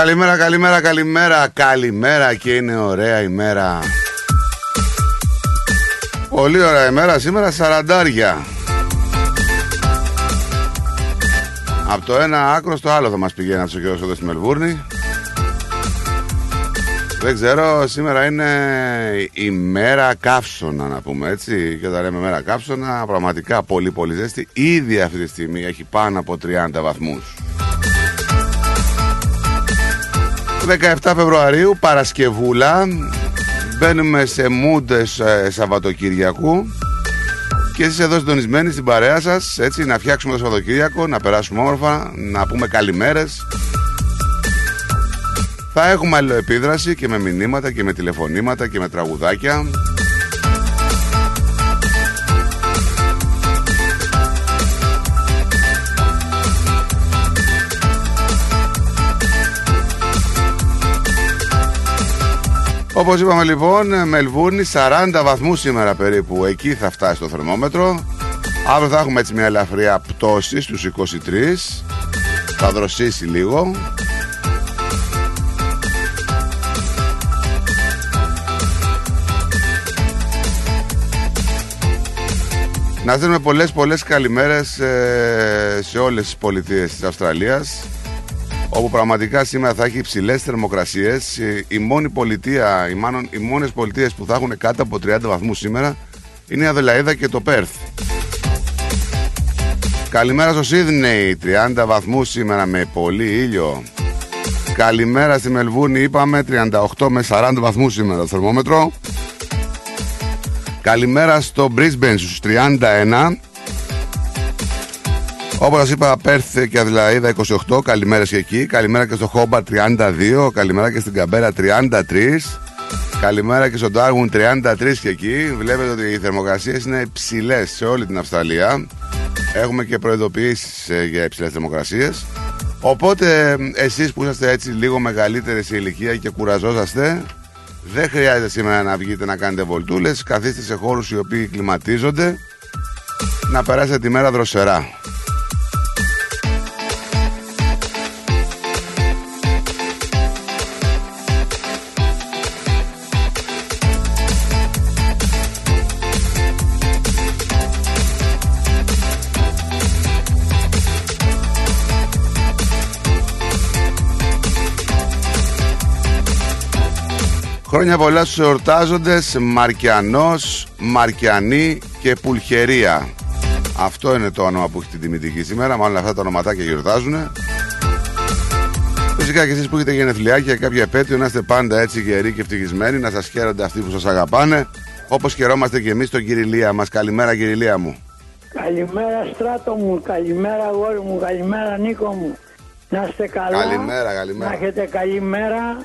Καλημέρα, καλημέρα, καλημέρα, καλημέρα και είναι ωραία ημέρα. Πολύ ωραία ημέρα σήμερα, σαραντάρια. Από το ένα άκρο στο άλλο θα μας πηγαίνει αυτός ο καιρός εδώ στη Μελβούρνη. Δεν ξέρω, σήμερα είναι η μέρα καύσωνα να πούμε έτσι Και όταν λέμε μέρα καύσωνα, πραγματικά πολύ πολύ ζέστη Ήδη αυτή τη στιγμή έχει πάνω από 30 βαθμούς 17 Φεβρουαρίου, Παρασκευούλα. Μπαίνουμε σε μούντες ε, Σαββατοκύριακου Και εσείς εδώ συντονισμένοι στην παρέα σας Έτσι, να φτιάξουμε το Σαββατοκύριακο Να περάσουμε όμορφα, να πούμε καλημέρες. Θα έχουμε αλληλοεπίδραση και με μηνύματα και με τηλεφωνήματα και με τραγουδάκια Όπως είπαμε λοιπόν, Μελβούρνη 40 βαθμούς σήμερα περίπου. Εκεί θα φτάσει το θερμόμετρο. Αύριο θα έχουμε έτσι μια ελαφριά πτώση στους 23. Θα δροσίσει λίγο. Να στείλουμε πολλές πολλές καλημέρες ε, σε όλες τις πολιτείες της Αυστραλίας όπου πραγματικά σήμερα θα έχει υψηλέ θερμοκρασίες. Η μόνη πολιτεία, οι, μάλλον, οι μόνες πολιτείες που θα έχουν κάτω από 30 βαθμούς σήμερα είναι η Αδελαίδα και το Πέρθ. Καλημέρα στο Σίδνεϊ, 30 βαθμούς σήμερα με πολύ ήλιο. Καλημέρα στη Μελβούνη, είπαμε 38 με 40 βαθμούς σήμερα το θερμόμετρο. Καλημέρα στο Brisbane στους 31 Όπως σας είπα, Πέρθ και Αδηλαίδα 28. Καλημέρα και εκεί. Καλημέρα και στο Χόμπα 32. Καλημέρα και στην Καμπέρα 33. Καλημέρα και στο Ντάργουν 33 και εκεί. Βλέπετε ότι οι θερμοκρασίες είναι υψηλές σε όλη την Αυστραλία. Έχουμε και προειδοποιήσεις ε, για υψηλές θερμοκρασίες. Οπότε εσείς που είσαστε έτσι λίγο μεγαλύτεροι σε ηλικία και κουραζόσαστε, δεν χρειάζεται σήμερα να βγείτε να κάνετε βολτούλες. Καθίστε σε χώρους οι οποίοι κλιματίζονται να περάσετε τη μέρα δροσερά. Χρόνια πολλά στους εορτάζοντες Μαρκιανός, Μαρκιανή και Πουλχερία. Αυτό είναι το όνομα που έχει την τιμητική σήμερα. Μάλλον αυτά τα ονοματάκια γιορτάζουν Φυσικά και εσείς που έχετε γενεθλιάκια κάποια επέτειο Να είστε πάντα έτσι γεροί και ευτυχισμένοι Να σας χαίρονται αυτοί που σας αγαπάνε Όπως χαιρόμαστε και εμείς τον Κυριλία μας. Καλημέρα Κυριλία μου. Καλημέρα στράτο μου, καλημέρα αγόρι μου, καλημέρα Νίκο μου. Να είστε καλά. Καλημέρα, καλημέρα. Να έχετε καλή μέρα,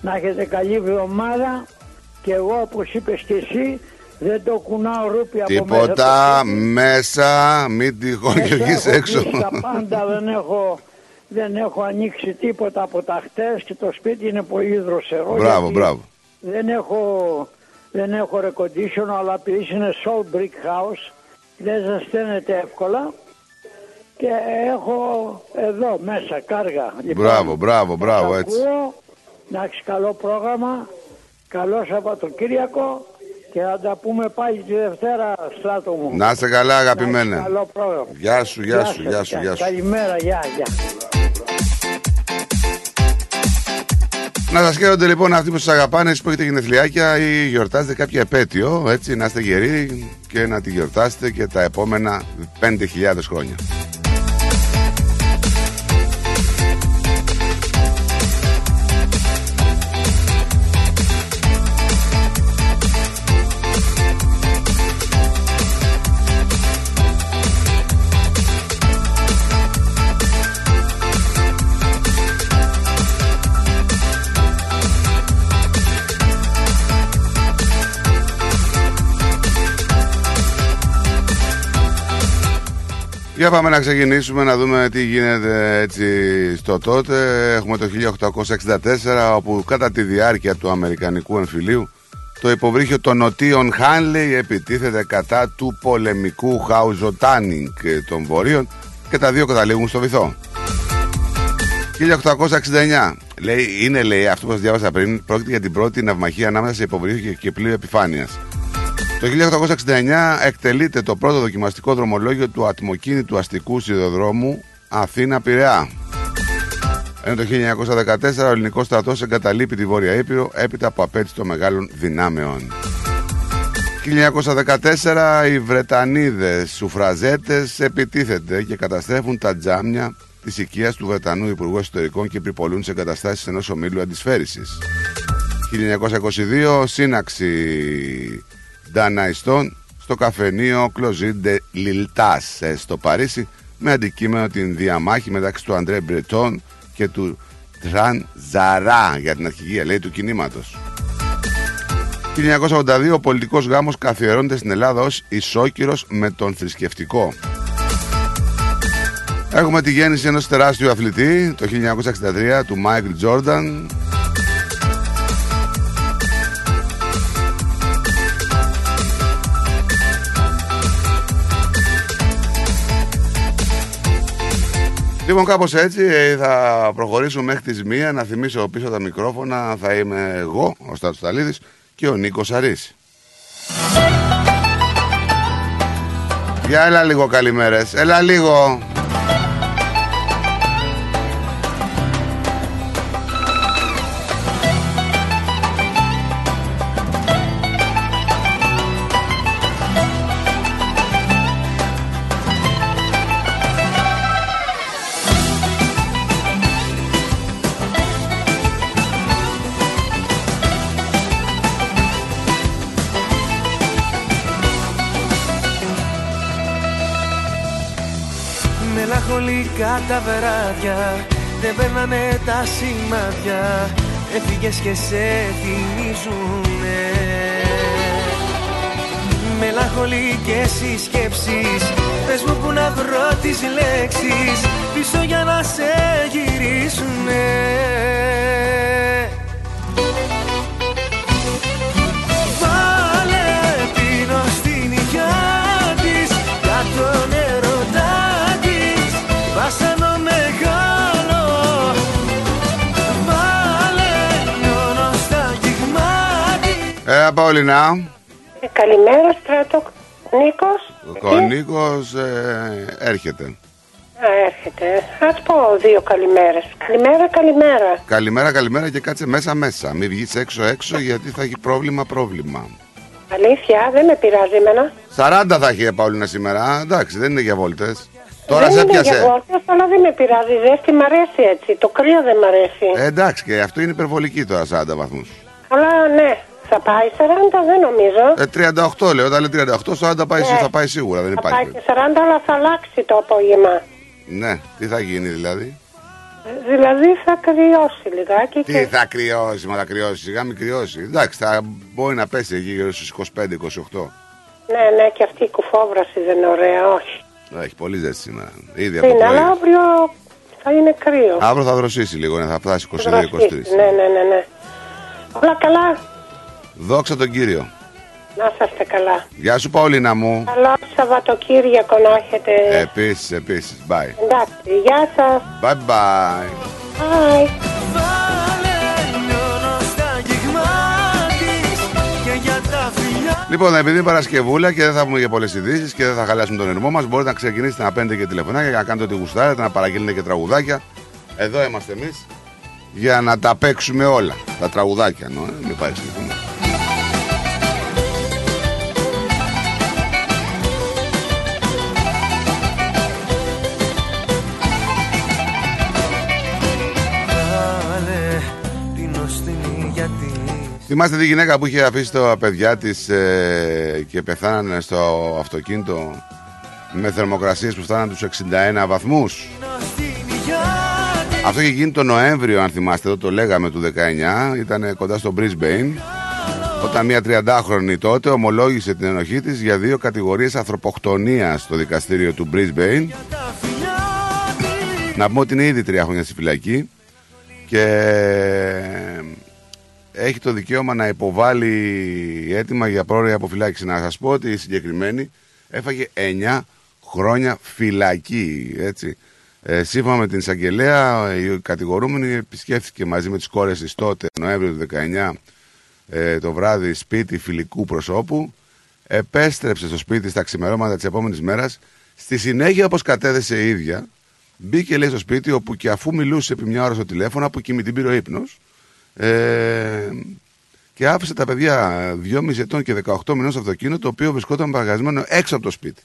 να έχετε καλή εβδομάδα και εγώ όπως είπες και εσύ δεν το κουνάω ρούπι από μέσα. Τίποτα το σπίτι. μέσα, μην τυχόν και Μέσα βγεις έχω έξω κλείσει τα πάντα δεν έχω, δεν έχω ανοίξει τίποτα από τα χτες και το σπίτι είναι πολύ δροσερό. Μπράβο, γιατί μπράβο Δεν έχω δεν έχω air condition, αλλά επειδή είναι soul brick house, δεν ζεσταίνεται εύκολα. Και έχω εδώ μέσα κάργα. Μπράβο, μπράβο, μπράβο, σας έτσι. ακούω, να έχεις καλό πρόγραμμα, καλό Σαββατοκύριακο και θα τα πούμε πάλι τη Δευτέρα, στράτο μου. Να είσαι καλά, Να έχεις αγαπημένε. Καλό πρόγραμμα. Γεια σου, γεια σου, σας, γεια σου, γεια σου. Καλημέρα, γεια, γεια. Να σας χαίρονται λοιπόν αυτοί που σας αγαπάνε, εσείς που έχετε γενεθλιάκια ή γιορτάζετε κάποια επέτειο, έτσι, να είστε γεροί και να τη γιορτάσετε και τα επόμενα 5.000 χρόνια. Για πάμε να ξεκινήσουμε να δούμε τι γίνεται έτσι στο τότε. Έχουμε το 1864 όπου κατά τη διάρκεια του Αμερικανικού εμφυλίου το υποβρύχιο των νοτίων Χάνλεϊ επιτίθεται κατά του πολεμικού Χάουζο Τάνινγκ των βορείων και τα δύο καταλήγουν στο βυθό. 1869. Λέει, είναι λέει αυτό που σας διάβασα πριν, πρόκειται για την πρώτη ναυμαχία ανάμεσα σε υποβρύχιο και πλοίο επιφάνειας. Το 1869 εκτελείται το πρώτο δοκιμαστικό δρομολόγιο του ατμοκίνητου αστικού σιδηροδρόμου Αθήνα-Πειραιά. Ενώ το 1914 ο ελληνικός στρατός εγκαταλείπει τη Βόρεια Ήπειρο έπειτα από απέτηση των μεγάλων δυνάμεων. 1914 οι Βρετανίδες σουφραζέτες επιτίθεται και καταστρέφουν τα τζάμια της οικίας του Βρετανού Υπουργού Εσωτερικών και επιπολούν σε εγκαταστάσεις ενός ομίλου αντισφαίρησης. 1922 σύναξη Νταναϊστών στο καφενείο Κλοζίντε Λιλτάς ε, στο Παρίσι με αντικείμενο την διαμάχη μεταξύ του Αντρέ Μπρετών και του Τραν Ζαρά για την αρχηγία λέει του κινήματος. 1982 ο πολιτικός γάμος καθιερώνεται στην Ελλάδα ως ισόκυρος με τον θρησκευτικό. Έχουμε τη γέννηση ενός τεράστιου αθλητή το 1963 του Μάικλ Τζόρνταν Λοιπόν, κάπως έτσι ε, θα προχωρήσουμε μέχρι τις μία. Να θυμίσω πίσω τα μικρόφωνα θα είμαι εγώ, ο Στάτο Ταλίδη και ο Νίκος Αρής. Για έλα λίγο καλημέρες, έλα λίγο. Τα βράδια Δεν παίρνανε τα σημάδια Έφυγες και σε θυμίζουνε. Μελαγχολικές οι σκέψεις Πες μου που να βρω τις λέξεις Πίσω για να σε γυρίσουνε της Ε, Παολινά, Ε, Καλημέρα, Στράτο. Νίκος. ο Νίκος ε, έρχεται. Α, έρχεται. Ας πω δύο καλημέρες. Καλημέρα, καλημέρα. Καλημέρα, καλημέρα και κάτσε μέσα μέσα. Μην βγεις έξω έξω γιατί θα έχει πρόβλημα, πρόβλημα. Αλήθεια, δεν με πειράζει εμένα. 40 θα έχει η Παολίνα σήμερα. Εντάξει, δεν είναι για βόλτες. Τώρα δεν σε είναι για πιάσε. βόλτες, αλλά δεν με πειράζει. Η ζέστη μ' αρέσει έτσι. Το κρύο δεν μ' αρέσει. Ε, εντάξει, και αυτό είναι υπερβολική τώρα 40 βαθμούς. Αλλά ναι, θα πάει 40, δεν νομίζω. Ε, 38 λέω, όταν λέει 38, 40 πάει, Ναι. θα πάει σίγουρα, δεν θα υπάρχει. πάει και 40, αλλά θα αλλάξει το απόγευμα. Ναι, τι θα γίνει δηλαδή; Ε, Δηλαδή θα κρυώσει λιγάκι. Τι και... θα κρυώσει, μα θα κρυώσει, σιγά μην κρυώσει. Εντάξει, θα μπορεί να πέσει εκεί γύρω στους 25-28. Ναι, ναι, και αυτή η κουφόβραση δεν είναι ωραία, όχι. Έχει πολύ ζέστη σήμερα. Ήδη από Είναι, το αλλά πρωί. αύριο θα είναι κρύος. Αύριο θα δροσίσει λίγο, ναι, θα φτάσει 22-23. Βροχή. Ναι, ναι, ναι, ναι. Όλα καλά. Δόξα τον κύριο. Να είστε καλά. Γεια σου Παολίνα μου. Καλό Σαββατοκύριακο να έχετε. Επίσης, επίσης. Bye. Εντάξει, γεια σας. Bye bye. Bye. Βάλε λιώνω στα γυγμά της Και για τα φιλιά Λοιπόν, επειδή είναι Παρασκευούλα και δεν θα πούμε για πολλές ειδήσεις και δεν θα χαλάσουμε τον ερμό μας, μπορείτε να ξεκινήσετε να παίρνετε και τηλεφωνάκια για να κάνετε ό,τι γουστάρετε, να παραγγείλετε και τραγουδάκια. Εδώ είμαστε εμείς για να τα παίξουμε όλα. Τα τραγουδάκια, εννοώ, ε, μην πάρει τηλέφωνο. Θυμάστε τη γυναίκα που είχε αφήσει τα παιδιά της και πεθάνανε στο αυτοκίνητο με θερμοκρασίες που φτάναν τους 61 βαθμούς. την οστινή γιατί Αυτό είχε γίνει το Νοέμβριο, αν θυμάστε, εδώ το λέγαμε του 19, ήταν κοντά στο Brisbane. Όταν μια 30χρονη τότε ομολόγησε την ενοχή της για δύο κατηγορίες ανθρωποκτονίας στο δικαστήριο του Brisbane. τα φιλιά της Να πούμε ότι είναι ήδη τρία χρόνια στη φυλακή και έχει το δικαίωμα να υποβάλει έτοιμα για πρόορια αποφυλάκηση. Να σας πω ότι η συγκεκριμένη έφαγε 9 χρόνια φυλακή. Έτσι. Ε, σύμφωνα με την εισαγγελέα, η κατηγορούμενη επισκέφθηκε μαζί με τις κόρες της τότε, Νοέμβριο του 19, ε, το βράδυ σπίτι φιλικού προσώπου. Επέστρεψε στο σπίτι στα ξημερώματα της επόμενης μέρας. Στη συνέχεια, όπως κατέδεσε η ίδια, μπήκε λέει στο σπίτι όπου και αφού μιλούσε επί μια ώρα στο τηλέφωνο, από εκεί με την πήρε ο ύπνος, ε, και άφησε τα παιδιά 2,5 ετών και 18 μηνών στο αυτοκίνητο, το οποίο βρισκόταν παγασμένο έξω από το σπίτι.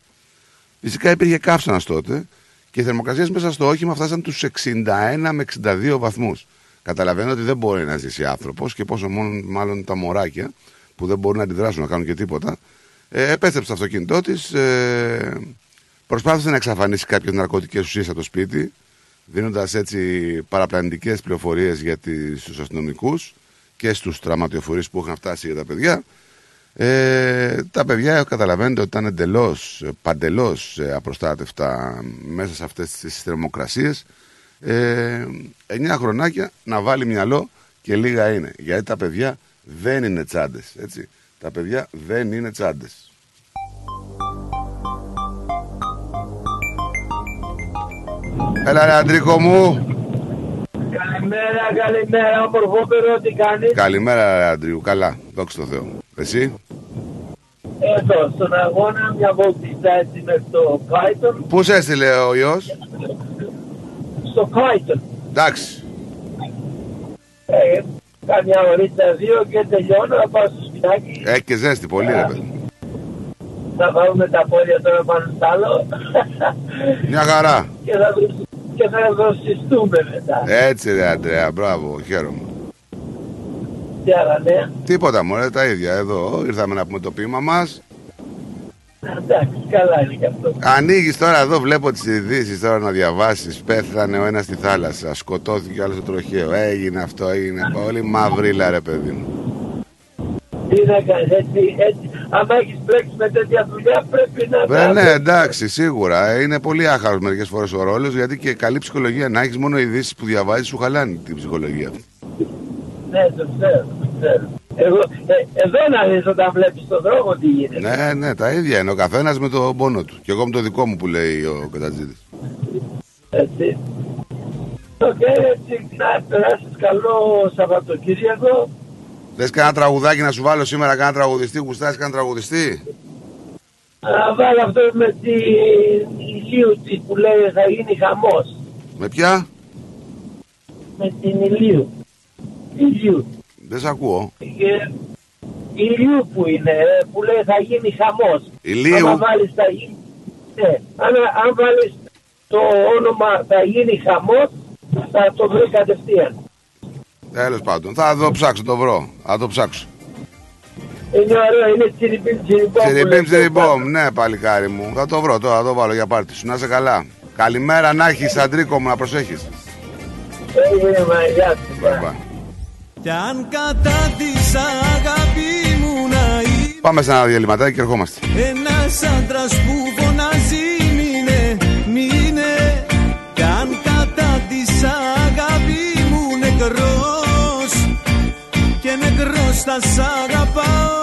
Φυσικά υπήρχε καύσωνας τότε και οι θερμοκρασίες μέσα στο όχημα φτάσαν τους 61 με 62 βαθμούς. Καταλαβαίνω ότι δεν μπορεί να ζήσει άνθρωπος και πόσο μόνο, μάλλον τα μωράκια που δεν μπορούν να αντιδράσουν να κάνουν και τίποτα. Ε, επέστρεψε στο αυτοκίνητό της, ε, προσπάθησε να εξαφανίσει κάποιες ναρκωτικές ουσίες από το σπίτι, δίνοντας έτσι παραπλανητικές πληροφορίες για του αστυνομικούς και στους τραυματιοφορείς που είχαν φτάσει για τα παιδιά. Ε, τα παιδιά καταλαβαίνετε ότι ήταν εντελώς, παντελώς απροστάτευτα μέσα σε αυτές τις θερμοκρασίες. Ε, 9 χρονάκια να βάλει μυαλό και λίγα είναι. Γιατί τα παιδιά δεν είναι τσάντες, έτσι. Τα παιδιά δεν είναι τσάντες. Έλα ρε Αντρίκο μου. Καλημέρα, καλημέρα, ομορφόπερο, τι κάνεις; Καλημέρα ρε Αντρίου. Καλά. Δόξα τω Θεώ. Εσύ; Εδώ, στον αγώνα, μια βολτίτσα έτσι με το Python. Πού σε έστειλε ο ιός. Στο Python. Εντάξει. Ε, καμιά ωρίτσα δύο και τελειώνω να πάω στο σπιτάκι. Έχει και ζέστη πολύ ρε παιδί. Να βάλουμε τα πόδια τώρα πάνω στο άλλο. Μια χαρά. και θα, δροσ- και θα δροσιστούμε μετά. Έτσι ρε Αντρέα. Μπράβο. Χαίρομαι. Τι άλλα νέα. Τίποτα μωρέ τα ίδια εδώ. Ήρθαμε να πούμε το ποίημα μας. Εντάξει, καλά είναι και αυτό. Ανοίγεις τώρα εδώ, βλέπω τις ειδήσεις τώρα να διαβάσεις. Πέθανε ο ένας στη θάλασσα, σκοτώθηκε ο άλλος στο τροχαίο. Έγινε αυτό, έγινε πολύ μαυρίλα ρε παιδί μου. Τι να κάνεις, έτσι, έτσι. Άμα έχεις μπλέξει με τέτοια δουλειά πρέπει να... Βρε, τα- ναι, εντάξει, σίγουρα. Ε, Είναι πολύ άχαρος μερικές φορές ο ρόλος γιατί και καλή ψυχολογία να έχεις μόνο ειδήσεις που διαβάζεις σου χαλάνε την ψυχολογία. Ναι, το ξέρω, το ξέρω. Εγώ, ε, εδώ να δεις όταν βλέπεις τον δρόμο τι γίνεται. Ναι, ναι, τα ίδια είναι. Ο καθένας με τον πόνο του. Και εγώ με το δικό μου που λέει ο Καζαντζίδης. Έτσι. Οκ, έτσι, να περάσεις καλό Σαββατοκύριακο. Θες κανένα τραγουδάκι να σου βάλω σήμερα, κανένα τραγουδιστή, γουστάρεις κανένα τραγουδιστή; Να βάλω αυτό με την ηλίου που λέει θα γίνει χαμός. Με ποια; Με την ηλίου. Ηλίου. Δεν σε ακούω. Και ηλίου που είναι, ε, που λέει θα γίνει χαμός. Ηλίου. Αν βάλεις θα γίνει... Ναι, αν, αν βάλεις το όνομα θα γίνει χαμός, θα το βρεις κατευθείαν. Τέλος πάντων, θα το ψάξω, το βρω. Θα το ψάξω. Είναι ωραίο, είναι τσιριμπίμ τσιριμπόμ. που Τσιριμπίμ, λέει. τσιριμπόμ, ναι, παλικάρι μου. Θα το βρω τώρα, θα το βάλω για πάρτι σου. Να είσαι καλά. Καλημέρα να έχεις, Αντρίκο μου, να προσέχεις. Έγινε μαγιά σου. Κι αν κατά της αγάπη μου να είμαι Πάμε σε ένα διαλυματάκι και ερχόμαστε. Ένας άντρας που νεκρός Και νεκρός θα σ' αγαπάω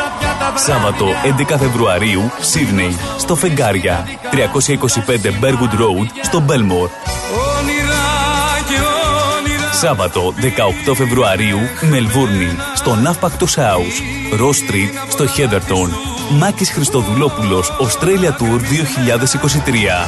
Σάββατο 11 Φεβρουαρίου, Σίδνεϊ, στο Φεγγάρια, 325 Bergwood Road, στο Μπέλμορ. Σάββατο 18 Φεβρουαρίου, Μελβούρνη, στο Ναύπακτος House, Ross Street, στο Χέδερτον. Μάκης Χριστοδουλόπουλος, Australia Tour 2023.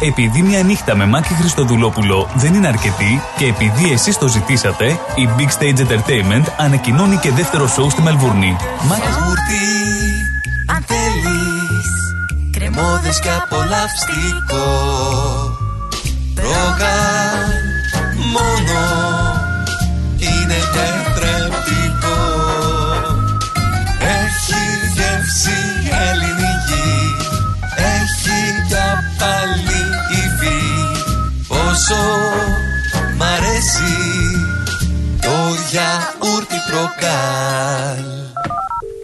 Επειδή μια νύχτα με Μάκη Χριστοδουλόπουλο δεν είναι αρκετή και επειδή εσείς το ζητήσατε, η Big Stage Entertainment ανακοινώνει και δεύτερο σοου στη Μελβούρνη. Μάκης Γιαούρτι, αν θέλεις Κρεμόδες και απολαυστικό Ρόγαν μόνο Είναι τετρεπτικό Έχει γεύση ελληνική Έχει για πάλι υφή Πόσο μ' αρέσει Το γιαούρτι προκάλ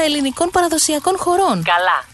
ελληνικών παραδοσιακών χωρών. Καλά.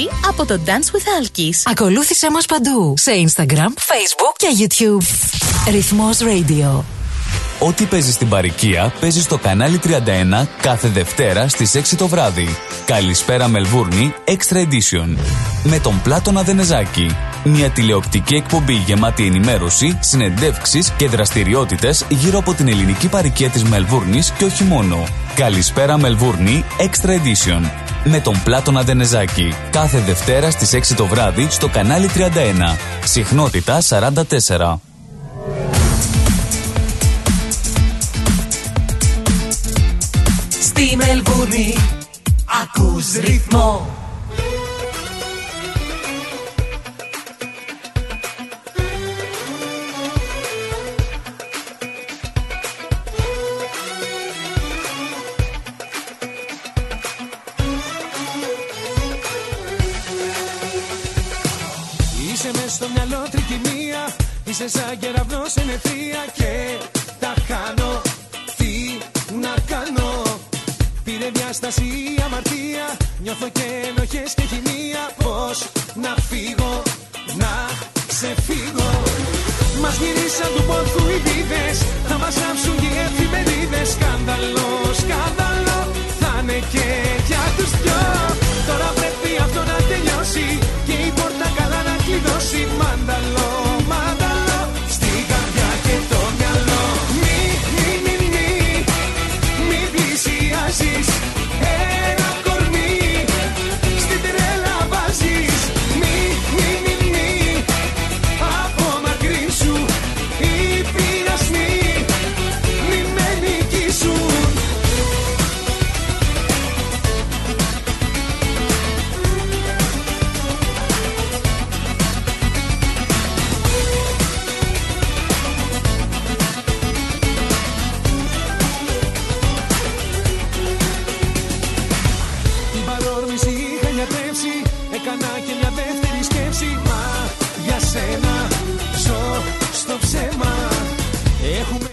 από το Dance with Alkis. Ακολούθησέ μας παντού σε Instagram, Facebook και YouTube. Ρυθμός Radio. Ό,τι παίζεις στην παροικία παίζεις στο κανάλι 31 κάθε Δευτέρα στις 6 το βράδυ. Καλησπέρα Μελβούρνη Extra Edition. Με τον Πλάτωνα Δενεζάκη. Μια τηλεοπτική εκπομπή γεμάτη ενημέρωση, συνεντεύξεις και δραστηριότητες γύρω από την ελληνική παροικία της Μελβούρνης και όχι μόνο. Καλησπέρα Μελβούρνη Extra Edition. Με τον Πλάτωνα Δενεζάκη. Κάθε Δευτέρα στις 6 το βράδυ στο κανάλι 31. Συχνότητα 44. Στη Μελβούρνη ακούς ρυθμό. Είσαι μες στο μυαλό τρικυμία Είσαι σαν κεραυνός εν ευθεία Και τα χάνω Πήρε διάσταση η αμαρτία. Νιώθω και ενοχές και χημεία. Πώς να φύγω Να ξεφύγω. Μας γυρίσαν του πόθου οι βίδες Θα μας άψουν και οι εφημερίδες. Σκάνδαλος, σκάνδαλος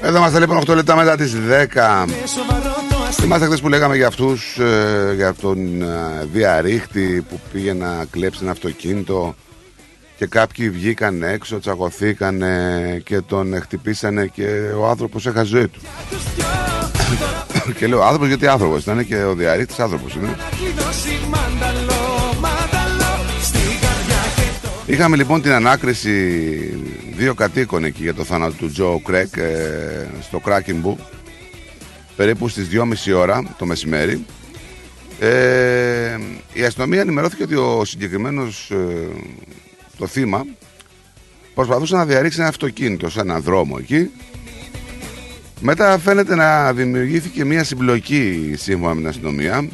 Εδώ είμαστε λοιπόν 8 λεπτά μετά τις 10 Σοβαρό το αστείο. Θυμάστε χθες που λέγαμε για αυτούς ε, Για τον ε, διαρρήχτη Που πήγε να κλέψει ένα αυτοκίνητο Και κάποιοι βγήκαν έξω Τσακωθήκανε Και τον χτυπήσανε Και ο άνθρωπος έχασε ζωή του. Και λέω άνθρωπος γιατί άνθρωπος ήταν Και ο διαρρήχτης άνθρωπος είναι κλειδώσει μάνταλο, μάνταλο Στην καρδιά και το Είχαμε λοιπόν την ανάκριση δύο κατοίκων εκεί για το θάνατο του Τζο Κρέκ ε, στο Κράκινμπου περίπου στις 2.30 ώρα το μεσημέρι. Ε, η αστυνομία ενημερώθηκε ότι ο συγκεκριμένος ε, το θύμα προσπαθούσε να διαρρήξει ένα αυτοκίνητο σε έναν δρόμο εκεί. Μετά φαίνεται να δημιουργήθηκε μια συμπλοκή σύμφωνα με την αστυνομία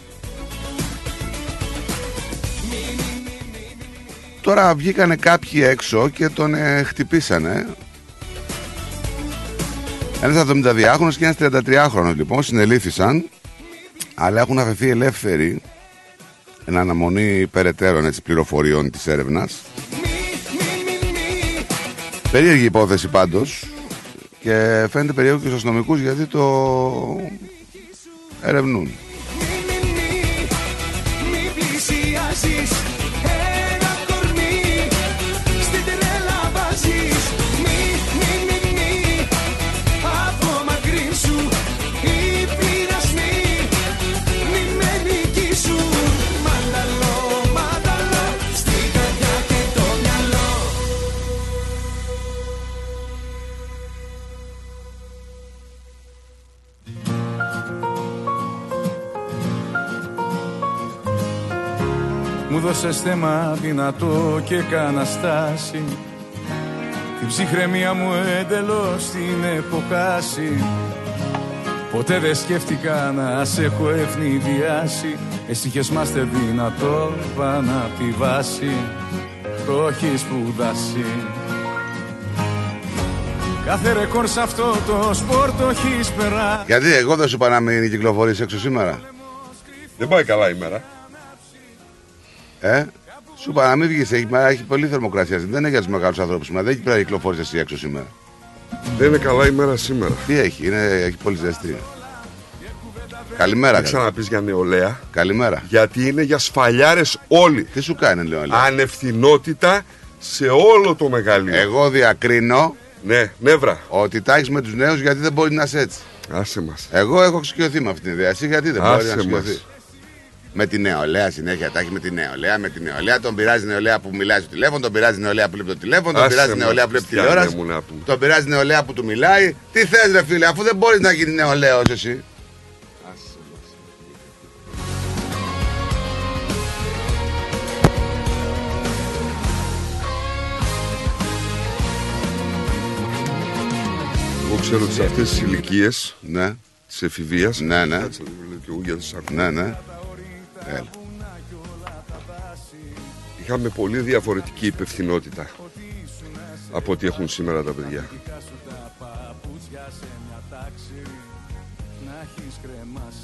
Τώρα βγήκανε κάποιοι έξω και τον ε, χτυπήσανε. Ένας 72χρονος και ένας 33χρονος λοιπόν συνελήφθησαν αλλά έχουν αφαιθεί ελεύθεροι εν αναμονή περαιτέρω έτσι, πληροφοριών της έρευνας. Περίεργη υπόθεση πάντως και φαίνεται περίεργο και στους αστυνομικούς γιατί το ερευνούν. Δώσε θέμα δυνατό και κάνα στάση. Την ψυχραιμία μου εντελώς την έχω χάσει. Ποτέ δεν σκέφτηκα να σε έχω ευνηδιάσει. Εσύ είχες μάστε δυνατό πάνω απ' τη βάση Το έχεις σπουδάσει. Κάθε ρεκόρ σε αυτό το σπορ το έχεις περάσει. Γιατί εγώ δεν σου είπα να μην κυκλοφορείς έξω σήμερα; Δεν πάει καλά η μέρα. Ε, σου είπα να μην βγει. Έχει, μα έχει πολύ θερμοκρασία. Δεν είναι για τους μεγάλους ανθρώπους σήμερα. Δεν έχει πρέπει να κυκλοφορεί εσύ έξω σήμερα. Δεν είναι καλά η μέρα σήμερα. Τι έχει, είναι, έχει πολύ ζεστή. Καλημέρα. Δεν καλή. ξαναπείς για νεολαία. Καλημέρα. Γιατί είναι για σφαλιάρες όλοι. Τι σου κάνει, λέω. λέω. Ανευθυνότητα σε όλο το μεγαλείο. Εγώ διακρίνω Ναι, νεύρα. ότι τα έχεις με τους νέους γιατί δεν μπορεί να είσαι έτσι. Άσε μας. Εγώ έχω εξοικειωθεί με αυτή την ιδέα. Εσύ γιατί δεν μπορεί Άσε να μας. Εξοικειωθεί. Με τη νεολαία συνέχεια τα έχει με τη νεολαία. Με τη νεολαία τον πειράζει η νεολαία που μιλάει στο τηλέφωνο, τον πειράζει η νεολαία που βλέπει το τηλέφωνο, τον Άσε πειράζει η μας, νεολαία που βλέπει Χριστιανέ τηλεόραση, μου να πούμε. τον πειράζει η νεολαία που του μιλάει. Τι θες, ρε φίλε, αφού δεν μπορείς να γίνεις νεολαίος εσύ. Εγώ ξέρω ότι σε αυτές τις ηλικίες Ναι, της εφηβείας Ναι, ναι. Κάτσε λίγο, λέω και εγώ γιατί σ' ακούω. ναι, ναι. Έλα. Είχαμε πολύ διαφορετική υπευθυνότητα από ό,τι έχουν σήμερα τα παιδιά.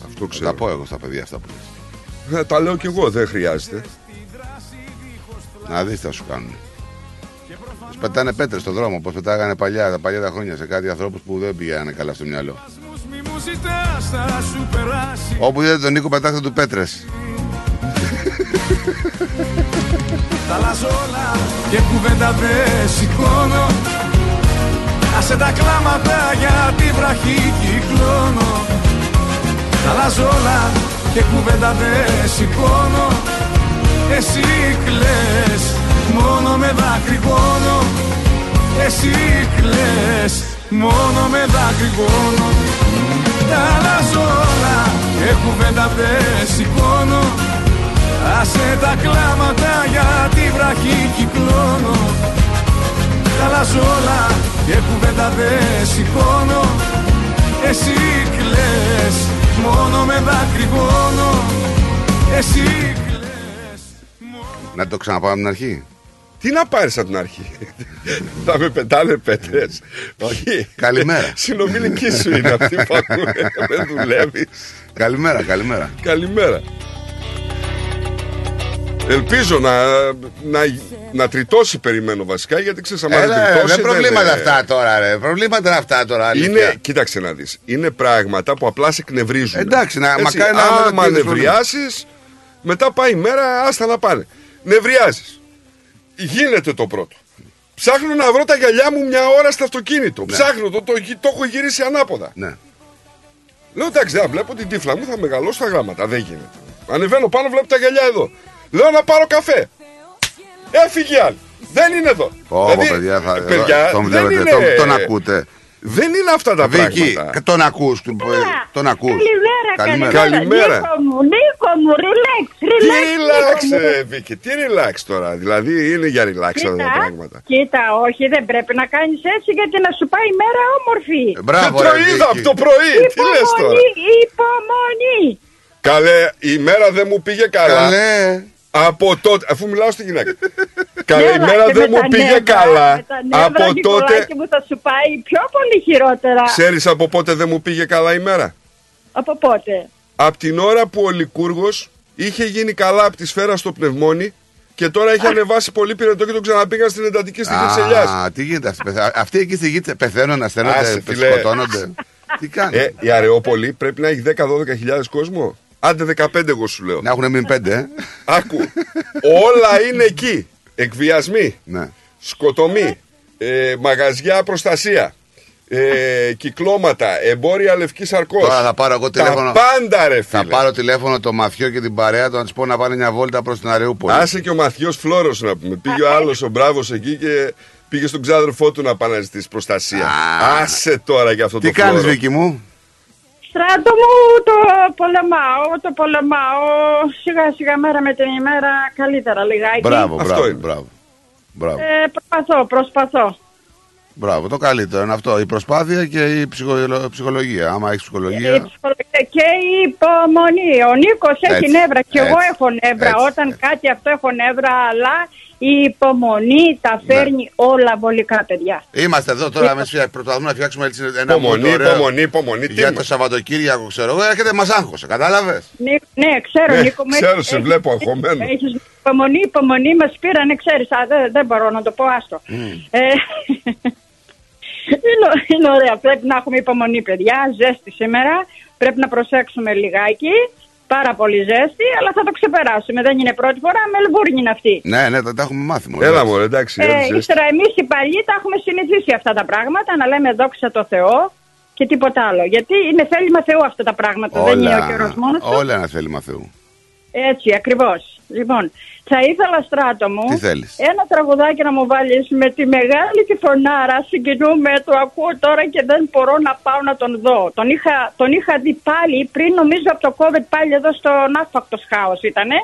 Αυτό Θα ξέρω. τα πω εγώ στα παιδιά αυτά που λες. Ε, Τα λέω κι εγώ, δεν χρειάζεται. Να δεις τι θα σου κάνουν. Τους πετάνε πέτρες στον δρόμο, όπως πετάγανε παλιά, τα παλιά τα χρόνια σε κάτι ανθρώπους που δεν πηγαίνανε καλά στο μυαλό. Μη μου ζητάς θα σου περάσει Όπου είδατε τον Νίκο πετάξτε του πέτρες. Τα αλλάζω όλα και κουβέντα δεν σηκώνω. Άσε τα κλάματα για τη βραχή κυκλώνω. Τα αλλάζω όλα και κουβέντα δεν σηκώνω. Εσύ κλαις, μόνο με δακρυγόνο Εσύ κλαις, μόνο με δακρυγόνο Τα αλλάζω όλα και κουβέντα δεν σηκώνω Άσε τα κλάματα για τη βραχή κυκλώνω Τα αλλάζω όλα και κουβέντα δεν σηκώνω Εσύ κλαις, μόνο με δακρυγόνο Εσύ κλαις Να το ξαναπάω από την αρχή. Τι να πάρεις από την αρχή; Θα με πετάνε πέτρες. Όχι. Καλημέρα. Συνομιλική σου είναι αυτή που ακούνε. Δεν δουλεύεις. Καλημέρα, καλημέρα. Καλημέρα. Ελπίζω να, να, να τριτώσει περιμένω βασικά γιατί ξέρεις άμα δεν Έλα, ρε, τριτώσει δεν προβλήματα ε, αυτά τώρα, ρε. Προβλήματα είναι αυτά τώρα. αλήθεια. Είναι, κοίταξε να δεις, είναι πράγματα που απλά σε εκνευρίζουν. Εντάξει, να- Έτσι, μακάρι να άμα μην είναι νευριάσεις, μετά πάει η μέρα, άστα να πάνε. Νευριάζεις. Γίνεται το πρώτο. Ψάχνω να βρω τα γυαλιά μου μια ώρα στο αυτοκίνητο. Ψάχνω, το, το, το έχω γυρίσει ανάποδα. Ναι. Λέω εντάξει, δεν βλέπω την τύφλα μου, θα μεγαλώσω τα γράμματα. Δεν γίνεται. Ανεβαίνω πάνω, βλέπω τα γυαλιά εδώ. Λέω να πάρω καφέ. Έφυγε άλλη. Δεν είναι εδώ. Ω, Δηλαδή, παιδιά, θα, ε, παιδιά, τον δεν βλέπετε, είναι- τον, τον ακούτε. Δεν είναι αυτά τα Βίκυ, πράγματα. τον ακούς, του- τον ακούς. Καλημέρα, καλημέρα. Καλημέρα. Νίκο μου, Νίκο μου, relax, Τι relax. relax, Νίκο μου. ε, Βίκυ, τι relax τώρα. Δηλαδή είναι για relax αυτά τα Κοίτα, πράγματα. κοίτα, όχι, δεν πρέπει να κάνεις έτσι γιατί να σου πάει η μέρα όμορφη. Δεν το είδα από το πρωί. Τι λες τώρα; Υπομονή, υπομονή. Καλέ, η μέρα δεν μου πήγε καλά. Καλέ. Από τότε, αφού μιλάω στη γυναίκα. Καλέ, Ναι, η αλλά μέρα και δεν με μου τα πήγε νεύρα, καλά. με τα νεύρα, Από τότε. Νικολάκη μου θα σου πάει πιο πολύ χειρότερα. Ξέρεις από πότε δεν μου πήγε καλά η μέρα; Από πότε; Από την ώρα που ο Λικούργος είχε γίνει καλά από τη σφαίρα στο πνευμόνι και τώρα έχει ανεβάσει πολύ πυρετό και τον ξαναπήγαν στην εντατική στη Βρυξελιάς. Α, τι γίνεται αυτή. πεθα- Αυτοί εκεί στη γη πεθαίνουν, ασθενώνται, Άσε, φίλε. σκοτώνονται. Τι κάνεις; Ε, η Αρεόπολη πρέπει να έχει 10-12 χιλιάδες κόσμο. Άντε 15 εγώ σου λέω. Να έχουν μείνει πέντε, ε. Άκου. Όλα είναι εκεί. Εκβιασμοί. Ναι. Σκοτωμοί. Ε, μαγαζιά προστασία. Ε, κυκλώματα. Εμπόρια λευκής σαρκός. Τώρα θα πάρω εγώ τηλέφωνο. Τα πάντα ρε φίλε. Θα πάρω τηλέφωνο το Μαθιό και την παρέα του να του πω να πάνε μια βόλτα προς την Αρεούπολη. Άσε και ο Μαθιός Φλόρος να πούμε. Πήγε ο άλλος ο Μπράβος εκεί και πήγε στον ξάδερφό του να πάει να ζητήσει προστασία. Άσε τώρα για αυτό Τι το κάνεις, Φλόρο. Βίκυ μου; Στράτο μου το πολεμάω, το πολεμάω σιγά σιγά μέρα με την ημέρα καλύτερα λιγάκι. Μπράβο, Αυτό μπράβο, είναι. μπράβο. Μπράβο. Ε, προσπαθώ, προσπαθώ. Μπράβο, το καλύτερο είναι αυτό. Η προσπάθεια και η ψυχο- ψυχολογία. Άμα έχεις Η ψυχολογία. ψυχολογία και η υπομονή. Ο Νίκος έχει Έτσι, νεύρα και εγώ έτσι, έχω νεύρα. έτσι, Όταν κάτι αυτό έχω νεύρα, αλλά η υπομονή τα φέρνει όλα βολικά, παιδιά. Είμαστε εδώ τώρα, εμείς προσπαθούμε να φτιάξουμε έτσι ένα Υπομονή, mood ωραίο υπομονή, υπομονή. Τι Για είναι. το Σαββατοκύριακο, ξέρω εγώ, έρχεται μας άγχωσε. Κατάλαβες; Ναι, ναι, ξέρω, Ναι, Νίκο μου. ξέρω, έχεις- σε έχεις- βλέπω αγχωμένο. Έχεις υπομονή, υπομονή μας πήρανε, ξέρεις, α, δεν, δεν μπορώ να το πω, άστο. Ε, είναι, είναι ωραία, πρέπει να έχουμε υπομονή, παιδιά, ζέστη σήμερα, πρέπει να προσέξουμε λιγάκι, πάρα πολύ ζέστη, αλλά θα το ξεπεράσουμε, δεν είναι πρώτη φορά, Μελβούρνη είναι αυτή. Ναι, ναι, τα, τα έχουμε μάθει. μωρέ. Έλα μου, εντάξει. Ε, έτσι, ύστερα εμείς οι παλιοί τα έχουμε συνηθίσει αυτά τα πράγματα, να λέμε δόξα τω Θεώ και τίποτα άλλο. Γιατί είναι θέλημα Θεού αυτά τα πράγματα, δεν είναι ο καιρός μόνος του. όλα ένα θέλημα Θεού. Έτσι, ακριβώς. Λοιπόν, θα ήθελα στράτο μου Τι θέλεις; ένα τραγουδάκι να μου βάλεις με τη μεγάλη τη φωνάρα. Συγκινούμε, το ακούω τώρα και δεν μπορώ να πάω να τον δω. Τον είχα, τον είχα δει πάλι πριν, νομίζω από το COVID πάλι εδώ στο Ναύπακτος Χάος ήτανε.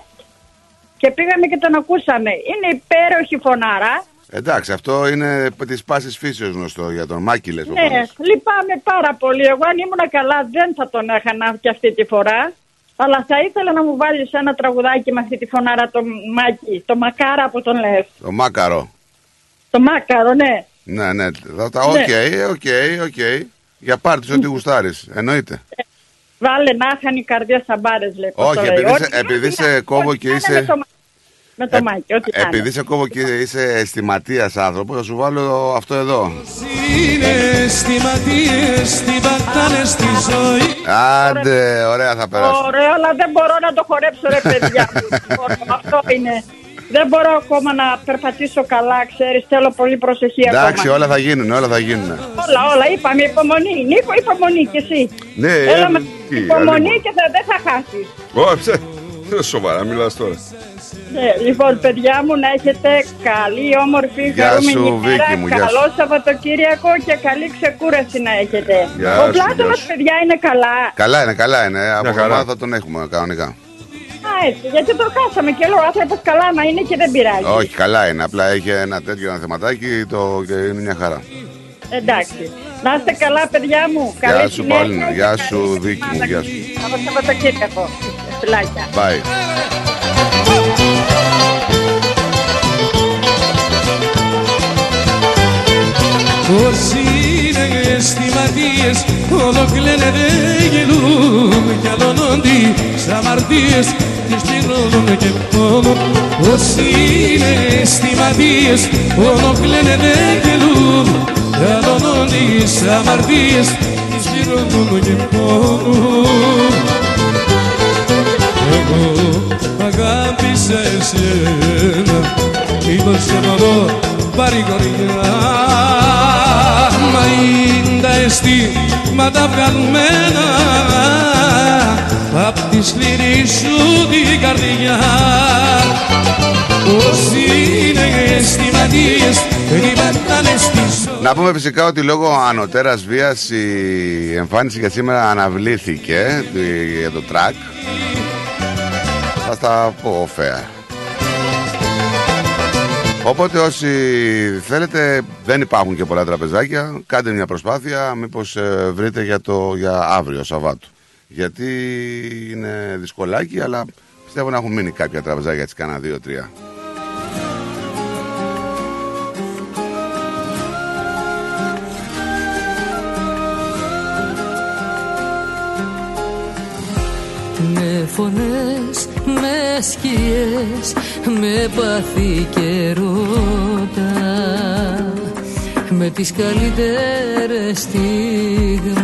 Και πήγαμε και τον ακούσαμε. Είναι υπέροχη φωνάρα. Εντάξει, αυτό είναι της πάσης φύσεως γνωστό για τον Μάκη, λες. Ναι, λυπάμαι πάρα πολύ. Εγώ αν ήμουν καλά δεν θα τον έχανα και αυτή τη φορά. Αλλά θα ήθελα να μου βάλεις ένα τραγουδάκι με αυτή τη φωνάρα το Μάκη. Το Μακάρα που τον λες. Το Μάκαρο. Το Μάκαρο, ναι. Ναι, ναι. θα τα- Ναι. Οκ, οκ, οκ. Για πάρτι ό,τι γουστάρεις. Εννοείται. Βάλε να χάνει η καρδιά στα μπάρες, λέει. πώς το Όχι, λέει. επειδή, Ό,τι σε, επειδή κάνει, σε κόβω ό,τι και κάνει είσαι. Με το, με το Μάκη, ό,τι κάνει. Επειδή σε κόβω και είσαι αισθηματίας άνθρωπο, θα σου βάλω αυτό εδώ. Είναι αισθηματίες, την πατάνε στη ζωή. Άντε, ωραία θα περάσουμε. Ωραίο, αλλά δεν μπορώ να το χορέψω, ρε παιδιά. μου. Δεν μπορώ, Αυτό είναι. Δεν μπορώ ακόμα να περπατήσω καλά, ξέρεις, θέλω πολύ προσοχή Εντάξει, ακόμα. όλα θα γίνουν, όλα θα γίνουν. Όλα, όλα, είπαμε υπομονή. Νίκο, υπομονή κι εσύ. Ναι, Έλα ε, με τι, υπομονή άλλη- και θα, δεν θα χάσεις. Όχι, ψε. Δεν σοβαρά, μιλάς τώρα. Ναι, λοιπόν, παιδιά μου, να έχετε καλή, όμορφη, Γεια χαρούμενη σου, ημέρα, Βίκη μου, γεια καλό σου. Σαββατοκύριακο και καλή ξεκούραση να έχετε. Γεια Ο σου, Πλάτωνας, γεια σου. παιδιά, είναι καλά. Καλά είναι, καλά είναι. Από χαρά. εβδομάδα θα τον έχουμε κανονικά. Α, έτσι, γιατί το χάσαμε και λέω, ο άνθρωπος καλά να είναι και δεν πειράζει. Όχι, καλά είναι. Απλά έχει ένα τέτοιο ένα θεματάκι το... και είναι μια χαρά. Εντάξει. Να είστε καλά, παιδιά μου. Γεια Καλή σου, συνέχεια Παύλινα. και Γεια καλή σου, Βίκη μου. Γεια σου. Καλό Σαββατοκύριακο. Φιλάκια. Bye. Όσοι είναι αισθηματίες όλο κλαίνε δεν γελούν κι αλώνονται σ' αμαρτίες και στείλουν και πόνο Όσοι είναι αισθηματίες Μόνο κλαίνε δεν γελούν Κατονούν τις αμαρτίες Τις πληρώνουν και πόνουν Εγώ αγάπησα εσένα Ήταν σε μωρό παρηγοριά Μα είναι τα αισθήματα βγαλμένα. Απ' τη σκληρή σου την καρδιά. Όσοι είναι αισθηματίες περιμένανε στη ζωή. Να πούμε φυσικά ότι λόγω ανωτέρας βίας η εμφάνιση για σήμερα αναβλήθηκε τη- για το track. Θα στα πω fair. Οπότε όσοι θέλετε δεν υπάρχουν και πολλά τραπεζάκια. Κάντε μια προσπάθεια μήπως ε, βρείτε για, το, για αύριο Σαββάτου. Γιατί είναι δυσκολάκι αλλά πιστεύω να έχουν μείνει κάποια τραπεζάκια έτσι κάνα δύο-τρία Με φωνές, με σκιές, με πάθη και ρώτα Με τις καλύτερες στιγμές.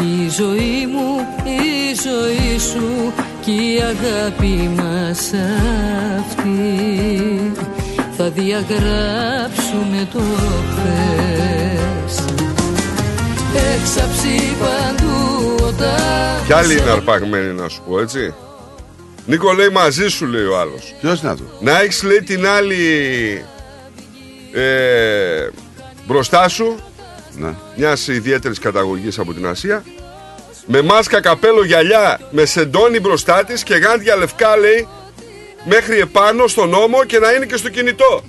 Η ζωή μου, η ζωή σου και η αγάπη μας αυτή. Θα διαγράψουνε το χθες Έξαψη παντού όταν Κι άλλοι είναι αρπαγμένοι να σου πω έτσι. Νίκο λέει μαζί σου λέει ο άλλος. Ποιος είναι αυτός; Να έχεις λέει την άλλη ε, μπροστά σου ναι. μιας ιδιαίτερης καταγωγής από την Ασία με μάσκα, καπέλο, γυαλιά, με σεντόνι μπροστά της και γάντια λευκά λέει μέχρι επάνω στον ώμο και να είναι και στο κινητό.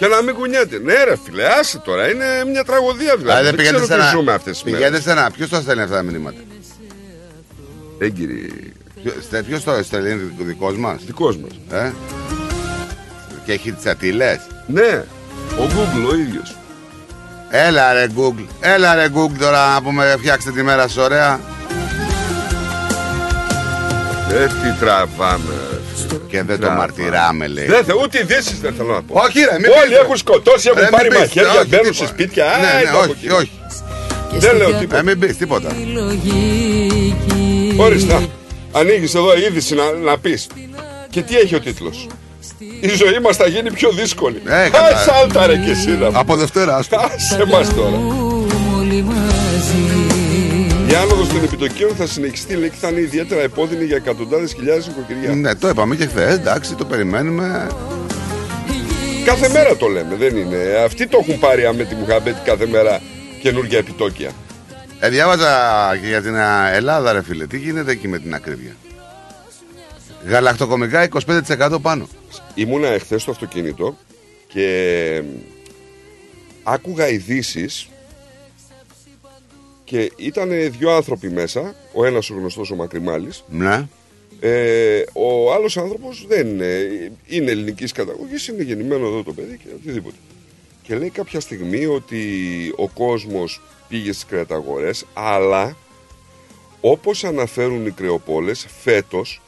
Και να μην κουνιέται. Ναι, ρε φίλε, άσε τώρα. Είναι μια τραγωδία δηλαδή. Δηλαδή Δεν πηγαίνετε ξέρω σε τι ένα, ζούμε αυτές τις μέρες. πηγαίνετε σε ένα, ποιος το στέλνει αυτά τα μηνύματα; Έγκυρη. Ποιο- Ποιος το στέλνει, δικός μας; Δικός μας. ε; Και έχει τις ατήλες Ναι, ο Google ο ίδιος. Έλα ρε Google, έλα ρε Google τώρα να πούμε φτιάξτε τη μέρα σου ωραία Ε, τι τραβάμε. Και δεν το μαρτυράμε λέει Δεν θέλω, ούτε ειδήσει δεν θέλω να πω. Όχι ρε, μην Όλοι πείτε. έχουν σκοτώσει, έχουν Ε, μην πάρει πείτε, μαχαίρια, όχι, μπαίνουν σε τίποτα. σπίτια. Α, Ναι, ναι, είναι από όχι, εκεί. όχι Δεν λέω τίποτα. Ε, μην πεις τίποτα λογική Ορίστε. Ανοίγεις εδώ είδηση να, να πεις. Και τι έχει ο τίτλος; Η ζωή μας θα γίνει πιο δύσκολη. Ε, Α, καλά. σάλτα ρε και εσύ να Από Δευτέρα άστο Άσε μας τώρα. Όλοι μαζί Η άνοδο των επιτοκίων θα συνεχιστεί, λέει, και θα είναι ιδιαίτερα επώδυνη για εκατοντάδες χιλιάδες οικοκυριά. Ναι το είπαμε και χθες, εντάξει το περιμένουμε Κάθε μέρα το λέμε, δεν είναι. Αυτοί το έχουν πάρει με τη Μουχαμπέτη κάθε μέρα καινούργια επιτόκια. ε, Διάβαζα και για την α, Ελλάδα ρε φίλε, τι γίνεται εκεί με την ακρίβεια; Γαλακτοκομικά 25% πάνω Ήμουνα εχθές στο αυτοκίνητο και άκουγα ειδήσεις και ήταν δύο άνθρωποι μέσα, ο ένας ο γνωστός ο Μακρυμάλης, Ναι ε, ο άλλος άνθρωπος δεν είναι, είναι ελληνικής καταγωγής, είναι γεννημένο εδώ το παιδί και οτιδήποτε. Και λέει κάποια στιγμή ότι ο κόσμος πήγε στις κρεαταγορές, αλλά όπως αναφέρουν οι κρεοπώλες, φέτος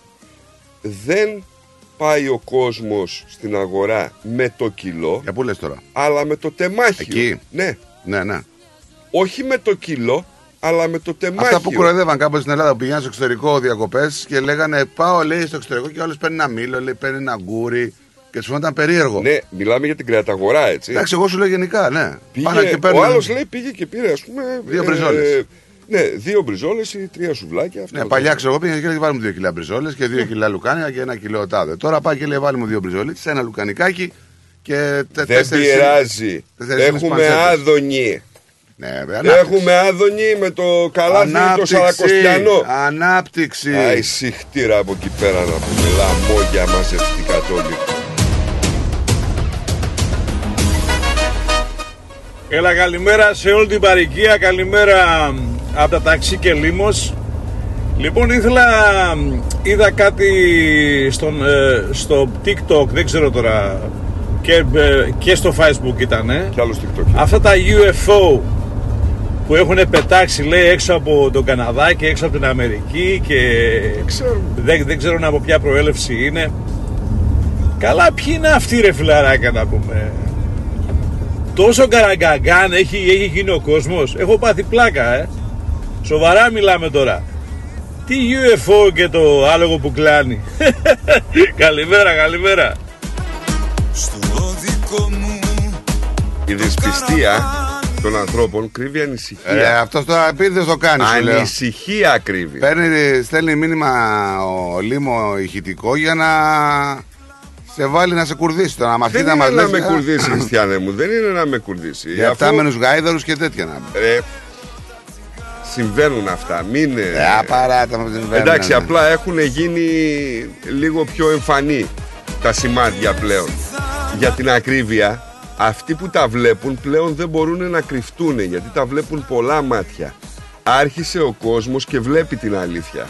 δεν πάει ο κόσμος στην αγορά με το κιλό, Για πού λες τώρα; αλλά με το τεμάχιο. Εκεί; Ναι, Ναι ναι όχι με το κιλό, αλλά με το τεμάχιο. Αυτά που κοροϊδεύαν κάπου στην Ελλάδα που πηγαίναν στο εξωτερικό διακοπές και λέγανε Πάω λέει στο εξωτερικό και άλλος παίρνει ένα μήλο, λέει παίρνει ένα αγγούρι και τους φαίνονταν περίεργο. Ναι, μιλάμε για την κρεαταγορά, έτσι. Εντάξει, εγώ σου λέω γενικά, ναι. Πήγε, Πάνε και ο παίρνουν- άλλος λέει πήγε και πήρε, ας πούμε. Δύο μπριζόλες. ναι, δύο μπριζόλες ή τρία σουβλάκια. Αυτό Ναι, παλιά ξέρω εγώ πήγα και λέει βάλει μου δύο κιλά μπριζόλες και δύο κιλά λουκάνια και ένα κιλό τάδε. Τώρα πάει και λέει βάλει μου δύο μπριζόλες, ένα λουκανικάκι και τε- Δεν τέσσερις- πειράζει. τέσσερις Έχουμε πανσέτες. άδωνη. Ναι, βέβαια, ανάπτυξη. Έχουμε άδωνη με το καλάθι το Ανάπτυξη, Σαρακοστιανό. Ανάπτυξη. Α, η συχτήρα από εκεί πέρα να πούμε. Λαμόγια μαζευτικά τόλοι. Έλα καλημέρα σε όλη την παροικία, καλημέρα από τα ταξί και Λίμος. Λοιπόν ήθελα, είδα κάτι στον, ε, στο TikTok, δεν ξέρω τώρα, και, ε, και στο Facebook ήταν. Κι άλλο TikTok. Αυτά τα UFO που έχουν πετάξει λέει έξω από τον Καναδά και έξω από την Αμερική και δεν, δεν ξέρω από ποια προέλευση είναι. Καλά, ποιοι είναι αυτοί ρε φιλαράκια να πούμε. Τόσο καραγκαγκάν έχει, έχει γίνει ο κόσμος. Έχω πάθει πλάκα, ε. Σοβαρά μιλάμε τώρα. Τι UFO και το άλογο που κλάνει. καλημέρα, καλημέρα. Η δυσπιστία των ανθρώπων κρύβει ανησυχία. Ε, αυτό το επίτηδε το κάνει. σου λέω. Ανησυχία κρύβει. Παίρνει, στέλνει μήνυμα ο Λίμο ηχητικό για να σε βάλει να σε κουρδίσει. Το να μαθεί Δεν να είναι μας να λες, με «Α, κουρδίσει, Χριστιανέ μου. Δεν είναι να με κουρδίσει. Για Αφού- φτάμενους γάιδαρους και τέτοια να Ρε, συμβαίνουν αυτά. Μην. ε, Ε, απαράτα με την Εντάξει, ναι. απλά έχουν γίνει λίγο πιο εμφανή τα σημάδια πλέον. Για την ακρίβεια, αυτοί που τα βλέπουν πλέον δεν μπορούν να κρυφτούν γιατί τα βλέπουν πολλά μάτια. Άρχισε ο κόσμος και βλέπει την αλήθεια.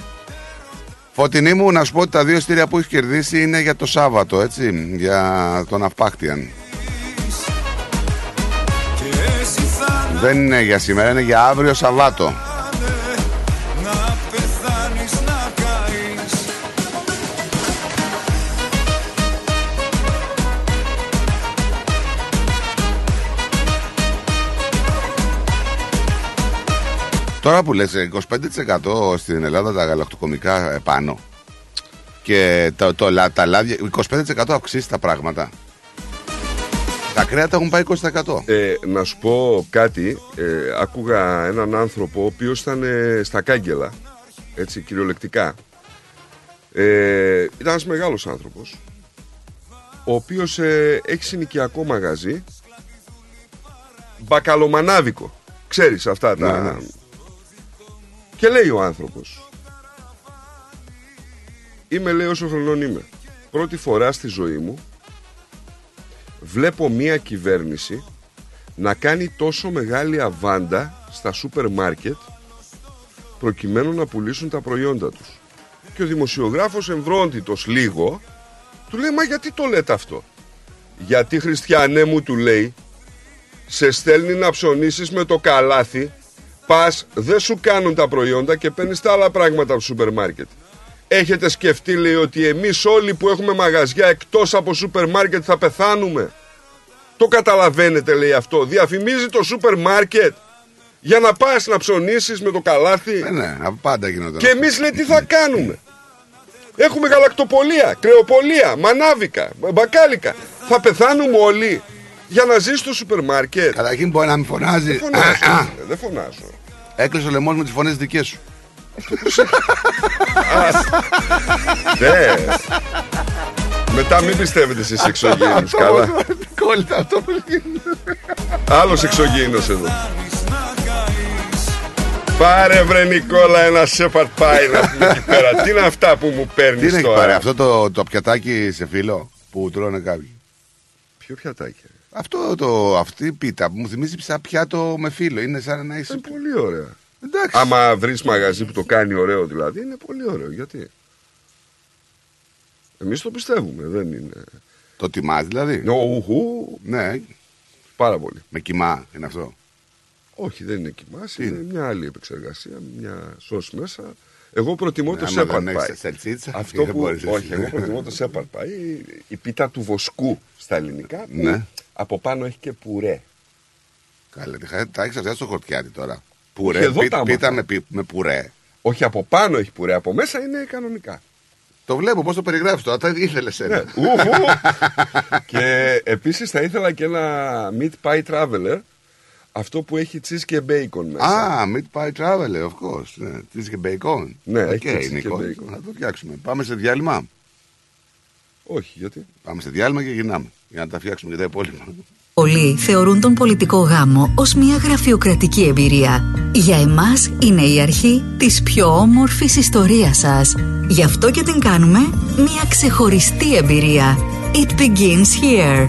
Φωτεινή μου, να σου πω ότι τα δύο στήρια που έχεις κερδίσει είναι για το Σάββατο, έτσι, για τον Αυπάχτιαν. Δεν είναι για σήμερα, είναι για αύριο Σαββάτο. Τώρα που λες ε, 25% στην Ελλάδα τα γαλακτοκομικά επάνω και το, το, λα- τα λάδια, 25% αυξήσει τα πράγματα. Τα κρέατα έχουν πάει 20%. Ε, να σου πω κάτι, ε, άκουγα έναν άνθρωπο ο οποίος ήταν ε, στα κάγκελα, έτσι κυριολεκτικά. Ε, ήταν ένας μεγάλος άνθρωπος, ο οποίος ε, έχει συνοικιακό μαγαζί, μπακαλομανάβικο, ξέρεις αυτά τα... Ναι, ναι. Και λέει ο άνθρωπος, είμαι λέει όσο χρονών είμαι, πρώτη φορά στη ζωή μου βλέπω μία κυβέρνηση να κάνει τόσο μεγάλη αβάντα στα σούπερ μάρκετ προκειμένου να πουλήσουν τα προϊόντα τους. Και ο δημοσιογράφος εμβρόντιτος λίγο του λέει μα γιατί το λέτε αυτό; Γιατί χριστιανέ μου του λέει σε στέλνει να ψωνίσεις με το καλάθι πας δεν σου κάνουν τα προϊόντα και παίρνεις τα άλλα πράγματα από το σούπερ μάρκετ. Έχετε σκεφτεί λέει ότι εμείς όλοι που έχουμε μαγαζιά εκτός από σούπερ μάρκετ θα πεθάνουμε; Το καταλαβαίνετε λέει αυτό. Διαφημίζει το σούπερ μάρκετ για να πας να ψωνίσεις με το καλάθι. Ε, ναι, πάντα γινόταν. Και εμείς λέει τι θα κάνουμε; Έχουμε γαλακτοπολία, κρεοπολία, μανάβικα, μπακάλικα. Θα πεθάνουμε όλοι; Για να ζεις στο σούπερ μάρκετ. Καταρχήν μπορεί να μην φωνάζεις. Δεν φωνάζω. ε, δεν φωνάζω. Έκλεισε ο λαιμός με τις φωνές δικές σου. Ναι. Μετά μην πιστεύετε εσείς εξωγήινους, καλά. Κόλλητα αυτό που γίνεται. Άλλος εξωγήινος εδώ. Πάρε βρε Νικόλα ένα σέπαρτ πάει να πούμε εκεί πέρα. Τι είναι αυτά που μου Τι παίρνεις είναι εκεί τώρα; πέρα, αυτό το, το πιατάκι σε φίλο που τρώνε κάποιοι; Ποιο πιατάκι. Αυτό το, αυτή η πίτα που μου θυμίζει σαν πιάτο με φίλο. Είναι σαν να είσαι. Είναι πολύ ωραία. Εντάξει. Άμα βρεις μαγαζί που το κάνει ωραίο δηλαδή είναι πολύ ωραίο. Γιατί; Εμείς το πιστεύουμε. Δεν είναι. Το τιμάς δηλαδή; Ουχού. Ναι, Πάρα πολύ. με κοιμά είναι αυτό; Όχι, δεν είναι κοιμάς, Τι είναι; είναι; μια άλλη επεξεργασία, μια σως μέσα. Εγώ προτιμώ το άμα σέπαρ δεν πάι. έχεις σαλτσίτσα, Αυτό δεν που. μπορείς εσύ. Όχι, εγώ προτιμώ το σέπαρ πάι. Η πίτα του βοσκού στα ελληνικά. που Ναι. Από πάνω έχει και πουρέ. Καλά, τι χα- τα έχεις αυτά στο χορτιάτι τώρα. Πουρέ, εδώ πί- τα έμαθα. πίτα με, πι- με πουρέ. Όχι από πάνω έχει πουρέ, από μέσα είναι κανονικά. Το βλέπω πώς το περιγράφεις τώρα. Τα ήθελες Ναι. ένα. Ουχου. και επίσης θα ήθελα και ένα meat pie traveler. Αυτό που έχει cheese και bacon μέσα. Α, meat pie traveler, of course. Ναι. Τι και bacon. Ναι, Οκ, έχει cheese και Νικό. bacon. Να το φτιάξουμε. Πάμε σε διάλειμμα. Όχι, γιατί; Πάμε σε διάλειμμα και γυρνάμε. Για να τα φτιάξουμε και τα υπόλοιπα. Πολλοί θεωρούν τον πολιτικό γάμο ως μια γραφειοκρατική εμπειρία. Για εμάς είναι η αρχή της πιο όμορφης ιστορίας σας. Γι' αυτό και την κάνουμε μια ξεχωριστή εμπειρία. It begins here.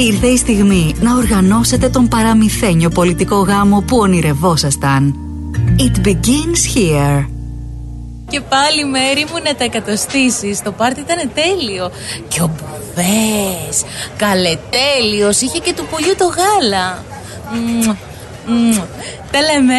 Ήρθε η στιγμή να οργανώσετε τον παραμυθένιο πολιτικό γάμο που ονειρευόσασταν. It begins here. Και πάλι μέρη μου να τα εκατοστήσεις Το πάρτι ήταν τέλειο Και ο Μπουβές Καλετέλειος Είχε και του πολιού το γάλα Μμμ, μμμ. Τα λέμε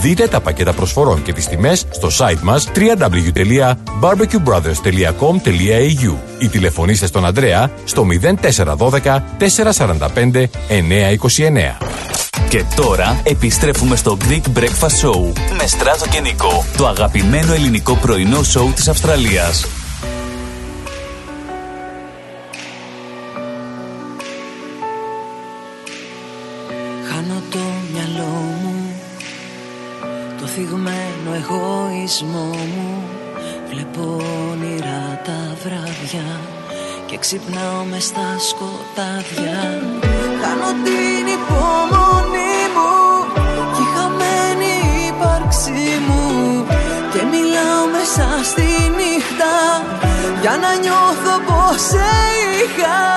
Δείτε τα πακέτα προσφορών και τις τιμές στο site μας www.barbecuebrothers.com.au ή τηλεφωνήστε στον Ανδρέα στο 0412 445 929. Και τώρα επιστρέφουμε στο Greek Breakfast Show με Στράτο και Νικό, το αγαπημένο ελληνικό πρωινό σοου της Αυστραλίας. Με στα σκοτάδια. Χάνω την υπομονή μου Κι η χαμένη ύπαρξή μου. Και μιλάω μέσα στη νύχτα Για να νιώθω πως σε είχα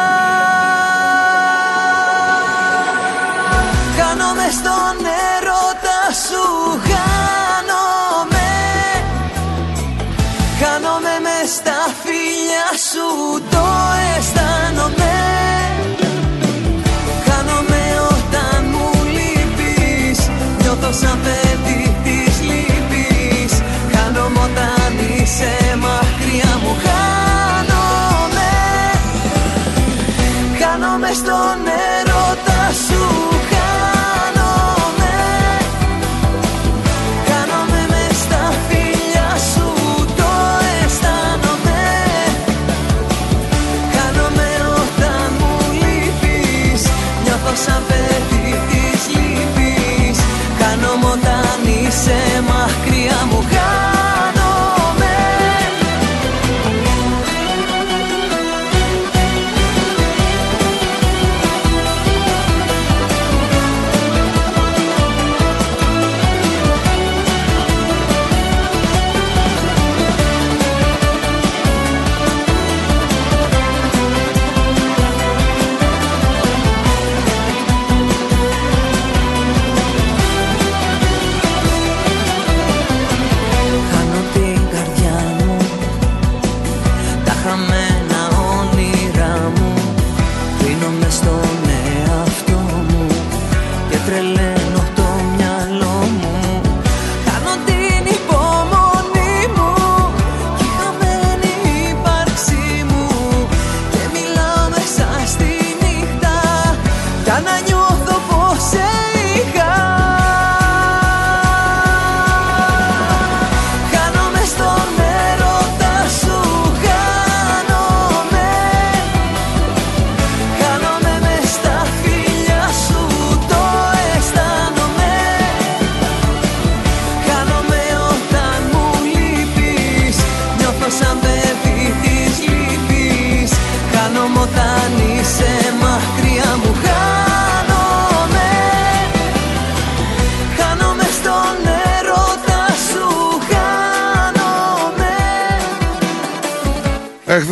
Χάνομαι στον έρωτα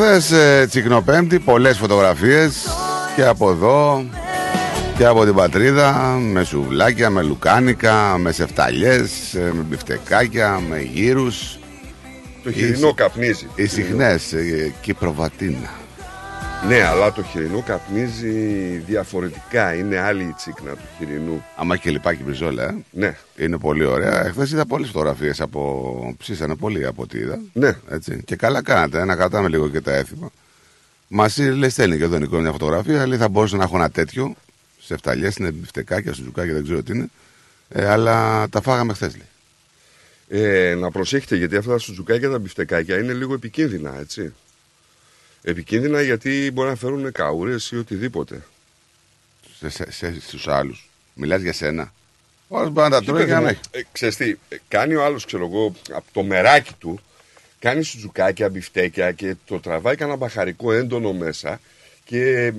Εχθές ε, Τσικνοπέμπτη, πολλές φωτογραφίες και από εδώ και από την πατρίδα με σουβλάκια, με λουκάνικα, με σεφταλιές, ε, με μπιφτεκάκια, με γύρους. Το χοιρινό καπνίζει. Οι συχνές, ε, και προβατίνα. Ναι, αλλά το χοιρινό καπνίζει διαφορετικά. Είναι άλλη η τσίκνα του χοιρινού. Άμα και λιπάκι μπριζόλα, ε. Ναι. Είναι πολύ ωραία. Εχθές είδα πολλές φωτογραφίες από. Ψήσανε πολύ από ό,τι είδα. Ναι. Έτσι. Και καλά κάνατε, ε, να κρατάμε λίγο και τα έθιμα. Μας λέει στέλνει και εδώ Νικό μια φωτογραφία. Λέει θα μπορούσα να έχω ένα τέτοιο σεφταλιές, είναι μπιφτεκάκια, σουτζουκάκια, δεν ξέρω τι είναι. Ε, αλλά τα φάγαμε χθες. Ε, να προσέχετε γιατί αυτά τα σουτζουκάκια και τα μπιφτεκάκια είναι λίγο επικίνδυνα, έτσι. Επικίνδυνα γιατί μπορεί να φέρουν καούρες ή οτιδήποτε. Σε, σε, σε, Στους άλλους. Μιλάς για σένα. Όλο μπορεί να τα τρώει και να έχει. Ε, ξέρεις τι, ε, κάνει ο άλλος, ξέρω εγώ, από το μεράκι του, κάνει σουτζουκάκια, μπιφτέκια και το τραβάει κανένα μπαχαρικό έντονο μέσα και ε,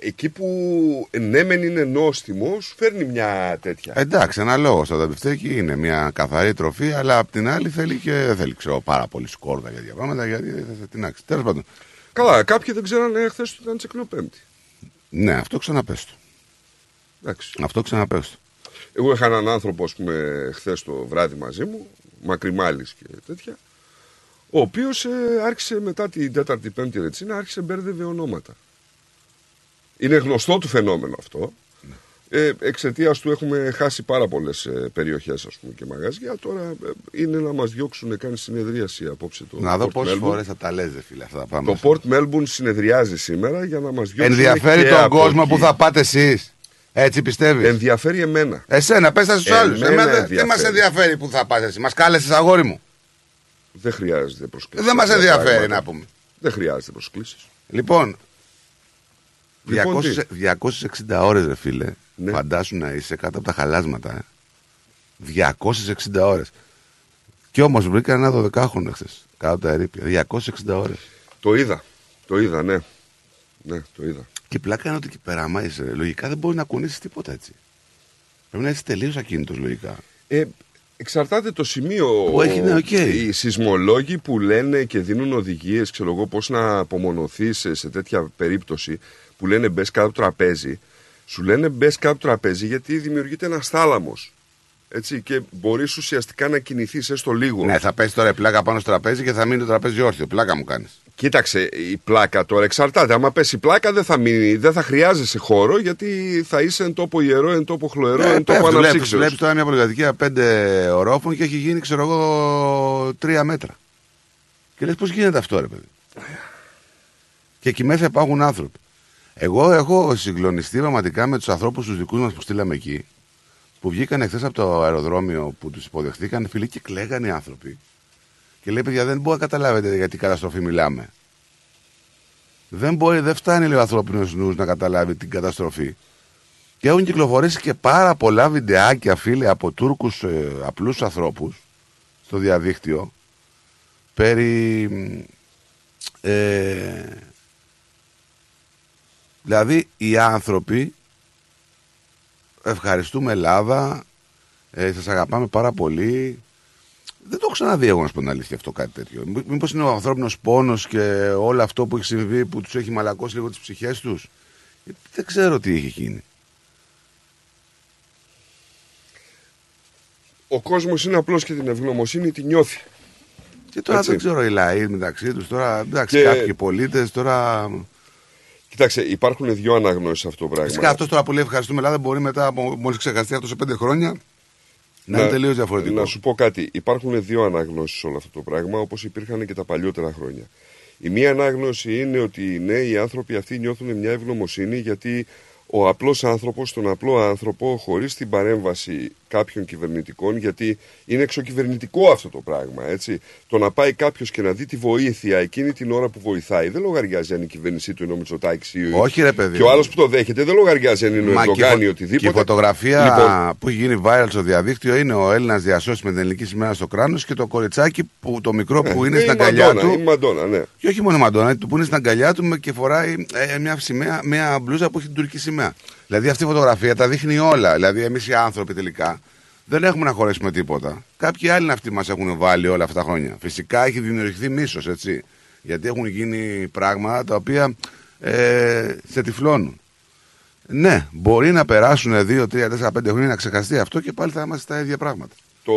εκεί που ναι μεν είναι νόστιμος, σου φέρνει μια τέτοια. Εντάξει, ένα λόγο. Το μπιφτέκι είναι μια καθαρή τροφή, αλλά απ' την άλλη θέλει και δεν θέλει ξέρω, πάρα πολύ σκόρδα για τέτοια πράγματα, γιατί δεν θα την άξει. Τέλος πάντων. Καλά, κάποιοι δεν ξέρανε χθες του ήταν τσεκνοπέμπτη. Ναι, αυτό ξαναπέστο. Εντάξει. Αυτό ξαναπέστο. Εγώ είχα έναν άνθρωπο, ας πούμε, χθες το βράδυ μαζί μου, μακριμάλης και τέτοια, ο οποίος ε, άρχισε μετά την τέταρτη πέμπτη ρετσίνα, άρχισε μπέρδευε ονόματα. Είναι γνωστό του φαινόμενο αυτό. Ε, Εξαιτίας του έχουμε χάσει πάρα πολλές ε, περιοχές και μαγαζιά. Τώρα ε, είναι να μας διώξουν, κάνει συνεδρίαση απόψε το. Να δω πόσες φορές θα τα λέτε, φίλε, αυτά τα πράγματα. Το Port Melbourne συνεδριάζει σήμερα για να μας διώξουν. Ενδιαφέρει τον κόσμο που θα πάτε εσείς. Έτσι πιστεύεις; Ενδιαφέρει εμένα. Εσένα, πες στους άλλους. Εμένα δεν μας ενδιαφέρει που θα πας εσύ; Μας κάλεσες αγόρι μου; Δεν χρειάζεται προσκλήσεις. Δεν μας ενδιαφέρει να πούμε. Δεν χρειάζεται προσκλήσεις. Λοιπόν, 200, 260 ώρες, ρε φίλε. Ναι. Φαντάσου να είσαι κάτω από τα χαλάσματα. Ε. 260 ώρες. Κι όμως βρήκα ένα 12χρονο χθες. Κάτω από τα ερήπια. 260 ώρες. Το είδα. Το είδα, ναι. Ναι, το είδα. Και η πλάκα είναι ότι εκεί πέρα, άμα είσαι, λογικά δεν μπορείς να κουνήσεις τίποτα έτσι. Πρέπει να είσαι τελείως ακίνητος λογικά. Ε, εξαρτάται το σημείο. Που έχει, ναι, okay. Οι σεισμολόγοι που λένε και δίνουν οδηγίες, ξέρω εγώ, πώς να απομονωθείς σε, σε τέτοια περίπτωση, που λένε μπες κάτω τραπέζι, σου λένε μπες κάτω τραπέζι γιατί δημιουργείται ένας θάλαμος. Έτσι, και μπορείς ουσιαστικά να κινηθείς έστω λίγο. Ναι, θα πέσει τώρα η πλάκα πάνω στο τραπέζι και θα μείνει το τραπέζι όρθιο. Πλάκα μου κάνεις. Κοίταξε, η πλάκα τώρα εξαρτάται. Άμα πέσει η πλάκα, δεν θα, μείνει, δεν θα χρειάζεσαι χώρο γιατί θα είσαι εν τόπο ιερό, εν τόπο χλωερό, ε, εν τόπο αναψύξεω. Βλέπεις τώρα μια πολυκατοικία πέντε ορόφων και έχει γίνει, ξέρω εγώ, τρία μέτρα. Και λες, πώς γίνεται αυτό, ρε παιδί; Και εκεί μέσα υπάρχουν άνθρωποι. Εγώ έχω συγκλονιστεί πραγματικά με τους ανθρώπους τους δικούς μας που στείλαμε εκεί, που βγήκαν εχθέ από το αεροδρόμιο που τους υποδεχτήκαν, φίλοι και κλαίγανε οι άνθρωποι. Και λέει, παιδιά, δεν μπορεί να καταλάβετε για τι καταστροφή μιλάμε. Δεν μπορεί, δεν φτάνει λέει, ο ανθρώπινος νους να καταλάβει την καταστροφή. Και έχουν κυκλοφορήσει και πάρα πολλά βιντεάκια, φίλοι, από Τούρκους ε, απλούς ανθρώπους στο διαδίκτυο περί. Ε, δηλαδή οι άνθρωποι ευχαριστούμε Ελλάδα ε, σας αγαπάμε πάρα πολύ δεν το έχω ξαναδεί εγώ να σου πω την αλήθεια αυτό κάτι τέτοιο. Μήπως είναι ο ανθρώπινος πόνος και όλο αυτό που έχει συμβεί που τους έχει μαλακώσει λίγο τις ψυχές τους. Δεν ξέρω τι έχει γίνει. Ο κόσμος είναι απλώ και την ευγνωμοσύνη τη νιώθει. Και τώρα Έτσι. δεν ξέρω οι λαοί μεταξύ τους. Τώρα εντάξει, Και- κάποιοι πολίτες τώρα. Κοιτάξτε, υπάρχουν δύο αναγνώσεις σε αυτό το πράγμα. Φυσικά αυτός τώρα που λέει ευχαριστούμε Ελλάδα μπορεί μετά από μόλις ξεχαστεί αυτό σε πέντε χρόνια να, είναι τελείως διαφορετικό. Να σου πω κάτι. Υπάρχουν δύο αναγνώσεις σε όλο αυτό το πράγμα, όπως υπήρχαν και τα παλιότερα χρόνια. Η μία ανάγνωση είναι ότι ναι, οι άνθρωποι αυτοί νιώθουν μια ευγνωμοσύνη γιατί ο απλός άνθρωπος, τον απλό άνθρωπο, χωρίς την παρέμβαση κάποιων κυβερνητικών, γιατί είναι εξοκυβερνητικό αυτό το πράγμα, έτσι. Το να πάει κάποιος και να δει τη βοήθεια εκείνη την ώρα που βοηθάει, δεν λογαριάζει αν είναι η κυβέρνησή του είναι ο Μητσοτάκης ή ο Όχι, ρε παιδί. Και ο άλλος που το δέχεται δεν λογαριάζει αν είναι ο Μα και η Ερντογάν ή φω- οτιδήποτε. Και η φωτογραφία Λοιπόν, που έχει γίνει viral στο διαδίκτυο είναι ο Έλληνας διασώσει με την ελληνική σημαία στο κράνος και το κοριτσάκι που, το μικρό που ε, είναι η στην αγκαλιά Μαντόνα, του. Η Μαντόνα, ναι. Και όχι μόνο η Μαντόνα, που είναι στην αγκαλιά του με- και φοράει ε, μια, σημαία, μια μπλούζα που έχει την τουρκική σημαία. Δηλαδή αυτή η φωτογραφία τα δείχνει όλα. Δηλαδή εμείς οι άνθρωποι τελικά δεν έχουμε να χωρέσουμε τίποτα. Κάποιοι άλλοι είναι αυτοί μας έχουν βάλει όλα αυτά τα χρόνια. Φυσικά έχει δημιουργηθεί μίσος, έτσι. Γιατί έχουν γίνει πράγματα τα οποία ε, σε τυφλώνουν. Ναι, μπορεί να περάσουν 2, 3, 4, 5 χρόνια να ξεχαστεί αυτό και πάλι θα είμαστε τα ίδια πράγματα. Το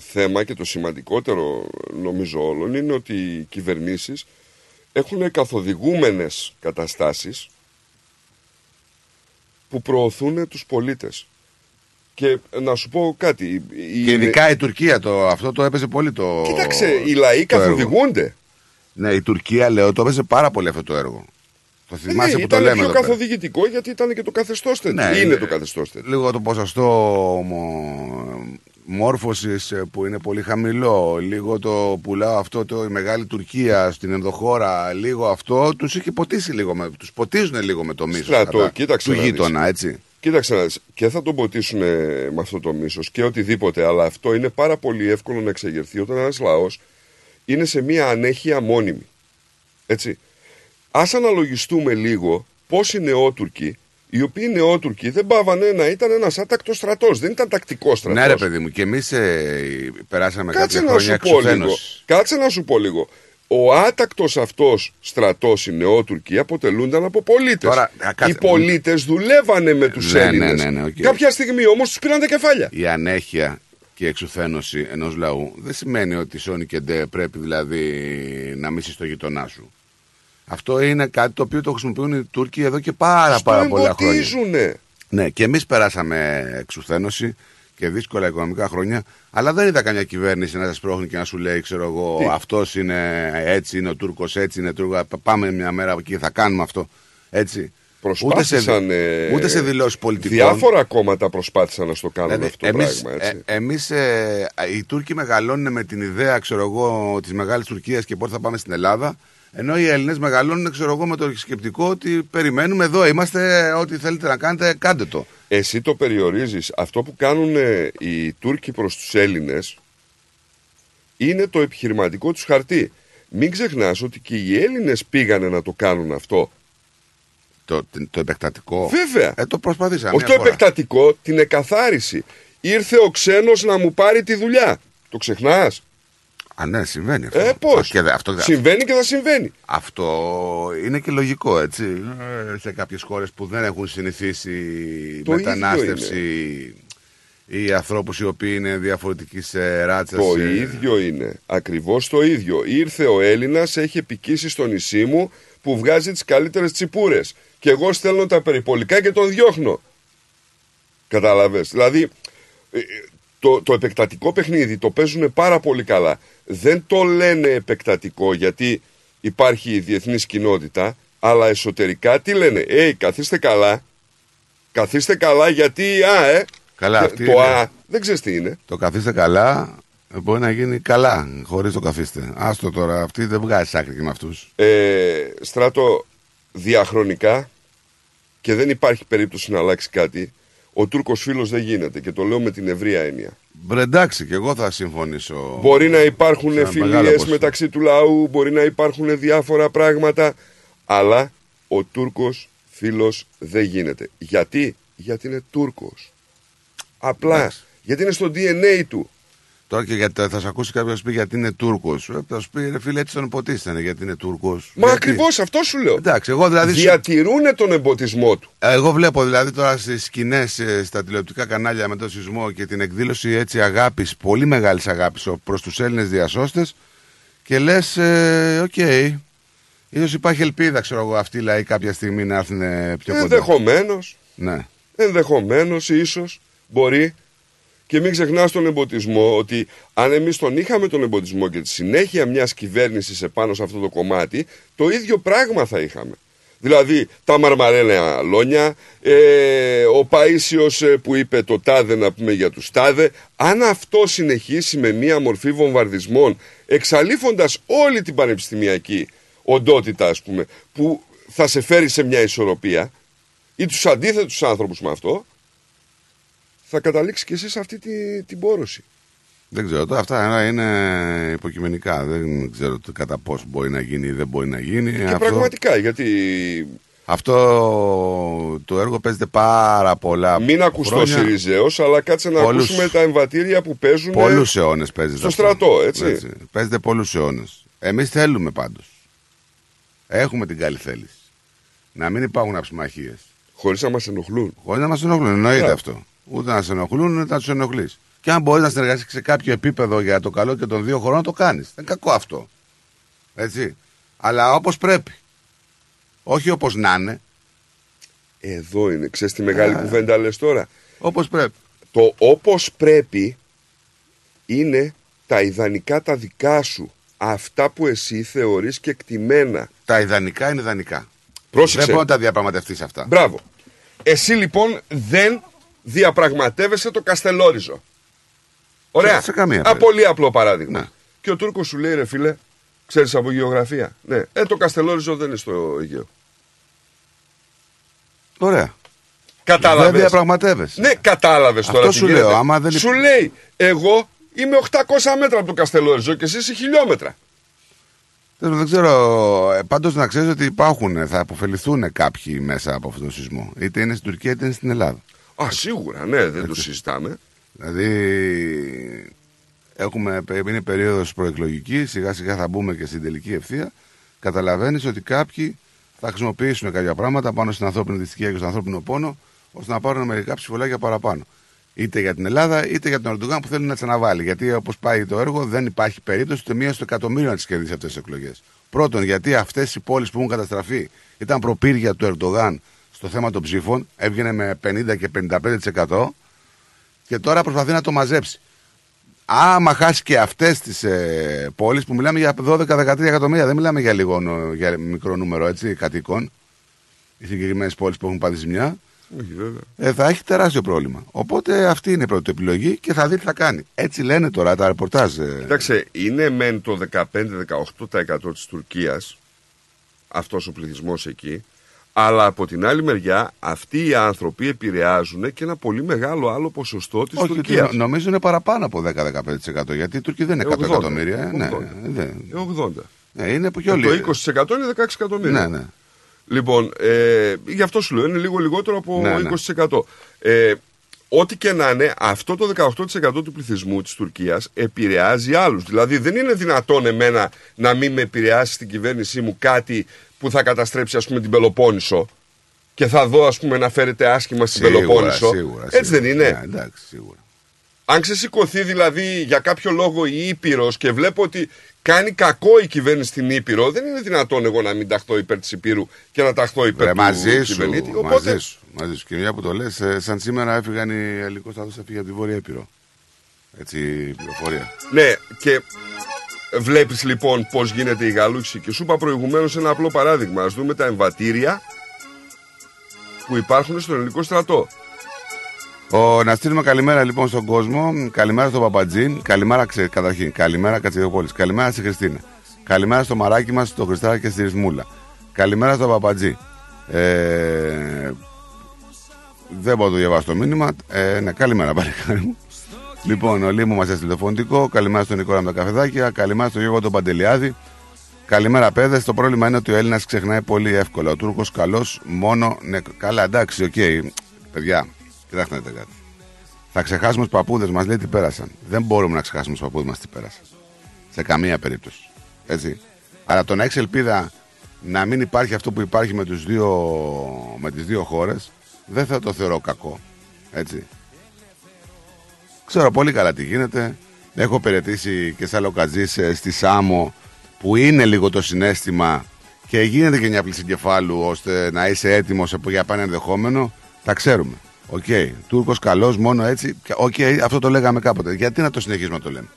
θέμα και το σημαντικότερο νομίζω όλων είναι ότι οι κυβερνήσεις έχουν καθοδηγούμενες καταστάσεις που προωθούν τους πολίτες. Και να σου πω κάτι. Και ειδικά η Τουρκία το, αυτό το έπαιζε πολύ το. Κοίταξε, οι λαοί το έργο. καθοδηγούνται. Ναι, η Τουρκία, λέω, το έπαιζε πάρα πολύ αυτό το έργο. Το θυμάσαι Ε, που το ήταν λέμε. πιο εδώ πέρα. καθοδηγητικό γιατί ήταν και το καθεστώς τέτοιο. Ναι, είναι είναι- το καθεστώς τέτοιο. Λίγο το ποσοστό μόρφωσης ε, που είναι πολύ χαμηλό, λίγο το πουλάω αυτό το η μεγάλη Τουρκία στην ενδοχώρα, λίγο αυτό, τους είχε ποτίσει λίγο, με, τους ποτίζουν λίγο με το μίσος Στρατό, κατά κοίταξε του να δεις. γείτονα, έτσι. Κοίταξε να δεις, και θα τον ποτίσουν με αυτό το μίσος και οτιδήποτε, αλλά αυτό είναι πάρα πολύ εύκολο να εξεγερθεί όταν ένας λαός είναι σε μια ανέχεια μόνιμη. Έτσι. Ας αναλογιστούμε λίγο πώς οι νεότουρκοι, οι οποίοι νεότουρκοι δεν παύανε να ήταν ένας άτακτος στρατός, δεν ήταν τακτικός στρατός. Ναι ρε παιδί μου, και εμείς ε, περάσαμε Κάτσε κάποια να χρόνια σου πω λίγο. εξουθένωση. Κάτσε να σου πω λίγο. Ο άτακτος αυτός στρατός, οι νεότουρκοι, αποτελούνταν από πολίτες. Τώρα, α, κάτσε. Οι πολίτες δουλεύανε με τους Ναι, ναι, Έλληνες. ναι, ναι, οκ. Κάποια στιγμή όμως τους πήραν τα κεφάλια. Η ανέχεια και η εξουθένωση ενός λαού δεν σημαίνει ότι σώνει και ντε πρέπει δηλαδή να μίσεις το γειτονά σου. Αυτό είναι κάτι το οποίο το χρησιμοποιούν οι Τούρκοι εδώ και πάρα Στο πάρα πολλά χρόνια. εμποτίζουνε. Ναι, και εμείς περάσαμε εξουθένωση και δύσκολα οικονομικά χρόνια, αλλά δεν είδα καμιά κυβέρνηση να σας πρόχνει και να σου λέει, ξέρω εγώ, Τι; αυτός είναι έτσι, είναι ο Τούρκος, έτσι είναι Τούρκος. Πάμε μια μέρα εκεί, θα κάνουμε αυτό. Έτσι. Προσπάθησαν. ούτε σε, ε, ούτε σε δηλώσεις πολιτικών. Διάφορα κόμματα προσπάθησαν να στο κάνουν Δηλαδή, αυτό το εμείς, πράγμα. Έτσι. ε, εμείς, ε, οι Τούρκοι μεγαλώνουν με την ιδέα, ξέρω εγώ, της Μεγάλης Τουρκίας και πότε θα πάμε στην Ελλάδα, ενώ οι Έλληνες μεγαλώνουν, ξέρω εγώ, με το σκεπτικό ότι περιμένουμε εδώ, είμαστε, ό,τι θέλετε να κάνετε, κάντε το. Εσύ το περιορίζεις. Αυτό που κάνουν ε, οι Τούρκοι προς τους Έλληνες είναι το επιχειρηματικό τους χαρτί. Μην ξεχνάς ότι και οι Έλληνες πήγανε να το κάνουν αυτό. Το, το επεκτατικό. Βέβαια. Ε, το προσπαθήσαμε. Όχι μια το φορά. επεκτατικό, την εκαθάριση. Ήρθε ο ξένος να μου πάρει τη δουλειά. Το ξεχνάς. Α, ναι, συμβαίνει αυτό. Ε, πώς; Α, και δε- αυτό, Συμβαίνει και θα συμβαίνει. αυτό είναι και λογικό, έτσι. Ε, Σε κάποιες χώρες που δεν έχουν συνηθίσει Το μετανάστευση ή ανθρώπους οι οποίοι είναι διαφορετικής ε, ράτσας. Το ε, ίδιο είναι. Ακριβώς το ίδιο. Ήρθε ο Έλληνας, έχει επικίσει στο νησί μου που βγάζει τις καλύτερες τσιπούρες. Και εγώ στέλνω τα περιπολικά και τον διώχνω. Κατάλαβες. Δηλαδή, ε, ε, το, το επεκτατικό παιχνίδι το παίζουν πάρα πολύ καλά. Δεν το λένε επεκτατικό γιατί υπάρχει η διεθνής κοινότητα, αλλά εσωτερικά τι λένε; Ε, καθίστε καλά. Καθίστε καλά γιατί, α, ε. Καλά, Και αυτή το είναι. α, δεν ξέρεις τι είναι. Το καθίστε καλά ε, μπορεί να γίνει καλά χωρίς το καθίστε. Άστο τώρα, αυτή δεν βγάζει άκρη και με αυτούς. ε, στράτο διαχρονικά και δεν υπάρχει περίπτωση να αλλάξει κάτι. Ο Τούρκος φίλος δεν γίνεται και το λέω με την ευρεία έννοια. Μπρε, εντάξει, και εγώ θα συμφωνήσω. Μπορεί να υπάρχουν σε ένα μεγάλο φιλίες ποσοστό. μεταξύ του λαού, μπορεί να υπάρχουν διάφορα πράγματα, αλλά ο Τούρκος φίλος δεν γίνεται. Γιατί; Γιατί είναι Τούρκος. Απλά. Εντάξει. Γιατί είναι στο DNA του. Τώρα και γιατί θα σε ακούσει κάποιος να σου πει γιατί είναι Τούρκος. Θα σου πει ρε φίλε, έτσι τον υποτίθεται γιατί είναι Τούρκος. Μα ακριβώς αυτό σου λέω. Εντάξει, εγώ δηλαδή. σου- Διατηρούν τον εμποτισμό του. Εγώ βλέπω δηλαδή τώρα στις σκηνές, στα τηλεοπτικά κανάλια με τον σεισμό και την εκδήλωση έτσι αγάπης, πολύ μεγάλης αγάπης προς τους Έλληνες διασώστες και λες, ε, οκ, ίσως υπάρχει ελπίδα, ξέρω εγώ, αυτοί οι λαοί κάποια στιγμή να έρθουν ε, πιο κοντά. Ενδεχομένως. Ναι. Ενδεχομένως, ίσως, μπορεί. Και μην ξεχνάς τον εμποτισμό ότι αν εμείς τον είχαμε τον εμποτισμό και τη συνέχεια μιας κυβέρνησης επάνω σε αυτό το κομμάτι, το ίδιο πράγμα θα είχαμε. Δηλαδή τα μαρμαρένια αλώνια, ε, ο Παΐσιος ε, που είπε το τάδε να πούμε για τους τάδε, αν αυτό συνεχίσει με μία μορφή βομβαρδισμών, εξαλείφοντας όλη την πανεπιστημιακή οντότητα ας πούμε, που θα σε φέρει σε μια ισορροπία, ή τους αντίθετους άνθρωπους με αυτό, θα καταλήξεις και εσύ σε αυτή τη, την πόρωση. Δεν ξέρω, τώρα αυτά είναι υποκειμενικά. Δεν ξέρω το κατά πόσο μπορεί να γίνει ή δεν μπορεί να γίνει. Και πραγματικά, γιατί Αυτό το έργο παίζεται πάρα πολλά μην ακουστώ χρόνια. Σιριζέος, αλλά κάτσε να Πολλούς- ακούσουμε τα εμβατήρια που παίζουν Πολλούς αιώνες παίζεται. στο αυτό. στρατό, έτσι. Παίζεται πολλούς αιώνες. Εμείς θέλουμε πάντως. Έχουμε την καλή θέληση. Να μην υπάρχουν αψημαχίες. Χωρίς να μας ενοχλούν. Χωρίς να μας ενοχλούν. Εννοείται Μπράβο. αυτό. Ούτε να σε ενοχλούν, ούτε να τους ενοχλείς. Και αν μπορείς να συνεργαστείς σε κάποιο επίπεδο για το καλό και των δύο χωρών, το κάνεις. Δεν είναι κακό αυτό. Έτσι. Αλλά όπως πρέπει. Όχι όπως να είναι. Εδώ είναι. Ξέρεις τη μεγάλη κουβέντα λες τώρα; Όπως πρέπει. Το όπως πρέπει είναι τα ιδανικά τα δικά σου. αυτά που εσύ θεωρείς και εκτιμένα. Τα ιδανικά είναι ιδανικά. Πρόσεξε. Δεν μπορεί να τα διαπραγματευτείς αυτά. Μπράβο. Εσύ λοιπόν δεν διαπραγματεύεσαι το Καστελόριζο. Ωραία. Σε καμία Α, πολύ απλό παράδειγμα. Και ο Τούρκος σου λέει, ρε φίλε, ξέρεις από γεωγραφία. Ναι. Ε, το Καστελόριζο δεν είναι στο Αιγαίο. Ωραία. Κατάλαβες. Δεν διαπραγματεύεσαι. Ναι, κατάλαβες τώρα. Αυτό τι σου γίνεται. λέω, άμα δεν- Σου λέει, εγώ είμαι 800 μέτρα από το Καστελόριζο και εσύ είσαι χιλιόμετρα. Δεν, δεν ξέρω. Ε, Πάντως να ξέρεις ότι υπάρχουν, θα αποφεληθούν κάποιοι μέσα από αυτόν τον σεισμό. Είτε είναι στην Τουρκία είτε είναι στην Ελλάδα. Α, σίγουρα, ναι, δεν το συζητάμε. Δηλαδή, έχουμε, είναι περίοδος προεκλογικής, σιγά σιγά θα μπούμε και στην τελική ευθεία. Καταλαβαίνεις ότι κάποιοι θα χρησιμοποιήσουν κάποια πράγματα πάνω στην ανθρώπινη δυστυχία και στον ανθρώπινο πόνο, ώστε να πάρουν μερικά ψηφολάκια παραπάνω. Είτε για την Ελλάδα είτε για τον Ερντογάν που θέλει να τι αναβάλει. Γιατί όπως πάει το έργο, δεν υπάρχει περίπτωση ούτε μία στο εκατομμύριο να τις κερδίσει αυτές τις εκλογές. Πρώτον, γιατί αυτές οι πόλεις που έχουν καταστραφεί ήταν προπύργια του Ερντογάν στο θέμα των ψήφων, έβγαινε με 50 και 55% και τώρα προσπαθεί να το μαζέψει. Άμα χάσει και αυτές τις ε, πόλεις που μιλάμε για 12-13 εκατομμύρια, δεν μιλάμε για, λίγο, νο- για μικρό νούμερο έτσι, κατοίκων, οι συγκεκριμένες πόλεις που έχουν πάθει ζημιά, Όχι, βέβαια. ε, θα έχει τεράστιο πρόβλημα. Οπότε αυτή είναι η πρώτη επιλογή και θα δει τι θα κάνει. Έτσι λένε τώρα τα ρεπορτάζ. ε. Κοιτάξτε, είναι μεν το 15-18% της Τουρκίας αυτός ο πληθυσμός εκεί αλλά από την άλλη μεριά αυτοί οι άνθρωποι επηρεάζουν και ένα πολύ μεγάλο άλλο ποσοστό της Όχι, ότι Τουρκίας. νο- νομίζω είναι παραπάνω από 10-15% γιατί οι Τούρκοι δεν είναι 100 Ε, 80, εκατομμύρια. ε, Ναι, 80. δεν- Ε, 80. ε, είναι που και Ε, όλοι. Το 20% είναι 16 εκατομμύρια. Ναι, ναι. Λοιπόν, ε, γι' αυτό σου λέω, είναι λίγο λιγότερο από Ναι, ναι. 20%. Ε, ό,τι και να είναι, αυτό το 18% του πληθυσμού της Τουρκίας επηρεάζει άλλους. Δηλαδή δεν είναι δυνατόν εμένα να μην με επηρεάσει στην κυβέρνησή μου κάτι που θα καταστρέψει ας πούμε την Πελοπόννησο και θα δω ας πούμε να φέρεται άσχημα στην Σίγουρα, Πελοπόννησο. σίγουρα, Έτσι σίγουρα. δεν είναι. Ναι, εντάξει, σίγουρα. Αν ξεσηκωθεί δηλαδή για κάποιο λόγο η Ήπειρος και βλέπω ότι κάνει κακό η κυβέρνηση στην Ήπειρο, δεν είναι δυνατόν εγώ να μην ταχθώ υπέρ της Ήπειρου και να ταχθώ υπέρ Ρε, του μαζί σου, κυβερνήτη. μαζί σου, μαζί σου. Και μια που το λες, ε, σαν σήμερα έφυγαν οι ελληνικοί στρατός έφυγε από τη Βόρεια Ήπειρο. Έτσι, η πληροφορία. Ναι, και βλέπεις λοιπόν πώς γίνεται η γαλούξη. Και σου είπα προηγουμένως ένα απλό παράδειγμα. Ας δούμε τα εμβατήρια που υπάρχουν στον ελληνικό στρατό. Ο, να στείλουμε καλημέρα λοιπόν στον κόσμο. Καλημέρα στον Παπατζή. Καλημέρα, ξε, καταρχήν. Καλημέρα Κατσιδεοπόλη. Καλημέρα στη Χριστίνα. Καλημέρα στο μαράκι μας, στο Χριστάρα και στη Ρυθμούλα. Καλημέρα στον Παπατζή. Ε, δεν μπορώ να το διαβάσω το μήνυμα. Ε, ναι, καλημέρα παρακαλώ μου. Λοιπόν, ο Λίμου μας έστειλε τηλεφωνητικό. Καλημέρα στον Νικόλα με τα καφεδάκια. Καλημέρα στον Γιώργο τον Παντελιάδη. Καλημέρα, παιδες. Το πρόβλημα είναι ότι ο Έλληνας ξεχνάει πολύ εύκολα. Ο Τούρκος καλός μόνο. Ναι, καλά, εντάξει, οκ. Παιδιά, κοιτάξτε να δείτε κάτι. Θα ξεχάσουμε τους παππούδες μας, λέει τι πέρασαν. Δεν μπορούμε να ξεχάσουμε τους παππούδες μας τι πέρασαν. Σε καμία περίπτωση. Έτσι. Αλλά το να έχεις ελπίδα να μην υπάρχει αυτό που υπάρχει με, τους δύο, με τις δύο χώρες δεν θα το θεωρώ κακό. Έτσι. Ξέρω πολύ καλά τι γίνεται. Έχω περαιτήσει και σαν λοκατζής ε, στη Σάμο που είναι λίγο το συνέστημα και γίνεται και μια πλύση εγκεφάλου ώστε να είσαι έτοιμος για παν ενδεχόμενο. Τα ξέρουμε. OK. Okay. Τούρκος καλός, μόνο έτσι. OK, okay, αυτό το λέγαμε κάποτε. Γιατί να το συνεχίσουμε να το λέμε;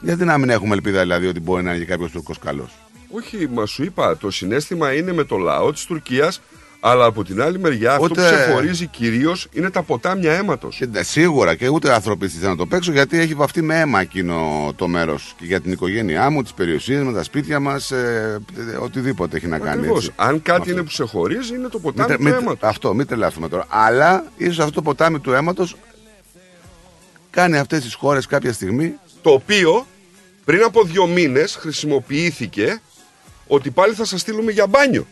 Γιατί να μην έχουμε ελπίδα δηλαδή ότι μπορεί να είναι κάποιος Τούρκος καλός; Όχι, μα σου είπα, το συναίσθημα είναι με το λαό της Τουρκίας, αλλά από την άλλη μεριά αυτό Ούτε- που ξεχωρίζει κυρίως είναι τα ποτάμια αίματος. Και, σίγουρα και ούτε ανθρωπιστή να το παίξω γιατί έχει βαφτεί με αίμα εκείνο το μέρος. Και για την οικογένειά μου, τις περιουσίες μας, τα σπίτια μας, ε, οτιδήποτε έχει να κάνει. Ακριβώς. έτσι. Αν κάτι Αυτό. είναι που ξεχωρίζει, είναι το Μην ποτάμι τε- του μην- αίματος. Αυτό, μην τρελαθούμε τώρα. Αλλά ίσως αυτό το ποτάμι του αίματος κάνει αυτές τις χώρες κάποια στιγμή. Το οποίο πριν από δύο μήνες χρησιμοποιήθηκε ότι πάλι θα σας στείλουμε για μπάνιο.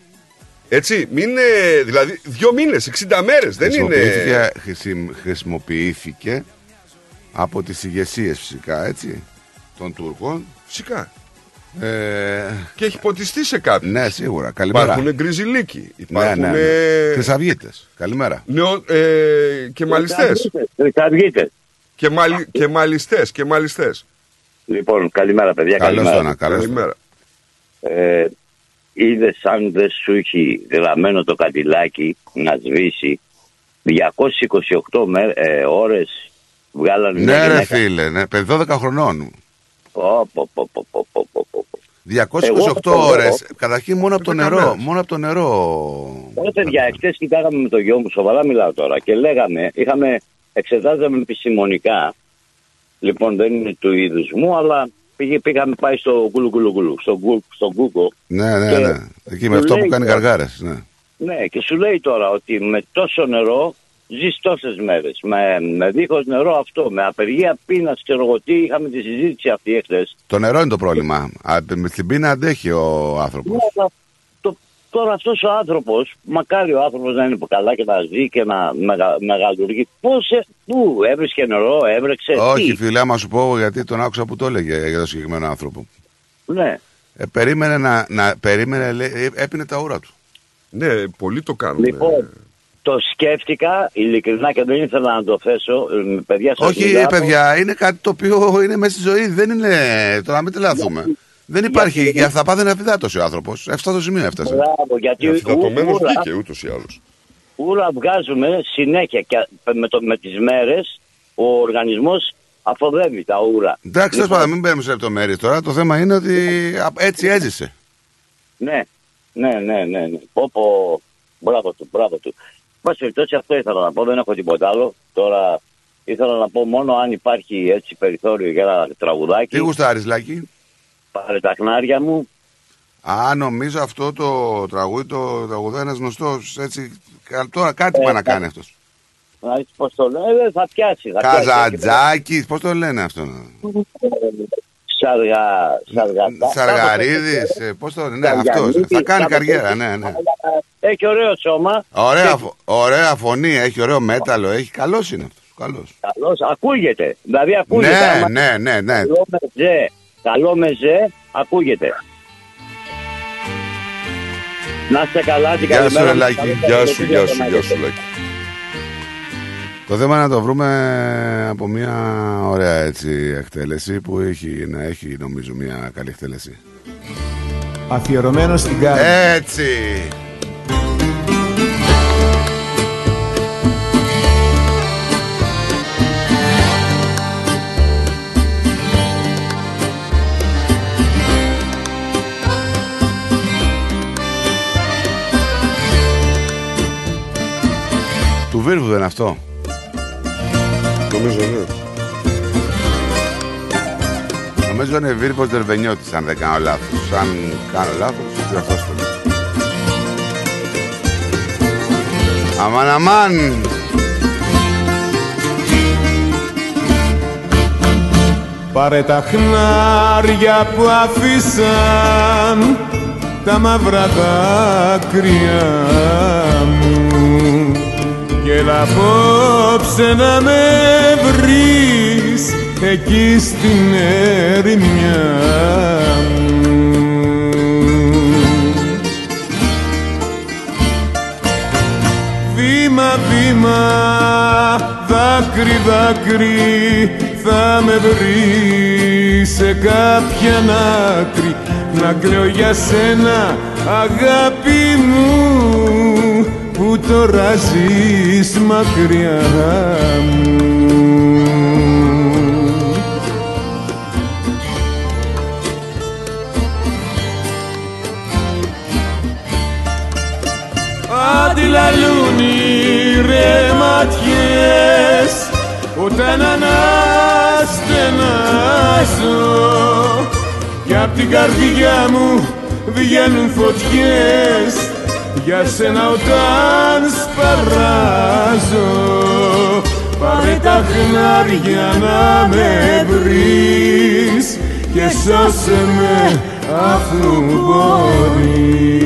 Έτσι, μην είναι. Δηλαδή, δύο μήνες, 60 μέρες. Δεν είναι. χρησιμοποιήθηκε, χρησιμ- χρησιμοποιήθηκε από τις ηγεσίες φυσικά έτσι των Τούρκων. Φυσικά. Ε, Και έχει ποτιστεί σε κάτι. ναι, σίγουρα. Καλημέρα. Υπάρχουν γκριζιλίκοι. Υπάρχουν. Ναι, ναι, ναι. ε, Χρυσαυγίτες. Καλημέρα. νεο- ε, και μαλιστές. Χρυσαυγίτες. Και, μαλι, και μαλιστές, και μαλιστές. Λοιπόν, καλημέρα παιδιά. Καλώς καλημέρα. το να, καλώς το. Καλημέρα. Ε, Είδες αν δεν σου έχει γραμμένο το κατηλάκι να σβήσει 228 μέρ, ε, ώρες βγάλανε μια Ναι, ρε γυναίκα. φίλε, ναι, παιδί 12 χρονών. Πω, πω, πω, πω, πω, πω, πω, πω. 228 Εγώ- ώρες. Καταρχήν μόνο από το Δεν νερό. κανένας. Μόνο από το νερό. Ωραία, παιδιά, εχθές κοιτάγαμε με το γιο μου, σοβαρά μιλάω τώρα, και λέγαμε, είχαμε, εξετάζαμε επιστημονικά. Λοιπόν, δεν είναι του είδους μου, αλλά πήγε, πήγαμε πάει στο γκουλου γκουλου γκουλου, στο, γκου, στο Google. Ναι, ναι, Και ναι. Εκεί με σου αυτό που λέει κάνει τώρα- γαργάρες. Ναι. Ναι, και σου λέει τώρα ότι με τόσο νερό ζεις τόσες μέρες. Με, με δίχως νερό αυτό, με απεργία πείνας, ξέρω εγώ τι, είχαμε τη συζήτηση αυτή εχθές. Το νερό είναι το πρόβλημα. Α, με την πείνα αντέχει ο άνθρωπος. Το, τώρα αυτός ο άνθρωπος, μακάρι ο άνθρωπος να είναι καλά και να ζει και να μεγα, μεγαλουργεί. Πώς, πού, έβρισκε νερό, έβρεξε. Όχι, τι. φίλε, άμα σου πω γιατί τον άκουσα που το έλεγε για το συγκεκριμένο άνθρωπο. Ναι. Ε, περίμενε να, να περίμενε, λέει, ε, έπινε τα ούρα του. Ναι, πολλοί το κάνουν. Λοιπόν, το σκέφτηκα ειλικρινά και δεν ήθελα να το θέσω. ε, Παιδιά, σας Όχι, μιλάω. παιδιά, είναι κάτι το οποίο είναι μέσα στη ζωή. Δεν είναι. Τώρα μην τρελαθούμε. Δεν υπάρχει. Για θα πάθει να επιδάτωση ο άνθρωπος. Έφτασε στο σημείο έφτασε. Μπράβο, γιατί ου- Αφιδατωμένο ούρα- βγήκε ούτως ή άλλως. ούρα βγάζουμε συνέχεια και με, το, με τις μέρες ο οργανισμός αφοδεύει τα ούρα. Εντάξει, τέλος Λοιπόν, πάντων, μην μπαίνουμε σε λεπτομέρειες τώρα. Το θέμα είναι ότι α, έτσι έζησε. Ναι, ναι, ναι, ναι. ναι. Πω, πω, μπράβο του, μπράβο του. Πάση περιπτώσει αυτό ήθελα να πω, δεν έχω τίποτα άλλο. Τώρα ήθελα να πω μόνο αν υπάρχει έτσι περιθώριο για ένα τραγουδάκι. Τι γουστάρεις, Λάκη; Πάρε τα χνάρια μου. Α, νομίζω αυτό το τραγούδι το τραγουδάει ένας γνωστός. Έτσι. κα- Τώρα κάτι Ε, πάει να κα- κάνει αυτός. Να δεις πώς το λένε, θα πιάσει. Θα πιάσει. Καζατζάκης, πώς το λένε αυτό. Σαργα, σαργα, Σαργαρίδης, πώς το λένε. Ναι, αυτός. Σαργανίδης, Θα κάνει κάπως καριέρα, έτσι. ναι, ναι. Έχει ωραίο σώμα. Ωραία, φω- ωραία φωνή, έχει ωραίο μέταλλο, έχει. Καλός είναι αυτός. Καλός. Καλώς, ακούγεται. Δηλαδή ακούγεται. Ναι, Άμα- ναι, ναι, ναι. Καλό με ζε, καλό με ζε, ακούγεται. Να είστε καλά, την Γεια σου, καλημέρα. ρε, Λάκη. Γεια σου, γεια σου, γεια σου, Λάκη. Το θέμα είναι να το βρούμε από μια ωραία έτσι εκτέλεση που έχει, να έχει νομίζω μια καλή εκτέλεση. Αφιερωμένο στην Κάρη. Έτσι! Του Βίρβου δεν είναι αυτό; Νομίζω ναι. Νομίζω είναι Βίρβος Δερβενιώτης αν δεν κάνω λάθος. Αν κάνω λάθος, διορθώστε με. Αμάν αμάν! Πάρε τα χνάρια που αφήσαν τα μαύρα δάκρυα μου και έλα απόψε να με βρεις εκεί στην ερημιά μου. Βήμα, βήμα, δάκρυ, δάκρυ θα με βρεις σε κάποια άκρη να κλαίω για σένα αγάπη μου που τώρα ζεις μακριά μου. Αντιλαλούν οι ρε ματιές όταν αναστενάζω κι απ' την καρδιά μου βγαίνουν φωτιές για σένα όταν σπαράζω πάρε τα χνάρια να με βρεις και σώσε με αφού μπορείς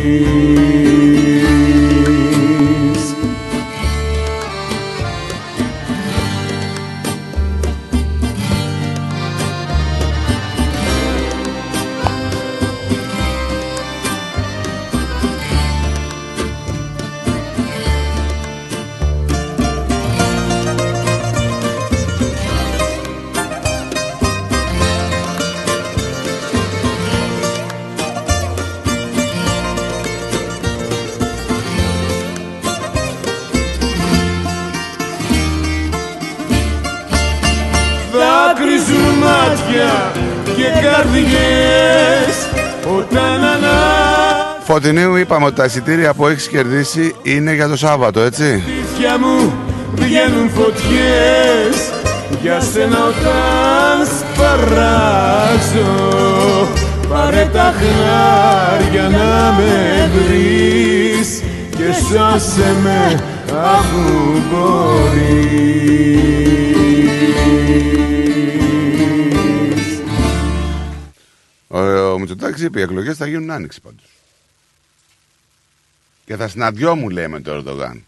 Φωτεινίου είπαμε ότι τα εισιτήρια που έχεις κερδίσει είναι για το Σάββατο, έτσι; σπίτια μου βγαίνουν φωτιές Για σένα όταν σπαράζω Πάρε τα χάρια να με βρεις Και σώσε με αφού μπορείς Ο, ο Μητσοτάκης είπε οι εκλογές θα γίνουν άνοιξη πάντως. Και θα συναντιόμουν λέει με τον Ερντογάν.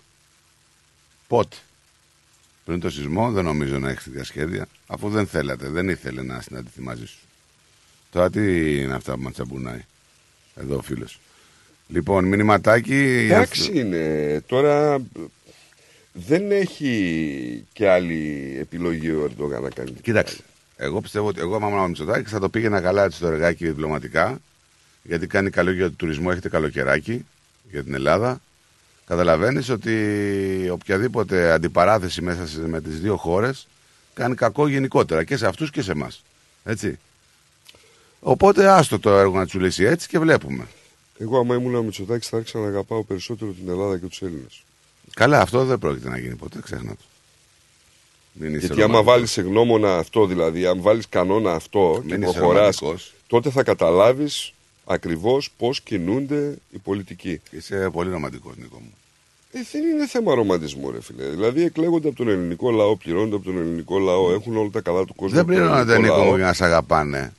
Πότε; Πριν το σεισμό δεν νομίζω να έχεις τέτοια σχέδια. Αφού δεν θέλατε, δεν ήθελε να συναντηθεί μαζί σου. Τώρα τι είναι αυτά που μας τσαμπουνάει. Εδώ ο φίλος. Λοιπόν, μηνυματάκι. Εντάξει είναι. Τώρα δεν έχει και άλλη επιλογή ο Ερντογάν να κάνει. Κοίταξε. Εγώ πιστεύω ότι εγώ, άμα ήμουν ο Μητσοτάκης, θα το πήγαινα καλά έτσι το εργάκι διπλωματικά. Γιατί κάνει καλό για τον τουρισμό, έχετε καλοκαιράκι για την Ελλάδα. Καταλαβαίνεις ότι οποιαδήποτε αντιπαράθεση μέσα σε- με τις δύο χώρες κάνει κακό γενικότερα και σε αυτούς και σε εμάς. Έτσι. Οπότε άστο το έργο να του λύσει έτσι και βλέπουμε. Εγώ, άμα ήμουν ο Μητσοτάκης, θα άρχισα να αγαπάω περισσότερο την Ελλάδα και τους Έλληνες. Καλά, αυτό δεν πρόκειται να γίνει ποτέ, ξέχνα το. Μην είσαι Γιατί άμα ρομαντικός. βάλεις σε γνώμονα αυτό, δηλαδή, αν βάλεις κανόνα αυτό Μην και είσαι προχωράς, ρομαντικός. τότε θα καταλάβεις ακριβώς πώς κινούνται οι πολιτικοί. Είσαι πολύ ρομαντικός, Νίκο μου. Ε, δεν είναι θέμα ρομαντισμού, ρε φίλε. Δηλαδή, εκλέγονται από τον ελληνικό λαό, πληρώνονται από τον ελληνικό λαό, έχουν όλα τα καλά του κόσμου. Δεν από τον πληρώνονται, ελληνικό Νίκο μου, λαό. για να σε αγαπάνε.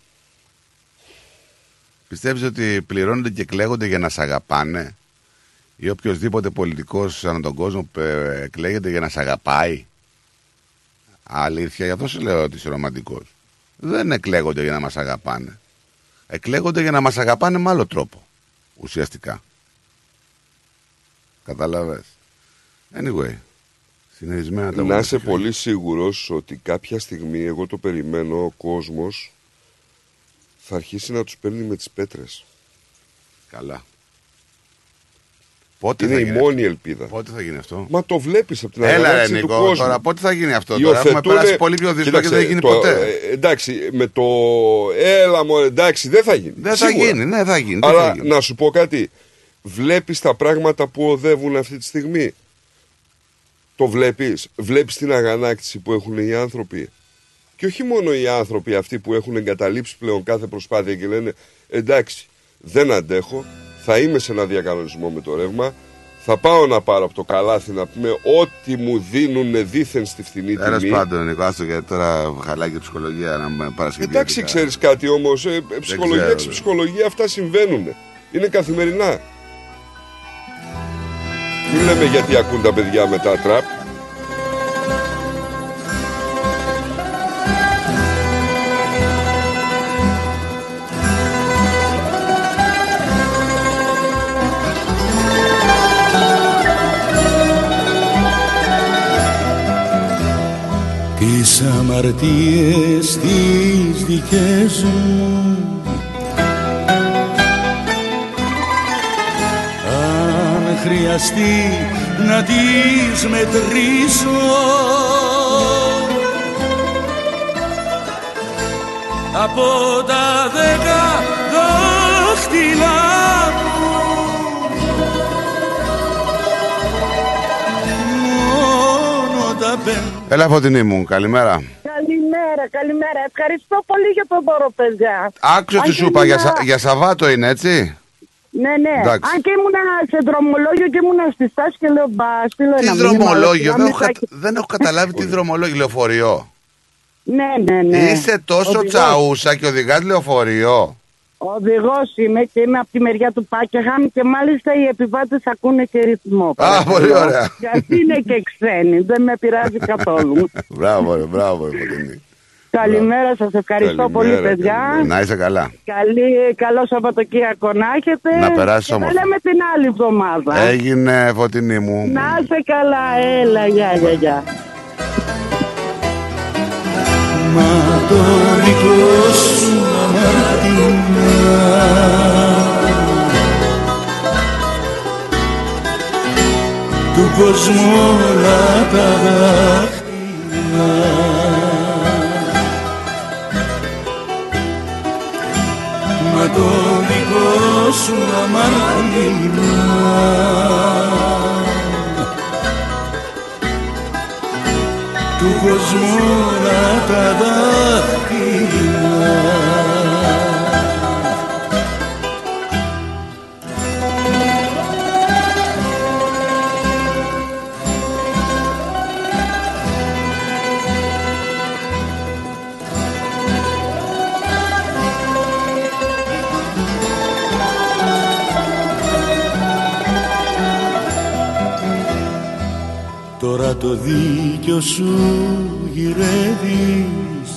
Πιστεύεις ότι πληρώνονται και κλαίγονται για να σε αγαπάνε; Ή οποιοδήποτε πολιτικός ανά τον κόσμο ε, εκλέγεται για να σε αγαπάει; Αλήθεια, γι' αυτό σου λέω ότι είσαι ρομαντικός. Δεν εκλέγονται για να μας αγαπάνε. Εκλέγονται για να μας αγαπάνε με άλλο τρόπο. Ουσιαστικά. Καταλαβες. Anyway. Συνεχισμένα τα Να πούμε. είσαι πολύ σίγουρος ότι κάποια στιγμή, εγώ το περιμένω, ο κόσμος θα αρχίσει να τους παίρνει με τις πέτρες. Καλά. Πότε είναι θα η γίνει μόνη ελπίδα. Πότε θα γίνει αυτό; Μα το βλέπεις από την Έλα ρε αγανάκτηση του Νικό, κόσμου. τώρα πότε θα γίνει αυτό; Τώρα. Έχουμε Υιοθετούνε- περάσει πολύ πιο δύσκολο και Κοίταξε, δεν έχει γίνει το- ποτέ. ε, εντάξει, με το έλα μου, εντάξει, δεν θα γίνει. Δεν θα Σίγουρα. γίνει, ναι, θα γίνει. δεν Αλλά θα γίνει; να σου πω κάτι. Βλέπεις τα πράγματα που οδεύουν αυτή τη στιγμή; Το βλέπεις; Βλέπεις την αγανάκτηση που έχουν οι άνθρωποι; Και όχι μόνο οι άνθρωποι αυτοί που έχουν εγκαταλείψει πλέον κάθε προσπάθεια και λένε εντάξει, δεν αντέχω, θα είμαι σε ένα διακανονισμό με το ρεύμα, θα πάω να πάρω από το καλάθι να πούμε ό,τι μου δίνουν δίθεν στη φθηνή Τέλος τιμή. πάντων, Νικό, άστο γιατί τώρα χαλάει και η ψυχολογία να με παρασκευή. Εντάξει, ξέρεις κάτι όμως. Ε, ε, ψυχολογία ξέρω, και δε. ψυχολογία αυτά συμβαίνουν. Είναι καθημερινά. Μην λέμε γιατί ακούν τα παιδιά μετά τραπ. Τις αμαρτίες τις δικές μου Αν χρειαστεί να τις μετρήσω Από τα δέκα δάχτυλα μου Μόνο τα πέντε Έλα, φωτεινή μου, καλημέρα. Καλημέρα, καλημέρα. Ευχαριστώ πολύ για τον δώρο, παιδιά. Άκουσα Αν τι και σου είπα, για, ήμουνα- Σα- για Σαββάτο είναι έτσι; Ναι, ναι. Εντάξει. Αν και ήμουν σε δρομολόγιο και ήμουν στη στάση και λέω μπα, στείλω Τι ένα μήνυμα, δρομολόγιο, να δεν μην έχω, θα- κατα- δεν έχω καταλάβει τι δρομολόγιο, λεωφορείο. Ναι, ναι, ναι. Είσαι τόσο Οδηγός. τσαούσα και οδηγάς λεωφορείο. Οδηγός είμαι και είμαι από τη μεριά του Πάκεχαμ και μάλιστα οι επιβάτες ακούνε και ρυθμό. Α, πολύ ωραία. Γιατί είναι και ξένοι, δεν με πειράζει καθόλου. μπράβο, ρε, μπράβο, ρε, φωτεινή. Καλημέρα, σας ευχαριστώ πολύ, Καλημέρα, παιδιά. καλημέρα. Να είσαι καλά. Καλή, καλό Σαββατοκύριακο να έχετε. Να περάσεις Και όμορφα. Τα λέμε την άλλη εβδομάδα. Έγινε φωτεινή μου. Να είσαι καλά, έλα, γεια, γεια, γεια. Μα το δικό σου αμάρτημα του κόσμου όλα τα δάχτυλα το δικό σου αμάρτημα του κόσμου να τα δάχτυλα Τώρα το δίκιο σου γυρεύεις.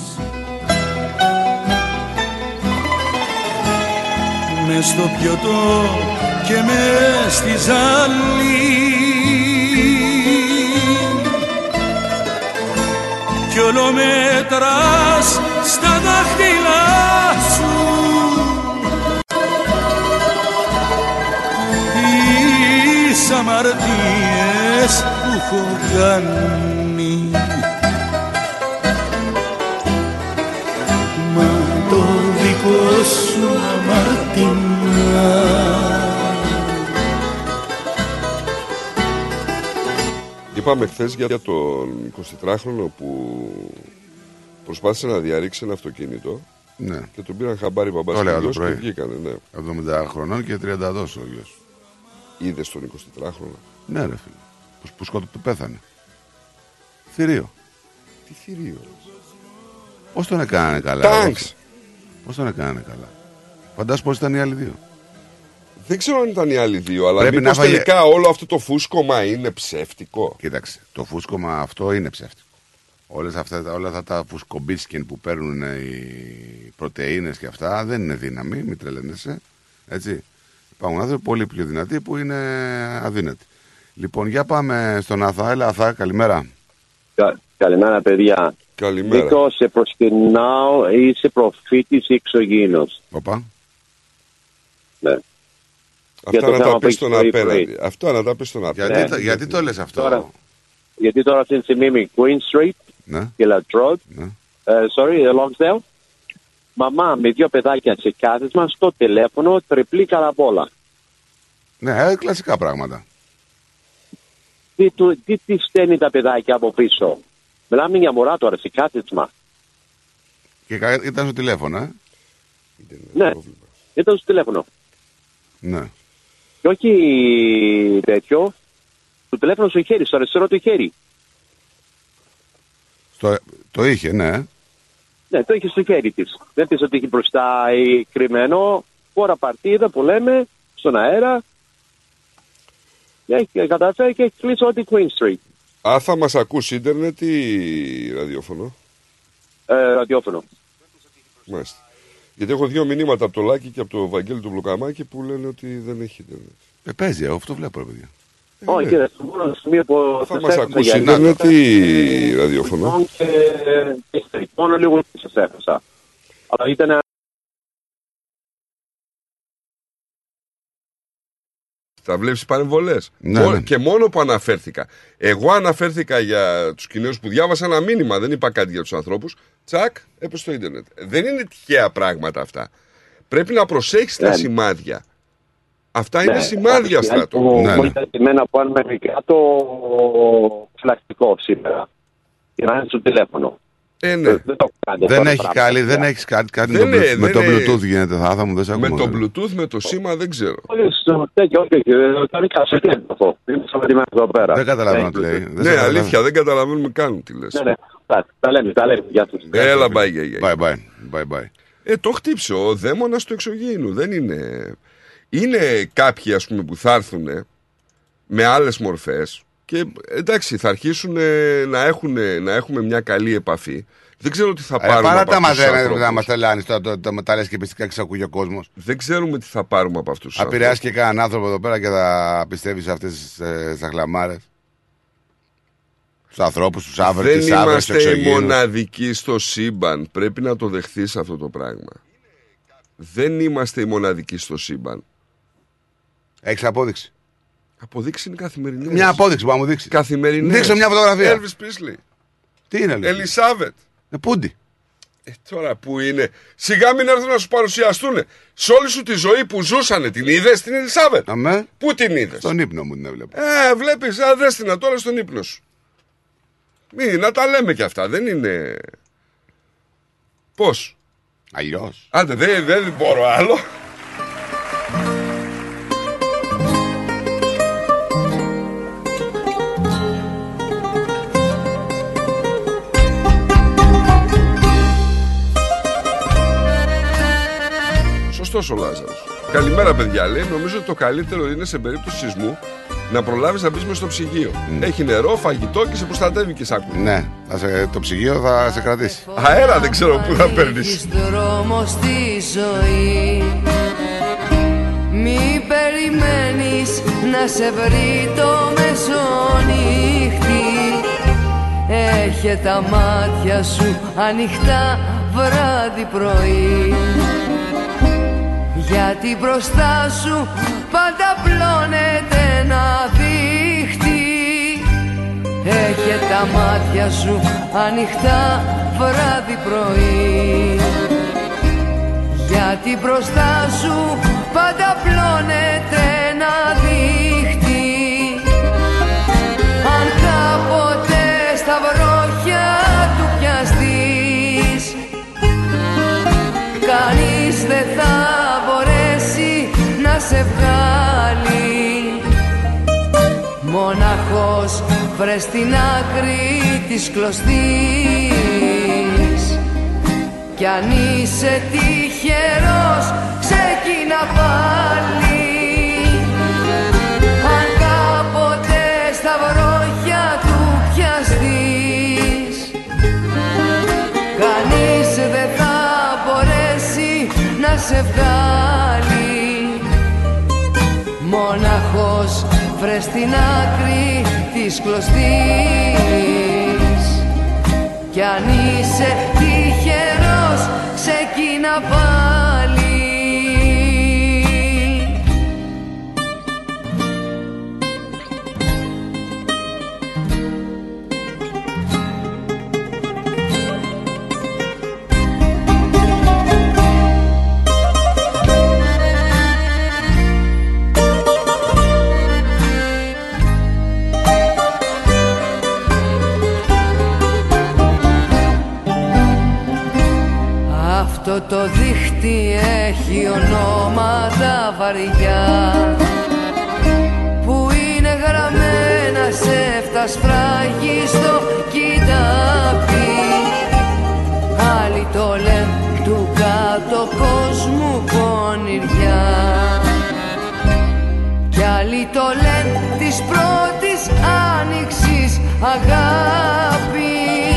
Μες στο πιωτό και μες στη ζάλη. Κι όλο μετράς στα δάχτυλά σου. Τις αμαρτίες που έχω κάνει Μα το δικό σου αμαρτήμα Είπαμε χθες για για τον 24χρονο που προσπάθησε να διαρρήξει ένα αυτοκίνητο Ναι. και τον πήραν χαμπάρι μπαμπάς Το και έλεγα το γιος και πρωί. βγήκανε. Ναι. 70 χρονών και 30 δόσο ο γιος. Είδες τον 24χρονο. Ναι, ρε φίλε. Που, που σκότω που πέθανε. Θηρίο. Τι θηρίο. Πώς τον έκανανε καλά. Τάγκς. Πώς τον έκανανε καλά; Φαντάσου πώς ήταν οι άλλοι δύο. Δεν ξέρω αν ήταν οι άλλοι δύο, αλλά Πρέπει μήπως να φάγε- τελικά όλο αυτό το φούσκωμα είναι ψεύτικο; Κοίταξε, το φούσκωμα αυτό είναι ψεύτικο. Όλες αυτά, όλα αυτά τα φουσκομπίσκιν που παίρνουν οι πρωτεΐνες και αυτά δεν είναι δύναμη, μην τρελαίνεσαι. Έτσι. Υπάρχουν άνθρωποι πολύ πιο δυνατοί που είναι αδύνατοι. Λοιπόν, για πάμε στον Αθά. Έλα, Αθά, καλημέρα. Κα- Καλημέρα, παιδιά. Καλημέρα. Νίκο, σε προσκυνάω, είσαι προφήτης ή εξωγήινος. Οπα. Ναι. Για Αυτά το να θέμα τα που πεις έχεις στον πρωί, απέναντι. πρωί. Αυτό να τα πεις στον απέναντι. Γιατί, το- γιατί το λες αυτό; Τώρα, γιατί τώρα αυτή τη στιγμή είμαι Queen Street Ναι. και Latrobe, ε, sorry, ε, Longsdale. Μαμά με δύο παιδάκια σε κάθισμα στο τηλέφωνο, τριπλή καραμπόλα. Ναι, ε, κλασικά πράγματα. Τι, του, τι, τι στέλνει τα παιδάκια από πίσω; Μιλάμε για μωρά τώρα σε κάθισμα. Και κα- ήταν στο τηλέφωνο, ε; Ναι, ήταν στο τηλέφωνο. Ναι. Και όχι τέτοιο, το τηλέφωνο στο χέρι, στο αριστερό του χέρι. Στο, το είχε, ναι. Ναι, το είχε στο χέρι της. Δεν πει ότι είχε μπροστά ή κρυμμένο. Φορά παρτίδα που λέμε στον αέρα. Και έχει καταφέρει και έχει κλείσει ό,τι Queen Street. Α, θα μας ακούσει ίντερνετ ή ραδιόφωνο; Ε, ραδιόφωνο. Μάλιστα. Γιατί έχω δύο μηνύματα από το Λάκη και από το Βαγγέλη του Μπλοκαμάκη που λένε ότι δεν έχει ίντερνετ. Ε, παίζει, ε, αυτό βλέπω, ρε παιδιά. Όχι, κύριε, στο μόνο σημείο που Θα σας μας έχασα ακούσει για ίντερνετ λίγο. ή ραδιόφωνο; Και και μόνο λίγο σας έχασα. Αλλά ήταν Θα βλέπεις παρεμβολές. Ναι, ναι. Και μόνο που αναφέρθηκα. Εγώ αναφέρθηκα για τους Κινέζους που διάβασα ένα μήνυμα, δεν είπα κάτι για τους ανθρώπους. Τσακ, έπεσε στο ίντερνετ. Δεν είναι τυχαία πράγματα αυτά. Πρέπει να προσέχεις τα Ναι. σημάδια. Αυτά είναι Ναι, σημάδια, κάτι στράτο. που Ναι, μου ναι. ήταν εμένα που αν μέχρι κάτω φυλακτικό σήμερα. Και να είναι στο τηλέφωνο. Ε, ναι. Δεν το κάνετε Δεν τώρα έχει πράγματα. καλή, δεν έχει κάτι, κάτι Δεν με, το, είναι, με δεν το είναι. Bluetooth γίνεται, θα, θα μου δεν σε Με ακούμε. το Bluetooth, με το σήμα δεν ξέρω. Όχι, στο τέτοιο, όχι, όχι, ε, το είναι κασετέ αυτό; Είναι σταματημένο εδώ πέρα. Δεν καταλαβαίνω Ναι, τι λέει. Δεν σε Ναι, καταλαβαίνω. αλήθεια, δεν καταλαβαίνουμε καν τι λες. Ναι, ναι. Τα- Τα λέμε, τα λέμε. Γεια σας. Έλα, bye, bye, bye. Bye, bye. bye, bye. Ε, το χτύψε ο δαίμονας του εξωγήινου. Δεν είναι. Είναι κάποιοι, ας πούμε, που θα έρθουν με άλλες μορφές και εντάξει, θα αρχίσουν ε, να, έχουν, να έχουμε μια καλή επαφή. Δεν ξέρω τι θα Ε, πάρουμε παρά από τα αυτούς τους μαζέρα ανθρώπους. να μας τρελάνεις τώρα, το, το, τα λες και πιστικά ξακούγει ο κόσμος. Δεν ξέρουμε τι θα πάρουμε από αυτούς τους Θα επηρεάσει ανθρώπους. και κανέναν άνθρωπο εδώ πέρα και θα πιστεύεις σε αυτές τις ε, ζαχλαμάρε. Στους ανθρώπους, στους άβρες, Δεν τις άβρες, τους είμαστε οι εξωγήνου. μοναδικοί στο σύμπαν. Πρέπει να το δεχθείς αυτό το πράγμα. Δεν είμαστε οι μοναδικοί στο σύμπαν. Έχεις απόδειξη. Αποδείξεις είναι καθημερινή. Μια απόδειξη που να μου δείξεις. Καθημερινή. Δείξε μια φωτογραφία. Elvis Presley. Τι είναι, λέει. Ελισάβετ. Ε, πούντι. Ε, τώρα που είναι. Σιγά μην έρθουν να σου παρουσιαστούν. Σε όλη σου τη ζωή που ζούσανε την είδες την Ελισάβετ. Αμέ. Πού την είδες; Στον ύπνο μου την έβλεπα. Ε, βλέπεις, α δες την τώρα στον ύπνο σου. Μη, να τα λέμε κι αυτά, δεν είναι. Πώς; Αλλιώς. Άντε, δεν, δεν μπορώ άλλο. Σωστό ο Λάζαρος. Καλημέρα, παιδιά. Λέει: Νομίζω ότι το καλύτερο είναι σε περίπτωση σεισμού να προλάβεις να μπεις μες στο ψυγείο. Έχει νερό, φαγητό και σε προστατεύει και σ' Ναι, θα σε- το ψυγείο θα σε κρατήσει. Αέρα δεν ξέρω πού θα παίρνεις. Έχεις δρόμο στη ζωή Μη περιμένεις να σε βρει το μεσονύχτη Έχε τα μάτια σου ανοιχτά βράδυ πρωί Γιατί μπροστά σου πάντα πλώνεται ένα δίχτυ. Έχε τα μάτια σου ανοιχτά βράδυ πρωί. Γιατί μπροστά σου πάντα πλώνεται ένα δίχτυ σε βγάλει Μοναχός βρες στην άκρη της κλωστής. Κι αν είσαι τυχερός ξεκίνα πάλι. Αν κάποτε στα βρόχια του πιαστείς. Κανείς δεν θα μπορέσει να σε βγάλει Μοναχός βρες στην άκρη της κλωστής. Κι αν είσαι τυχερός ξεκίνα πάλι Αυτό το δίχτυ έχει ονόματα βαριά Που είναι γραμμένα σε φτασφράγι στο κοιτάπι. Άλλοι το λένε του κάτω κόσμου πονηριά. Κι άλλοι το λένε της πρώτης άνοιξης αγάπη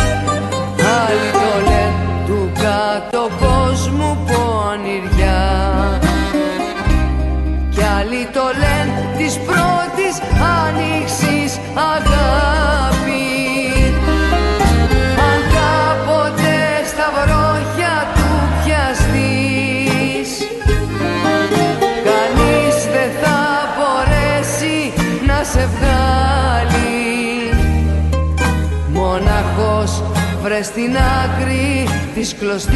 του κάτω κόσμου πονηριά Κι άλλοι το λένε της πρώτης άνοιξης αγάπη. Αν κάποτε στα βρόχια του πιαστείς Κανείς δεν θα μπορέσει να σε βγάλει. Μοναχός βρες στην άκρη της κλωστής.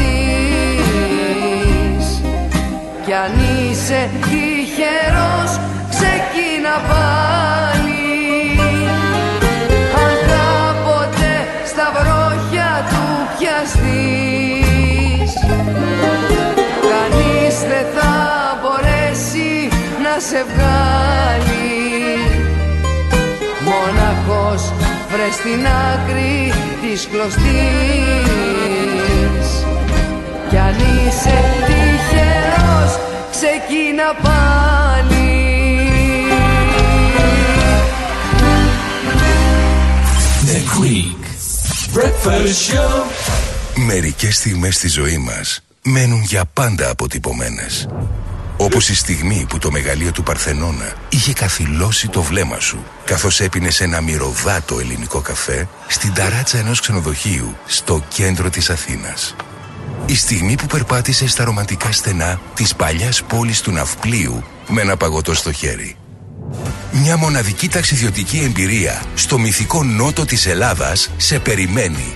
Κι αν είσαι τυχερός ξεκίνα πάλι. Αν κάποτε στα βρόχια του πιαστείς. Κανείς δεν θα μπορέσει να σε βγάλει. Μοναχός βρες στην άκρη της κλωστής Κι αν είσαι τυχερός ξεκίνα πάλι The Greek Breakfast Show. Μερικές στιγμές στη ζωή μας μένουν για πάντα αποτυπωμένες. Όπως η στιγμή που το μεγαλείο του Παρθενώνα είχε καθυλώσει το βλέμμα σου καθώς έπινες ένα μυρωδάτο ελληνικό καφέ στην ταράτσα ενός ξενοδοχείου στο κέντρο της Αθήνας. Η στιγμή που περπάτησε στα ρομαντικά στενά της παλιάς πόλης του Ναυπλίου με ένα παγωτό στο χέρι. Μια μοναδική ταξιδιωτική εμπειρία στο μυθικό νότο της Ελλάδας σε περιμένει.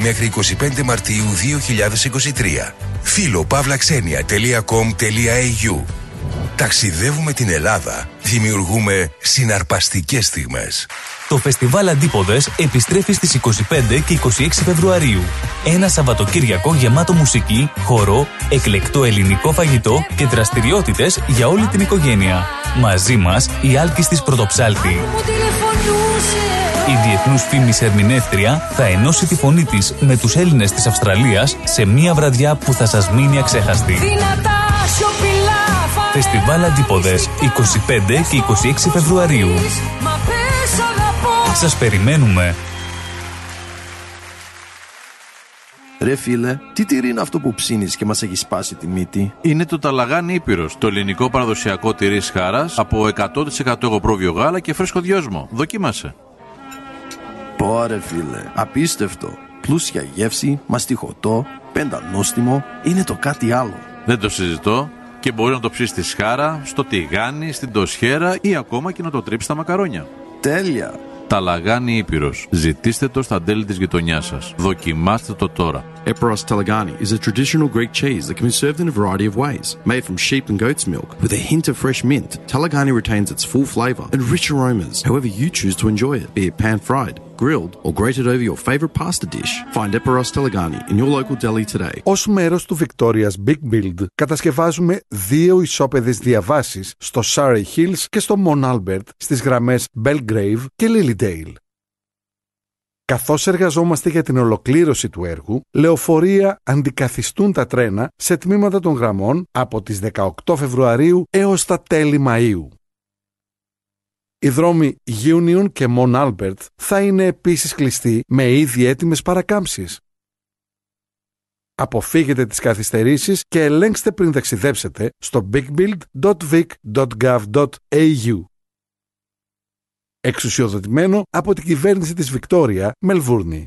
μέχρι 25 Μαρτίου 2023. Φίλο pavlaxenia.com.au Ταξιδεύουμε την Ελλάδα. Δημιουργούμε συναρπαστικές στιγμές. Το φεστιβάλ Αντίποδες επιστρέφει στις 25 και 26 Φεβρουαρίου. Ένα Σαββατοκύριακο γεμάτο μουσική, χορό, εκλεκτό ελληνικό φαγητό και δραστηριότητες για όλη την οικογένεια. Μαζί μας η Άλκης της Πρωτοψάλτη. Η διεθνούς φήμης ερμηνεύτρια θα ενώσει τη φωνή της με τους Έλληνες της Αυστραλίας σε μια βραδιά που θα σας μείνει αξέχαστη. Φεστιβάλ Αντίποδες 25 και 26 Φεβρουαρίου. Σας περιμένουμε. Ρε φίλε, τι τυρί είναι αυτό που ψήνεις και μας έχει σπάσει τη μύτη; Είναι το Ταλαγάνι Ήπειρος, το ελληνικό παραδοσιακό τυρί χάρας από 100% εγωπρόβιο γάλα και φρέσκο δυόσμο. Δοκίμασε. Πόρε φίλε, απίστευτο. Πλούσια γεύση, μαστιχωτό, πεντανόστιμο, είναι το κάτι άλλο. Δεν το συζητώ και μπορεί να το ψήσει στη σχάρα, στο τηγάνι, στην τοσχέρα ή ακόμα και να το τρίψεις στα μακαρόνια. Τέλεια! Ταλαγάνι Ήπειρος. Ζητήστε το στα τέλη της γειτονιάς σας. Δοκιμάστε το τώρα. Eperos Talagani is a traditional Greek cheese that can be served in a variety of ways. Made from sheep and goat's milk, with a hint of fresh mint, Talagani retains its full flavour and rich aromas, however you choose to enjoy it, be it pan-fried, grilled, or grated over your favourite pasta dish. Find Eperos Talagani in your local deli today. Ως μέρος του Victoria's Big Build κατασκευάζουμε δύο ισόπεδες διαβάσεις στο Surrey Hills και στο Mon Albert στις γραμμές Belgrave και Lilydale. Καθώς εργαζόμαστε για την ολοκλήρωση του έργου, λεωφορεία αντικαθιστούν τα τρένα σε τμήματα των γραμμών από τις 18 Φεβρουαρίου έως τα τέλη Μαΐου. Οι δρόμοι Union και Mon Albert θα είναι επίσης κλειστοί με ήδη έτοιμες παρακάμψεις. Αποφύγετε τις καθυστερήσεις και ελέγξτε πριν ταξιδέψετε στο bigbuild.vic.gov.au. Εξουσιοδοτημένο από την κυβέρνηση της Βικτόρια, Μελβούρνη.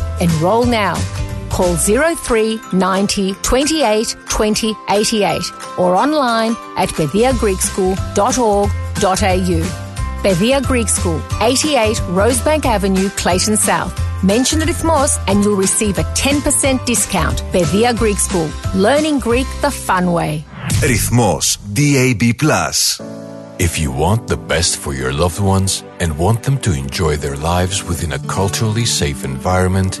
Enroll now. Call 03 90 28 20 88 or online at bediagreekschool.org.au. Bedia Greek School, 88 Rosebank Avenue, Clayton South. Mention the Rithmos and you'll receive a 10% discount. Bedia Greek School, learning Greek the fun way. Ρυθμός DAB+. If you want the best for your loved ones and want them to enjoy their lives within a culturally safe environment,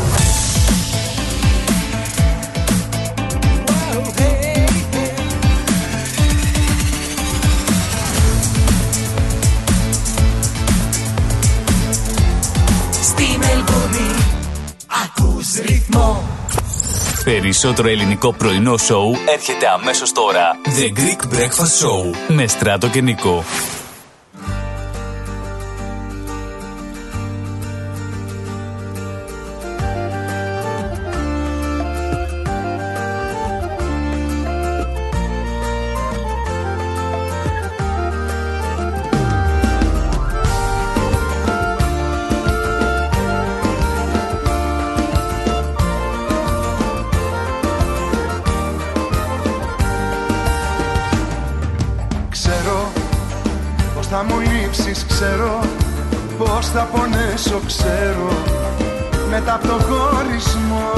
Περισσότερο ελληνικό πρωινό σοου έρχεται αμέσως τώρα. The Greek Breakfast Show με Στράτο και Νικό. Πως θα πονέσω Ξέρω μετά από το χωρισμό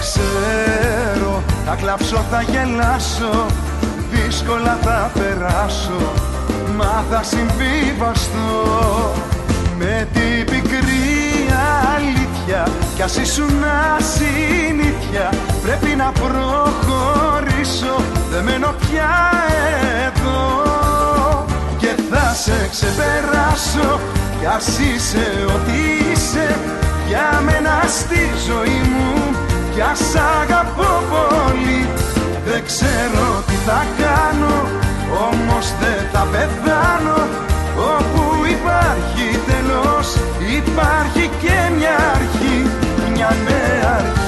Ξέρω θα κλαψώ, θα γελάσω Δύσκολα θα περάσω Μα θα συμβιβαστώ Με την πικρή αλήθεια Κι ας ήσουν ασυνήθεια Πρέπει να προχωρήσω Δεν μένω πια εδώ. Και θα σε ξεπεράσω. Κι ας είσαι ό,τι είσαι Για μένα στη ζωή μου. Κι ας αγαπώ πολύ. Δεν ξέρω τι θα κάνω Όμως δεν θα πεθάνω. Όπου υπάρχει τέλος Υπάρχει και μια αρχή. Μια νέα αρχή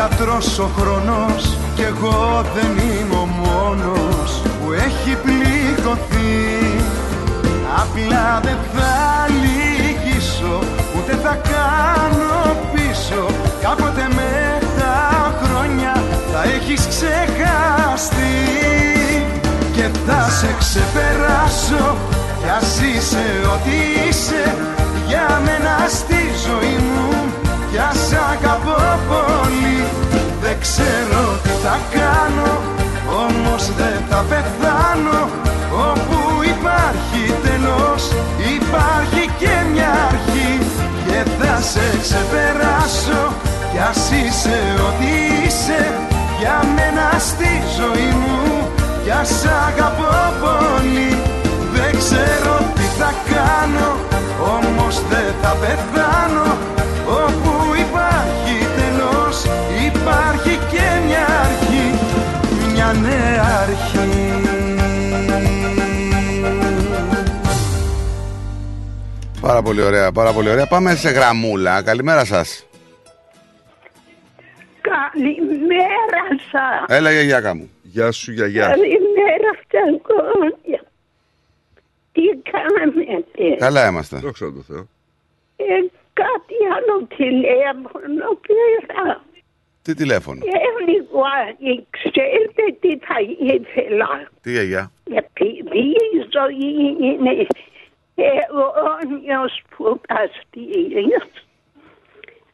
γιατρός ο χρόνος Κι εγώ δεν είμαι ο μόνος Που έχει πληγωθεί. Απλά δεν θα λυγίσω Ούτε θα κάνω πίσω. Κάποτε με τα χρόνια Θα έχεις ξεχαστεί. Και θα σε ξεπεράσω Κι ας είσαι ό,τι είσαι. Για μένα στη ζωή μου Κι ας αγαπώ πολύ. Δεν ξέρω τι θα κάνω Όμως δεν θα πεθάνω. Όπου υπάρχει τέλος Υπάρχει και μια αρχή. Και θα σε ξεπεράσω Κι ας είσαι ό,τι είσαι. Για μένα στη ζωή μου Κι ας αγαπώ πολύ. Δεν ξέρω τι θα κάνω Όμως δεν θα πεθάνω. Όπου υπάρχει τέλος Υπάρχει και μια αρχή Μια νέα αρχή Πάρα πολύ ωραία, πάρα πολύ ωραία. Πάμε σε γραμμούλα. Καλημέρα σας. Καλημέρα σας. Έλα γιαγιάκα μου. Γεια σου γιαγιά. Καλημέρα φταγκόνια. Τι κάνετε. Καλά είμαστε. Δόξα τω Θεώ. Ε, κάτι άλλο τηλέφωνο πήρα. Τι τηλέφωνο; Ε, λίγο ε, ξέρετε τι θα ήθελα. Τι γιαγιά; Επειδή η ζωή είναι αιώνιος σπουδαστήριος,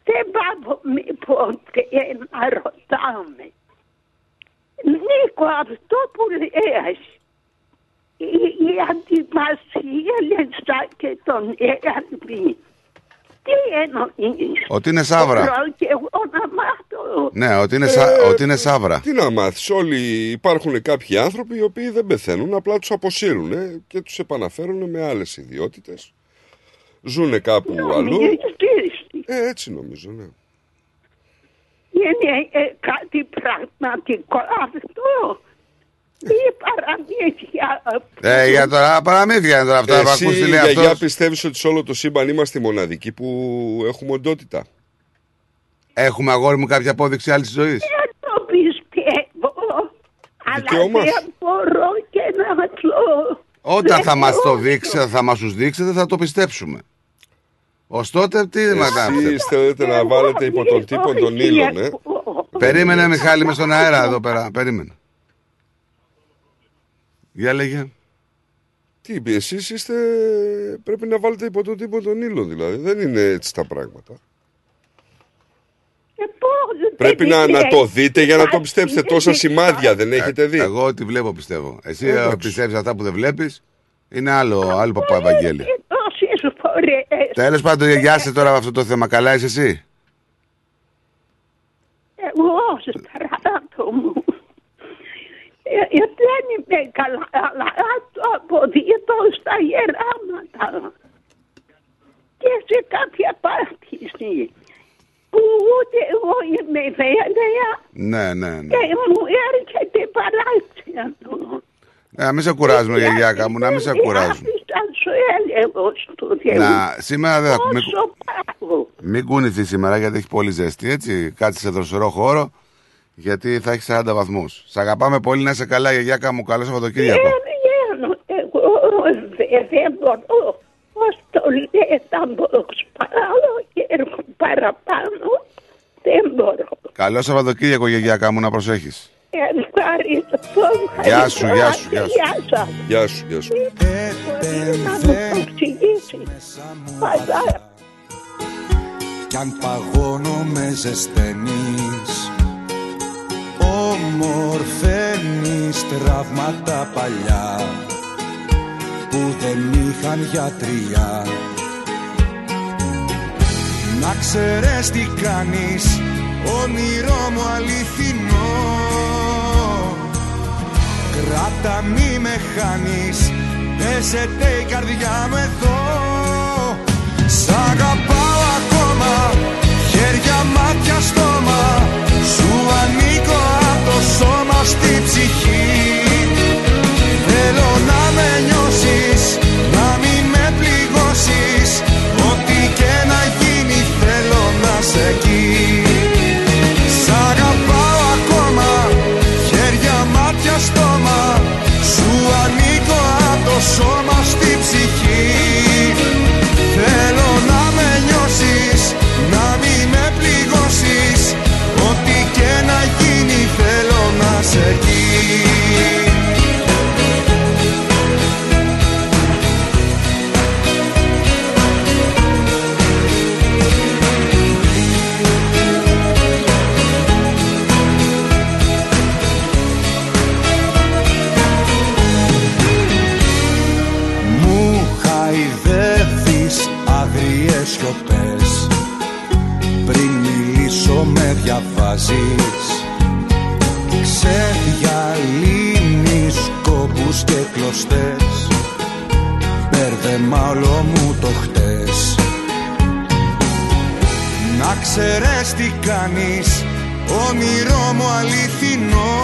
δεν πάμε ποτέ να ρωτάμε. Νίκο, αυτό που λες, η, η αντιπασία λεστά και τον Airbnb, τι εννοείς; Ότι είναι σαύρα. Μπορώ και εγώ να μάθω. Ναι, ότι είναι, σα... ότι είναι σαύρα. Τι να μάθεις, όλοι υπάρχουν κάποιοι άνθρωποι οι οποίοι δεν πεθαίνουν, απλά τους αποσύρουν ε, και τους επαναφέρουν με άλλες ιδιότητες. Ζούνε κάπου αλλού. Νομίζεις Ε, έτσι νομίζω, ναι. Είναι ε, κάτι πραγματικό αυτό. Ή παραμύθια. Ε, για τώρα παραμύθια είναι τώρα αυτά που Εσύ, ακούς τι λέει γιαγιά, αυτός. πιστεύεις ότι σε όλο το σύμπαν είμαστε οι μοναδικοί που έχουμε οντότητα; Έχουμε αγόρι μου κάποια απόδειξη άλλης ζωής; Δεν το πιστεύω. Αλλά Δικαίωμα; δεν μπορώ και να το... Όταν θα μας το θεωρώ. δείξετε, θα μας τους δείξετε, θα το πιστέψουμε. Ως τότε τι μετά. Εσείς θέλετε να βάλετε υπό τον τύπο των ήλων, ε; Περίμενε Μιχάλη με στον αέρα εδώ πέρα. Περίμενε. Για λέγε. Τι είπε, εσείς είστε... πρέπει να βάλετε υπό τον τύπο των ήλων, δηλαδή. Δεν είναι έτσι τα πράγματα. Πρέπει να, να το δείτε για να το πιστέψετε. Τόσα σημάδια δεν έχετε δει. Ε, Εγώ ό,τι βλέπω πιστεύω. Εσύ Εντάξει. ε, πιστεύεις αυτά που δεν βλέπεις, είναι άλλο, άλλο παπά Ευαγγέλιο. Τόσες φορές. Τέλος πάντων, γεια σε τώρα με αυτό το θέμα. Καλά είσαι εσύ; Εγώ Θεό μου. Ε, ε, δεν είμαι καλά, αλλά το αποδίδω στα γεράματα. Και σε κάποια πάθηση που ούτε εγώ είμαι βέβαια Ναι, ναι, ναι. και μου έρχεται παράξενο. Ε, Να μην σε κουράζουμε, γιαγιάκα μου, να μην σε κουράζουμε. Άφησα σου έλεγω στο Θεό. Να, σήμερα δεν θα μην, Πόσο πράγμα. μην κουνηθεί σήμερα γιατί έχει πολύ ζέστη, έτσι. Κάτσε σε δροσερό χώρο, γιατί θα έχει 40 βαθμού. Σ' αγαπάμε πολύ, να είσαι καλά, γιαγιάκα μου. Καλό Σαββατοκύριακο. Δεν βγαίνω εγώ, δε- δεν μπορώ. Πώς το λέει, θα μπορώ σπαράλω και έρχομαι παραπάνω. Δεν μπορώ. Καλό Σαββατοκύριακο, γιαγιάκα μου, να προσέχει. Ευχαριστώ. Γεια σου, γεια σου, γεια σου. Γεια σας. Γεια σου, γεια σου. Μπορεί να μου το εξηγήσει. Πατάρα. Κι αν παγώνω με ζεσταίνεις Ομορφαίνεις τραύματα παλιά Που δεν είχαν γιατριά Να ξέρεις τι κάνεις Όνειρό μου αληθινό. Κράτα μη με χάνεις Πέσεται η καρδιά μου εδώ κάνεις Όνειρό μου αληθινό.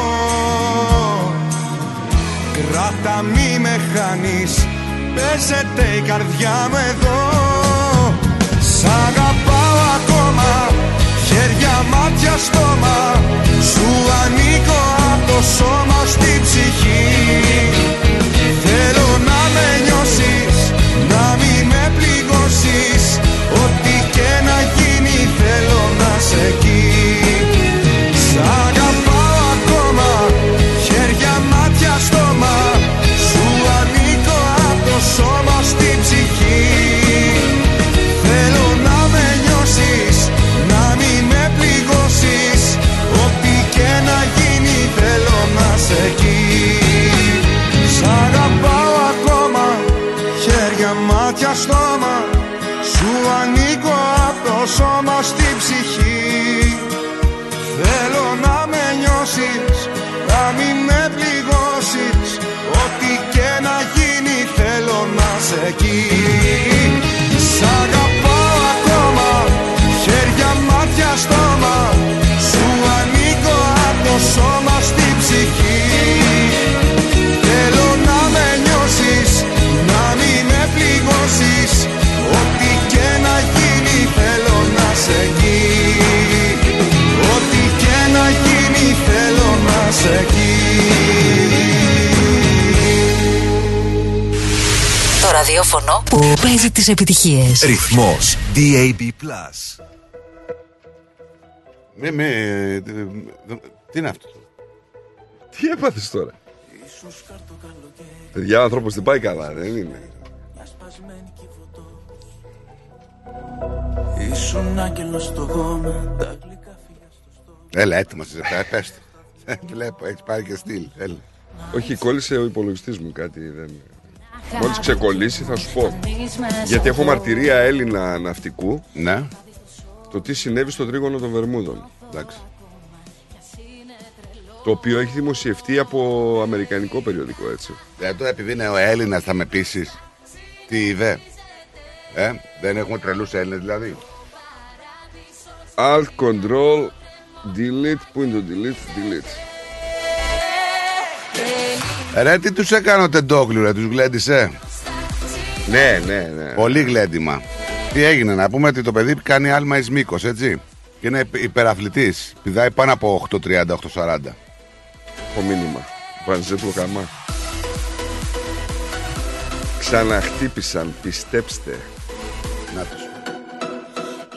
Κράτα μη με χάνεις Παίζεται η καρδιά μου εδώ. Σ' αγαπάω ακόμα Χέρια, μάτια, στόμα. Σου ανήκω απ' το σώμα στη ψυχή. Θέλω να με νιώσεις εκεί. Σ' αγαπάω ακόμα Χέρια, μάτια, στόμα. Σου ανήκω απ' το σώμα στη ψυχή. Θέλω να με νιώσεις Να μην με πληγώσεις. Ό,τι και να γίνει θέλω να σε εκεί. Σ' αγαπάω ακόμα Χέρια, μάτια, στόμα. Σου ανήκω απ' το σώμα στη ψυχή με νιώσεις Να μην με πληγώσεις. Ό,τι και να γίνει θέλω να σε εκεί ραδιόφωνο που παίζει τις επιτυχίες. Ρυθμός DAB+. Μη, μη, ε, ε, τι είναι αυτό; Τι έπαθες τώρα; Παιδιά, ο άνθρωπος δεν πάει καλά, δεν είναι; Ήσουν άγγελος στο γόμα τα Έλα, έτοιμος είσαι, πέ- πες το. Δεν Βλέπω, έχεις πάρει και στυλ. Έλα. Όχι, κόλλησε ο υπολογιστής μου κάτι. Δεν... Μόλις ξεκολλήσει θα σου πω. Γιατί έχω μαρτυρία Έλληνα ναυτικού. Ναι. Το τι συνέβη στο τρίγωνο των Βερμούδων. Εντάξει. Το οποίο έχει δημοσιευτεί από αμερικανικό περιοδικό έτσι. Δεν το επειδή είναι ο Έλληνας, θα με πείσεις. Τι είδε. Ε, δεν έχουμε τρελούς Έλληνες δηλαδή. Alt control delete. Πού είναι το delete, delete. Ρε, τι τους έκανε ο Τεντόγλου, ρε, τους γλέντισε; Ναι, ναι, ναι. Πολύ γλέντιμα. Τι έγινε, να πούμε ότι το παιδί κάνει άλμα εις μήκος, έτσι. Και είναι υπεραφλητής. Πηδάει πάνω από 8.30-8.40. Το μήνυμα. Βανζέτου καμά. Ξαναχτύπησαν, πιστέψτε. Να τους.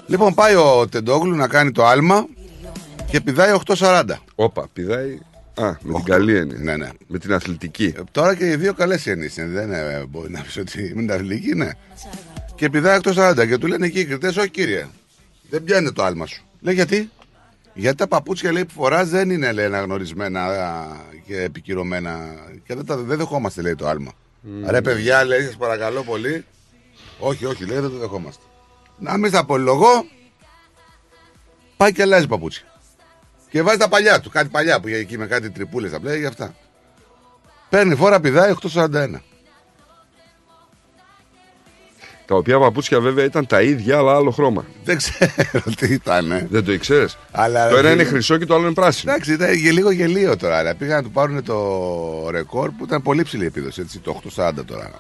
Λοιπόν, πάει ο Τεντόγλου να κάνει το άλμα και πηδάει 8.40. Όπα, πηδάει. Α, με την καλή έννοια. Ναι, ναι. Με την αθλητική. Ε, Τώρα και οι δύο καλές έννοιες. Δεν είναι, μπορεί να πεις ότι με την αθλητική, ναι. Και πηδάει 8.40 και του λένε εκεί οι κριτές, Όχι κύριε, δεν πιάνει το άλμα σου. Λέει γιατί; Γιατί τα παπούτσια λέει, που φοράς δεν είναι λέει, αναγνωρισμένα α, και επικυρωμένα. Και δεν, τα, δεν δεχόμαστε λέει το άλμα. Mm. Ρε παιδιά, λέει, σας παρακαλώ πολύ. Όχι, όχι, λέει, δεν το δεχόμαστε. Να μην στα πολυλογώ, πάει και αλλάζει παπούτσια. Και βάζει τα παλιά του, κάτι παλιά που είχε εκεί με κάτι τρυπούλες τα πλέον για αυτά. Παίρνει φόρα, πηδάει 841. Τα οποία παπούτσια βέβαια ήταν τα ίδια, αλλά άλλο χρώμα. Δεν ξέρω τι ήταν. Δεν το ήξερες; Αλλά Το ένα φίλε- είναι χρυσό και το άλλο είναι πράσινο. Εντάξει, ήταν και λίγο γελίο τώρα. Αλλά πήγαν να του πάρουν το ρεκόρ που ήταν πολύ ψηλή επίδοση. Έτσι, το 840 τώρα.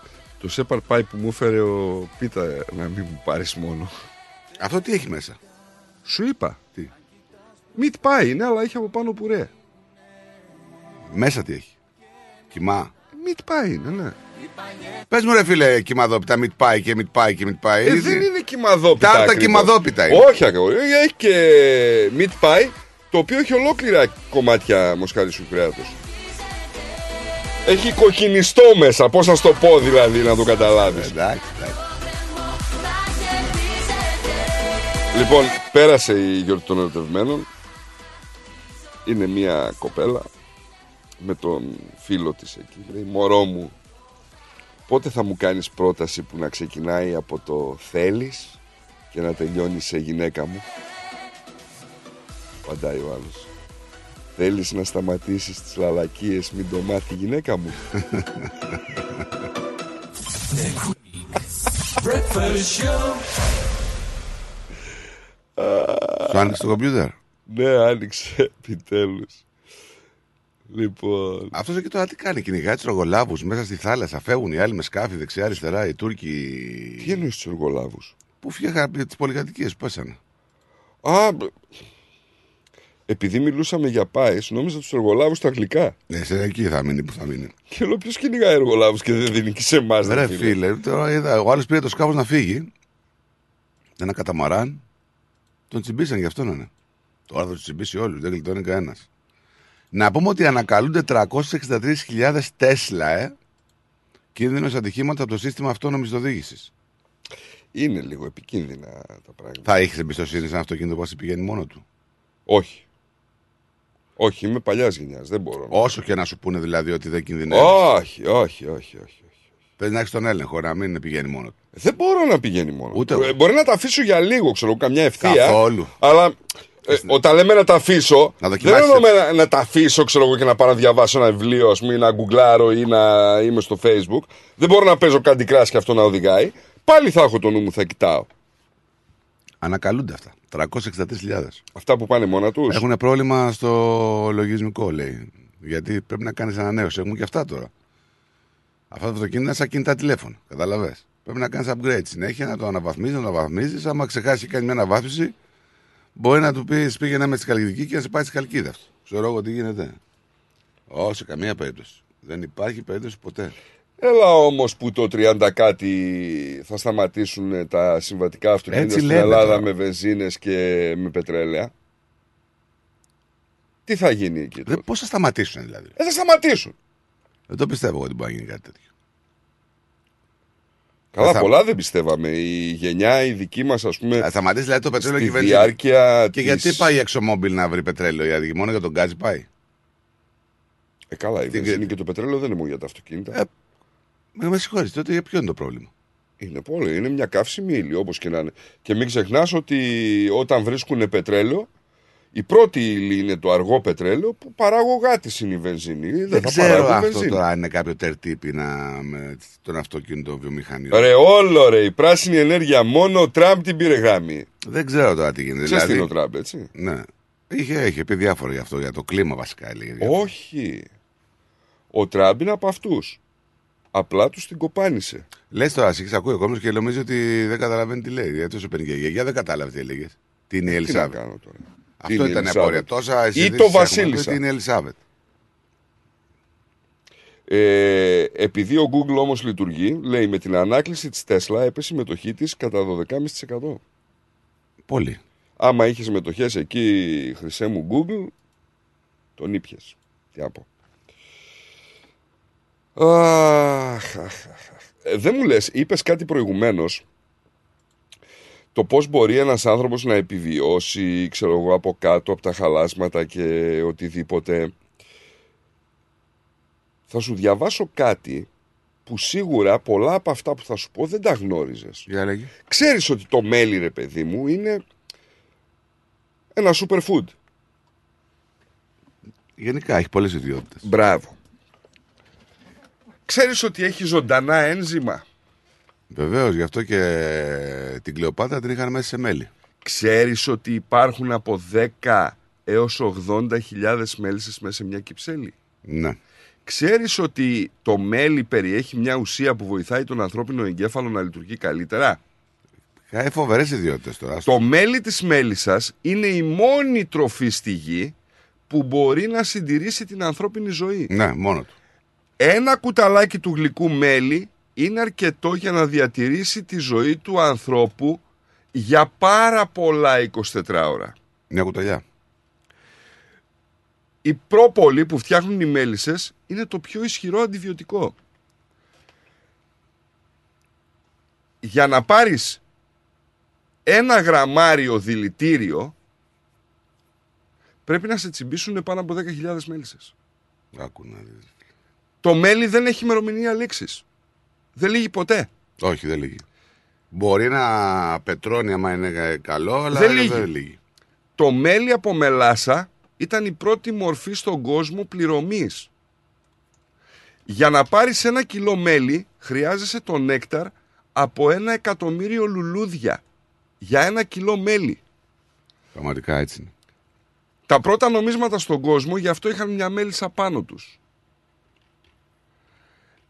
Το Σέπαρ Πάι που μου έφερε ο Πίτα να μην μου πάρεις μόνο. Αυτό τι έχει μέσα; Σου είπα. Τι. Meat πάει, είναι, αλλά έχει από πάνω πουρέ. Μέσα τι έχει. Κοιμά. Meat πάει είναι, ναι. Πες μου, ρε φίλε, κοιμαδόπιτα, μιτ πάει και μιτ πάει και μιτ πάει. Ε, δεν είναι κοιμαδόπιτα. Τάρτα ακριβώς. κοιμαδόπιτα είναι. Όχι ακριβώς. Έχει και meat pie, το οποίο έχει ολόκληρα κομμάτια μοσχαρίσου κρέατος. Έχει κοκκινιστό μέσα. Πώς να στο πω δηλαδή να το καταλάβεις. Εντάξει, εντάξει. Λοιπόν, πέρασε η γιορτή των ερωτευμένων. Είναι μια κοπέλα με τον φίλο της εκεί. Λέει, μωρό μου, πότε θα μου κάνεις πρόταση που να ξεκινάει από το θέλεις και να τελειώνει σε γυναίκα μου; Παντάει ο άλλος. Θέλεις να σταματήσεις τις λαλακίες, μην το μάθει η γυναίκα μου; Breakfast show. Σου άνοιξε το κομπιούτερ. Ναι, άνοιξε επιτέλους. Λοιπόν, Αυτός εκεί τώρα τι κάνει, κυνηγάει τους εργολάβου μέσα στη θάλασσα. Φεύγουν οι άλλοι με σκάφη δεξιά-αριστερά, οι Τούρκοι. τι εννοείς τους εργολάβους. Που φτιάχναν τις πολυκατοικίες που πέσανε; Α, μπ- επειδή μιλούσαμε για πάες, νόμιζα τους εργολάβους τα αγγλικά. Ναι, σε εκεί θα μείνει που θα μείνει. Και λέω ποιος κυνηγάει εργολάβους και δεν δίνει και σε εμάς. Ρε φίλε, τώρα είδα, ο άλλος πήρε το σκάφος να φύγει. Ένα καταμαράν. Τον τσιμπήσαν γι' αυτό να είναι. Τώρα θα του τσιμπήσει όλους, δεν γλιτώνει κανένας. Να πούμε ότι ανακαλούνται 363.000 Τέσλα, ε, κίνδυνος ατυχήματα από το σύστημα αυτόνομης οδήγησης. Είναι λίγο επικίνδυνα τα πράγματα. Θα έχεις εμπιστοσύνη σε ένα αυτοκίνητο που θα πηγαίνει μόνο του; Όχι. Όχι, είμαι παλιάς γενιάς. Δεν μπορώ. Όσο και να σου πούνε δηλαδή ότι δεν κινδυνεύεις. Όχι, όχι, όχι, όχι. Πρέπει να έχεις τον έλεγχο, να μην πηγαίνει μόνο του. Δεν μπορώ να πηγαίνει μόνο. Ούτε Ε, εγώ. Μπορεί να τα αφήσω για λίγο, ξέρω, καμιά ευθεία. Καθόλου. Αλλά ε, όταν λέμε να τα αφήσω, Να δεν δοκιμάσεις. εννοούμε να, να τα αφήσω, ξέρω εγώ, και να πάω να διαβάσω ένα βιβλίο, ας πούμε, ή να γκουγκλάρω ή να είμαι στο Facebook. Δεν μπορώ να παίζω κάτι κράση και αυτό να οδηγάει. Πάλι θα έχω το νου μου, θα κοιτάω. Ανακαλούνται αυτά. 363.000. Αυτά που πάνε μόνα τους. Έχουν πρόβλημα στο λογισμικό, λέει. Γιατί πρέπει να κάνεις ανανέωση. Έχουμε και αυτά τώρα. Αυτά τα αυτοκίνητα είναι σαν κινητά τηλέφωνα. Καταλαβέ. Πρέπει να κάνεις upgrade συνέχεια, να το αναβαθμίζεις, να το αναβαθμίζεις. Άμα ξεχάσει και κάνεις μια αναβάθμιση, μπορεί να του πεις πήγαινε με στη Χαλκιδική και να σε πάει στη Χαλκίδα αυτό. Ξέρω εγώ τι γίνεται. Όχι, σε καμία περίπτωση. Δεν υπάρχει περίπτωση ποτέ. Έλα όμως που το 30 κάτι θα σταματήσουν ε, τα συμβατικά αυτοκίνητα Έτσι στην λέμε Ελλάδα τώρα. με βενζίνες και με πετρέλαια. Τι θα γίνει εκεί τώρα; Πώς θα σταματήσουν δηλαδή; Ε, θα σταματήσουν. Δεν το πιστεύω εγώ ότι μπορεί να γίνει κάτι τέτοιο. Καλά, θα- πολλά δεν πιστεύαμε. Η γενιά, η δική μας, ας πούμε. Θα σταματήσει δηλαδή το πετρέλαιο στη και η βενζίνη. διάρκεια. Και της- γιατί πάει η εξομόμπιλ να βρει πετρέλαιο, γιατί μόνο για τον γκάζι πάει. Ε, καλά, η Τι- βενζίνη και το πετρέλαιο δεν είναι μόνο για τα αυτοκίνητα. Ε, Με, με συγχωρείτε, τότε για ποιο είναι το πρόβλημα; Είναι πολύ. Είναι μια καύσιμη ύλη, όπως και να είναι. Και μην ξεχνάς ότι όταν βρίσκουν πετρέλαιο, Η πρώτη ύλη είναι το αργό πετρέλαιο που παράγωγά τη είναι η βενζίνη. Δεν, Δεν θα ξέρω παράγουν αυτό βενζίνη. τώρα αν είναι κάποιο τερτύπινα με τον αυτοκίνητο βιομηχανείο. Ρε, όλο ρε, η πράσινη ενέργεια μόνο ο Τραμπ την πήρε γάμη. Δεν ξέρω τώρα τι γίνεται. Ξέρεις τι δηλαδή- είναι ο Τραμπ, έτσι; Ναι. Είχε, είχε πει διάφορα γι' αυτό, για το κλίμα βασικά έλεγε. Όχι. Ο Τραμπ είναι από αυτούς. Απλά τους την κοπάνισε. Λες τώρα, εσύ ακούει ο κόσμος και νομίζει ότι δεν καταλαβαίνει τι λέει. Γιατί όσο παίρνει και η γιαγιά δεν κατάλαβε τι έλεγες. Τι είναι η Ε, Τι να Ελισάβετ. κάνω τώρα. Αυτό Είναι η ήταν η Ελισάβετ. απορία. Τόσα Ή εισηγήσεις το έχουμε Βασίλισσα. πει Τι είναι η Ελισάβετ. Ε, επειδή ο Google όμως λειτουργεί, λέει με την ανάκληση της Tesla έπεσε η μετοχή της κατά 12,5%. Πολύ. Άμα είχες μετοχές εκεί, χρυσέ μου Google, τον ήπιες. Τι να πω. Αχ, αχ, αχ, αχ. Ε, δεν μου λες, είπες κάτι προηγουμένως, το πώς μπορεί ένας άνθρωπος να επιβιώσει, ξέρω εγώ, από κάτω, από τα χαλάσματα και οτιδήποτε. Θα σου διαβάσω κάτι που σίγουρα πολλά από αυτά που θα σου πω δεν τα γνώριζες. Για λέγε. Ξέρεις ότι το μέλι, ρε παιδί μου, είναι ένα superfood. Γενικά έχει πολλές ιδιότητες. Μπράβο. Ξέρεις ότι έχει ζωντανά ένζημα; Βεβαίως, γι' αυτό και την Κλεοπάτρα την είχαν μέσα σε μέλι. Ξέρεις ότι υπάρχουν από 10 έως 80 χιλιάδες μέλισσες μέσα σε μια κυψέλη; Ναι. Ξέρεις ότι το μέλι περιέχει μια ουσία που βοηθάει τον ανθρώπινο εγκέφαλο να λειτουργεί καλύτερα; Έχει φοβερές ιδιότητες τώρα. Το μέλι της μέλισσας είναι η μόνη τροφή στη γη που μπορεί να συντηρήσει την ανθρώπινη ζωή. Ναι, μόνο του. Ένα κουταλάκι του γλυκού μέλι είναι αρκετό για να διατηρήσει τη ζωή του ανθρώπου για πάρα πολλά 24 ώρα. Μια κουταλιά. Η πρόπολη που φτιάχνουν οι μέλισσες είναι το πιο ισχυρό αντιβιωτικό. Για να πάρεις ένα γραμμάριο δηλητήριο πρέπει να σε τσιμπήσουν πάνω από 10.000 μέλισσες. Άκου να δεις. Το μέλι δεν έχει ημερομηνία λήξης. Δεν λύγει ποτέ. Όχι, δεν λύγει. Μπορεί να πετρώνει άμα είναι καλό, αλλά Δεν δεν λύγει. λύγει. Το μέλι από μελάσα ήταν η πρώτη μορφή στον κόσμο πληρωμής. Για να πάρεις ένα κιλό μέλι χρειάζεσαι το νέκταρ από ένα εκατομμύριο λουλούδια. Για ένα κιλό μέλι. Πραγματικά έτσι είναι. Τα πρώτα νομίσματα στον κόσμο γι' αυτό είχαν μια μέλισσα πάνω τους.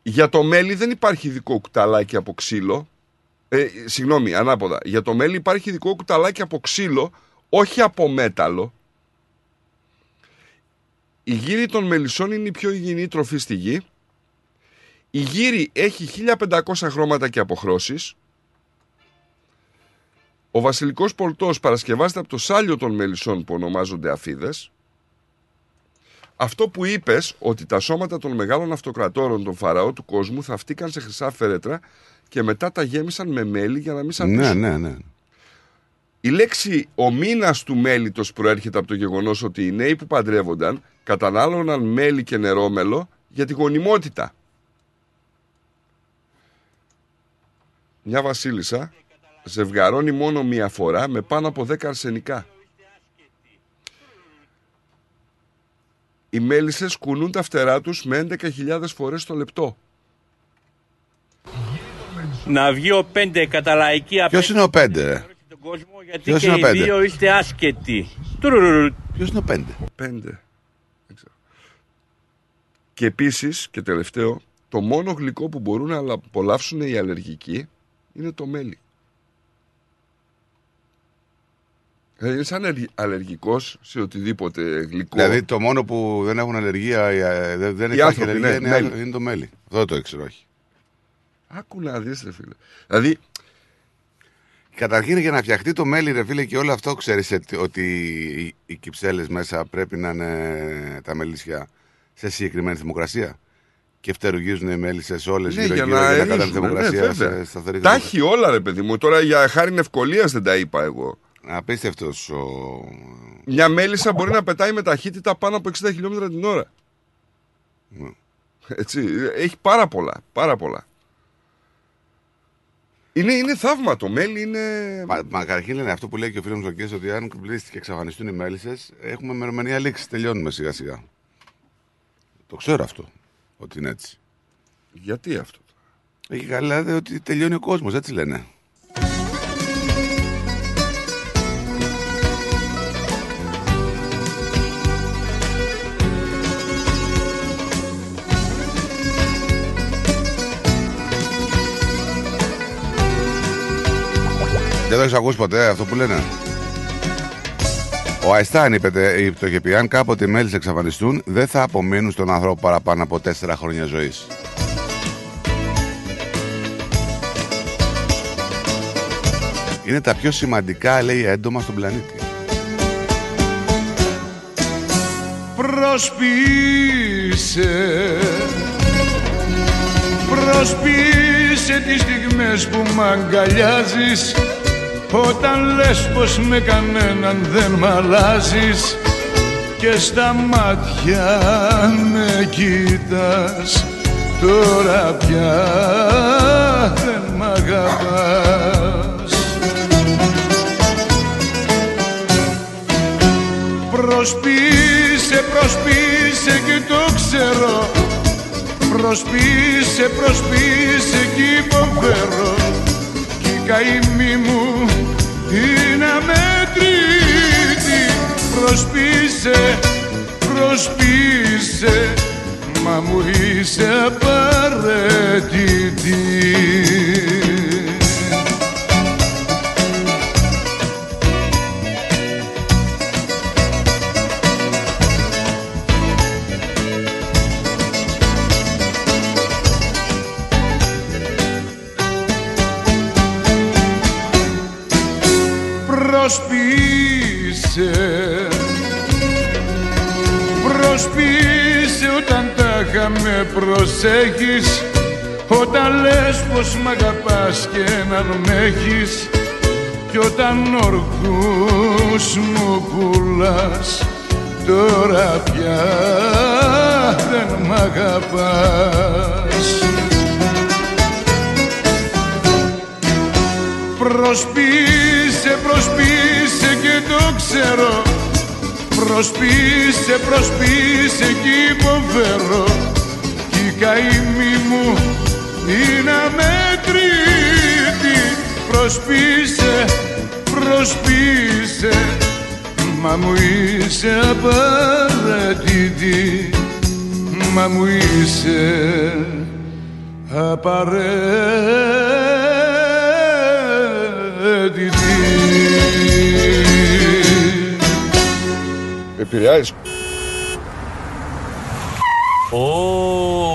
Για το μέλι δεν υπάρχει ειδικό κουταλάκι από ξύλο. Ε, συγγνώμη, ανάποδα. Για το μέλι υπάρχει ειδικό κουταλάκι από ξύλο, όχι από μέταλλο. Η γύρι των μελισσών είναι η πιο υγιεινή τροφή στη γη. Η γύρι έχει 1500 χρώματα και αποχρώσεις. Ο βασιλικός πολτός παρασκευάζεται από το σάλιο των μελισσών που ονομάζονται αφίδες. Αυτό που είπες ότι τα σώματα των μεγάλων αυτοκρατόρων των φαραώ του κόσμου θαυτήκαν σε χρυσά φέρετρα και μετά τα γέμισαν με μέλι για να μην σαπίσουν. Ναι, ναι, ναι. Η λέξη ο μήνας του μέλιτος προέρχεται από το γεγονός ότι οι νέοι που παντρεύονταν κατανάλωναν μέλι και νερόμελο για τη γονιμότητα. Μια βασίλισσα ζευγαρώνει μόνο μία φορά με πάνω από 10 αρσενικά. Οι μέλισσες κουνούν τα φτερά τους με 11.000 φορές το λεπτό. Να βγει ο πέντε κατά λαϊκή Ποιος είναι ο πέντε, ρε; τον κόσμο γιατί Ποιος και είναι ο οι πέντε; δύο είστε άσχετοι. Τουρουρουρου. Ποιος είναι ο πέντε; Πέντε. Δεν ξέρω. Και επίσης, και τελευταίο, το μόνο γλυκό που μπορούν να απολαύσουν οι αλλεργικοί είναι το μέλι. Δηλαδή, είσαι αλλεργ- αλλεργικός σε οτιδήποτε γλυκό. Δηλαδή το μόνο που δεν έχουν αλλεργία, ε, δεν, δεν Οι υπάρχει άνθρωποι, αλλεργία ναι, είναι, μέλι. είναι το μέλι. Αυτό δεν το ήξερα, όχι. Άκου να δεις, ρε φίλε. Δηλαδή, Καταρχήν για να φτιαχτεί το μέλι, ρε φίλε, και όλο αυτό ξέρεις ότι- ότι οι, οι κυψέλες μέσα πρέπει να είναι τα μελίσια σε συγκεκριμένη θερμοκρασία. Και φτερουγίζουν οι μέλισσες όλες ναι, γύρω για γύρω να για να κάνουν αερίζουν, ναι, θερμοκρασία βέβαια. σε σταθερή Τα θερμοκρασία. έχει όλα, ρε παιδί μου. Τώρα για χάρη ευκολία δεν τα είπα εγώ. Απίστευτος ο... Μια μέλισσα μπορεί να πετάει με ταχύτητα πάνω από 60 χιλιόμετρα την ώρα. Ναι. Έτσι, έχει πάρα πολλά, πάρα πολλά. Είναι, είναι θαύμα το μέλι, είναι. Μα, μα καταρχήν λένε αυτό που λέει και ο φίλος μου ότι αν κλείσει και εξαφανιστούν οι μέλισσες, έχουμε μερομηνία λήξη. Τελειώνουμε σιγά σιγά. Το ξέρω αυτό. Ότι είναι έτσι. Γιατί αυτό; Έχει καλά δε ότι τελειώνει ο κόσμος, έτσι λένε. Δεν το έχεις ακούσει ποτέ αυτό που λένε; Ο Αϊστάν είπε, τε- το είχε πει: Αν κάποτε οι μέλη εξαφανιστούν, δεν θα απομείνουν στον άνθρωπο παραπάνω από τέσσερα χρόνια ζωής. Είναι τα πιο σημαντικά, λέει, έντομα στον πλανήτη. Προσπίσε Προσπίσε τις στιγμές που μ' αγκαλιάζεις Όταν λες πως με κανέναν δεν μ' αλλάζεις Και στα μάτια με κοίτας Τώρα πια δεν μ' αγαπάς. Προσπίσε, προσπίσε και το ξέρω. Προσπίσε, προσπίσε και υποφέρω. Κι η καημή μου είναι αμέτρητη Προσπίσε, προσπίσε Μα μου είσαι απαραίτητη τα είχαμε προσέχεις Όταν λες πως μ' αγαπάς και να μ' έχεις Κι όταν ορκούς μου πουλάς Τώρα πια δεν μ' αγαπάς. Προσπίσε, προσπίσε και το ξέρω Προσπίσε, προσπίσε και υποφέρω. Κι η καημή μου είναι αμέτρητη. Προσπίσε, προσπίσε Μα μου είσαι απαραίτητη. Μα μου είσαι απαραίτητη. Επηρεάζεις. Ω,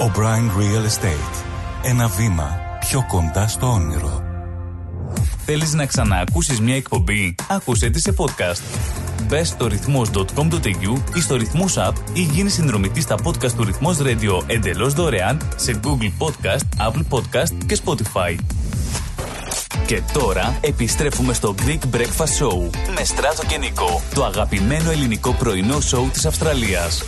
O'Brien Real Estate. Ένα βήμα πιο κοντά στο όνειρο. Θέλεις να ξαναακούσεις μια εκπομπή; Άκουσέ τη σε podcast. Μπες στο ρυθμός.com.au ή στο ρυθμός app ή γίνεις συνδρομητής στα podcast του ρυθμός radio εντελώς δωρεάν σε Google Podcast, Apple Podcast και Spotify. Και τώρα επιστρέφουμε στο Greek Breakfast Show με Στράτο και Νικό, το αγαπημένο ελληνικό πρωινό σοου της Αυστραλίας.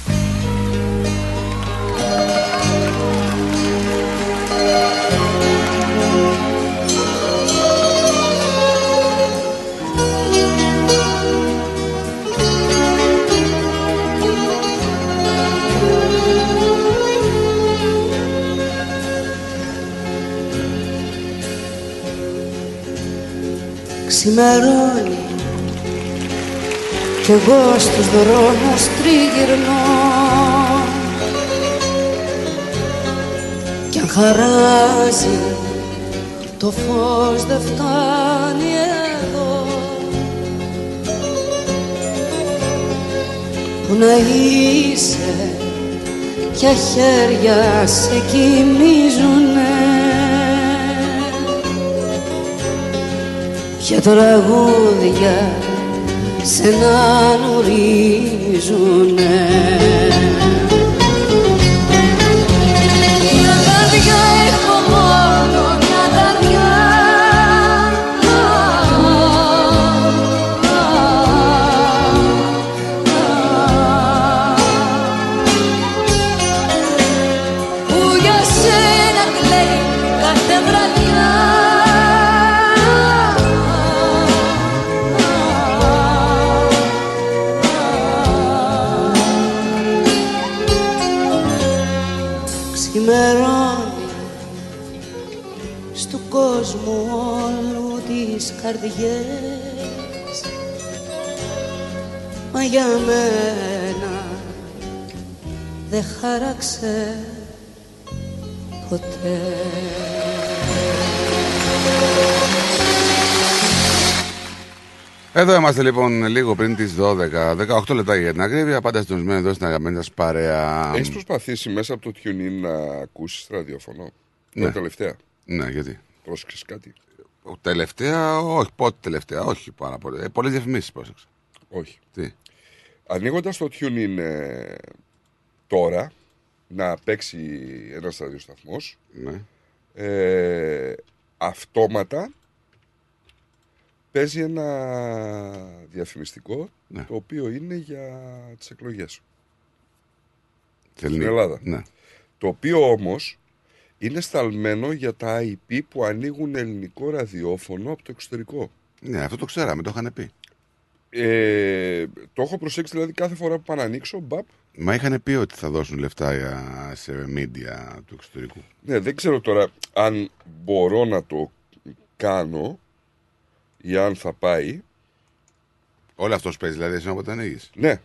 Ξημερώνει κι εγώ στους δρόμους τριγυρνώ. Κι αν χαράζει το φως δεν φτάνει εδώ. Που να είσαι ποια χέρια σε κοιμίζουνε και τραγούδια σε να νουρίζουνε. Για μένα δεν χάραξε ποτέ Εδώ είμαστε λοιπόν λίγο πριν τις 12, 18 λεπτά για την ακρίβεια. Πάντα συντονισμένοι εδώ στην αγαπημένη σας παρέα. Έχεις προσπαθήσει μέσα από το TuneIn να ακούσεις ραδιόφωνο. Ναι. Ναι. τελευταία; Ναι, γιατί; Πρόσεξες κάτι; Ο Τελευταία, όχι, πότε τελευταία, όχι πάρα πολύ. Ε, Πολλές διαφημίσεις πρόσεξα. Όχι. Τι; Ανοίγοντας το TuneIn ε, τώρα να παίξει ένας ραδιοσταθμός. Ναι. Ε, αυτόματα παίζει ένα διαφημιστικό Ναι. το οποίο είναι για τις εκλογές Στην στην Ελλάδα. Ναι. Το οποίο όμως είναι σταλμένο για τα IP που ανοίγουν ελληνικό ραδιόφωνο από το εξωτερικό. ναι, αυτό το ξέραμε, το είχαν πει. Ε, το έχω προσέξει δηλαδή κάθε φορά που πάω να ανοίξω, μπαπ. Μα είχαν πει ότι θα δώσουν λεφτά για- σε media του εξωτερικού. Ναι, δεν ξέρω τώρα αν μπορώ να το κάνω ή αν θα πάει. Όλο αυτός παίζει δηλαδή εσύ όποτε ανοίγεις. Ναι.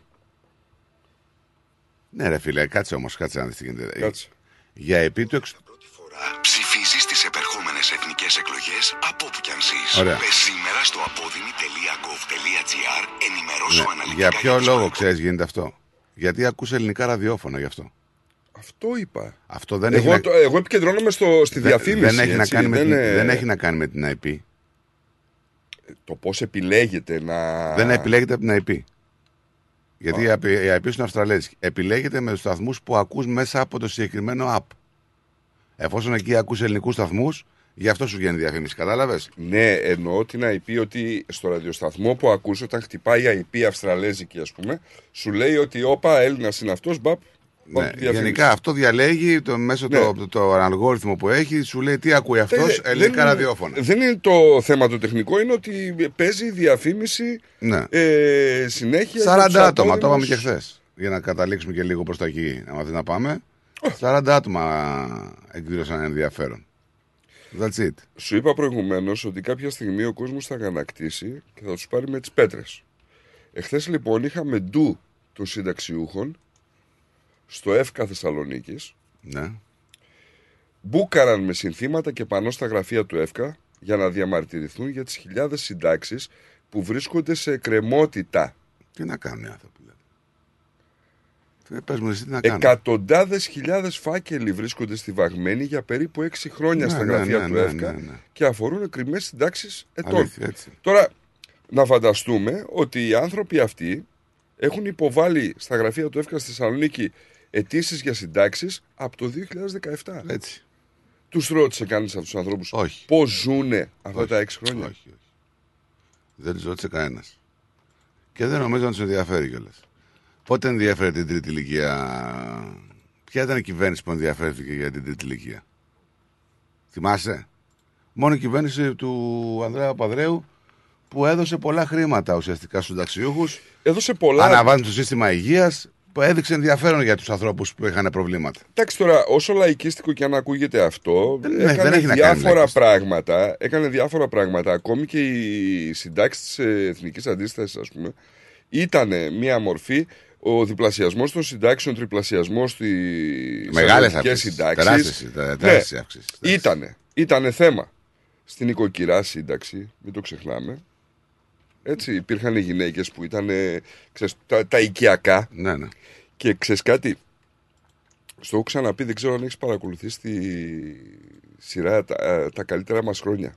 Ναι, ρε φίλε, κάτσε όμως, κάτσε να δεις τι γίνεται. Κάτσε. Για επί του εξ... Ψηφίζεις τις επερχόμενες εθνικές εκλογές από όπου κι αν ζεις. Ωραία. Πες σήμερα στο apodimi.gov.gr ενημερώσου Ναι. αναλυτικά Για ποιο τις λόγο ξέρεις γίνεται αυτό; Γιατί ακούς ελληνικά ραδιόφωνα γι' αυτό. Αυτό είπα. Αυτό δεν εγώ, έχει το- εγώ επικεντρώνομαι στο, στη δεν- διαφήμιση. Δεν, έχει, να έτσι, κάνει με δεν, την, ε, δεν έχει να κάνει με την IP. Το πώς επιλέγεται να. Δεν επιλέγεται από την IP. Γιατί η IP η IP είναι Αυστραλέζικη. Επιλέγεται με τους σταθμούς που ακούς μέσα από το συγκεκριμένο app. Εφόσον εκεί ακούς ελληνικούς σταθμούς, γι' αυτό σου βγαίνει διαφήμιση. Κατάλαβες; Ναι, εννοώ την IP ότι στο ραδιοσταθμό που ακούς όταν χτυπάει η IP Αυστραλέζικη, ας πούμε, σου λέει ότι όπα Έλληνας είναι αυτός, μπαπ. Ναι, πάμε τη διαφήμιση. γενικά αυτό διαλέγει το, μέσω Ναι. το, το, αλγόριθμο που έχει, σου λέει τι ακούει αυτός, Ε, ελληνικά δεν- ραδιόφωνα. Δεν είναι το θέμα το τεχνικό, είναι ότι παίζει διαφήμιση Ναι. ε, συνέχεια. 40 για τους άτομα, το είπαμε απόδημους. και χθες. Για να καταλήξουμε και λίγο προς τα εκεί, άμα θες να πάμε. 40 άτομα εκδήλωσαν ενδιαφέρον. That's it. Σου είπα προηγουμένως ότι κάποια στιγμή ο κόσμος θα αγανακτήσει και θα τους πάρει με τις πέτρες. Εχθές λοιπόν είχαμε ντου των συνταξιούχων στο ΕΦΚΑ Θεσσαλονίκης. Ναι. Μπούκαραν με συνθήματα και πανώ στα γραφεία του ΕΦΚΑ για να διαμαρτυρηθούν για τις χιλιάδες συντάξεις που βρίσκονται σε εκκρεμότητα. Τι να κάνουν οι άνθρωποι. Τι πες μου εσύ τι να κάνουν. Εκατοντάδες χιλιάδες φάκελοι βρίσκονται στη Βαγμένη για περίπου 6 χρόνια Ναι, στα ναι, γραφεία ναι, του ναι, ΕΦΚΑ ναι, ναι. και αφορούν εκκρεμέ συντάξεις ετών. Αλήθεια, έτσι. Τώρα, να φανταστούμε ότι οι άνθρωποι αυτοί έχουν υποβάλει στα γραφεία του ΕΦΚΑ στη Θεσσαλονίκη αιτήσεις για συντάξεις από το 2017. Έτσι. Τους ρώτησε κανείς αυτούς τους ανθρώπους Όχι. πώς ζούνε αυτά Όχι. τα 6 χρόνια; Όχι, όχι. Δεν τους ρώτησε κανένας. Και δεν νομίζω να τους ενδιαφέρει κιόλας. Πότε ενδιαφέρει την τρίτη ηλικία; Ποια ήταν η κυβέρνηση που ενδιαφέρθηκε για την τρίτη ηλικία; Θυμάσαι; Μόνο η κυβέρνηση του Ανδρέα Παδρέου που έδωσε πολλά χρήματα ουσιαστικά στους συνταξιούχους. Έδωσε πολλά. Αναβάζει το σύστημα υγείας που έδειξε ενδιαφέρον για τους ανθρώπους που είχαν προβλήματα. Εντάξει τώρα, όσο λαϊκίστικο και αν ακούγεται αυτό, Δεν- ναι, έκανε δεν έχει να κάνει διάφορα λαϊκίστικο. πράγματα. Έκανε διάφορα πράγματα. Ακόμη και οι συντάξεις της εθνικής αντίστασης, ας πούμε, ήταν μία μορφή. Ο διπλασιασμός των συντάξεων, τριπλασιασμός στι Μεγάλες συντάξει. αυξήσεις, τεράστιες, τε- τεράστιες αυξήσεις, Ήτανε. Ήτανε θέμα. Στην οικοκυρά σύνταξη, μην το ξεχνάμε. Έτσι, υπήρχαν γυναίκες που ήταν ξέρεις, τα, τα οικιακά. Ναι, ναι. Και ξέρεις κάτι, στο έχω ξαναπεί, δεν ξέρω αν έχεις παρακολουθήσει τη σειρά τα, τα καλύτερα μας χρόνια.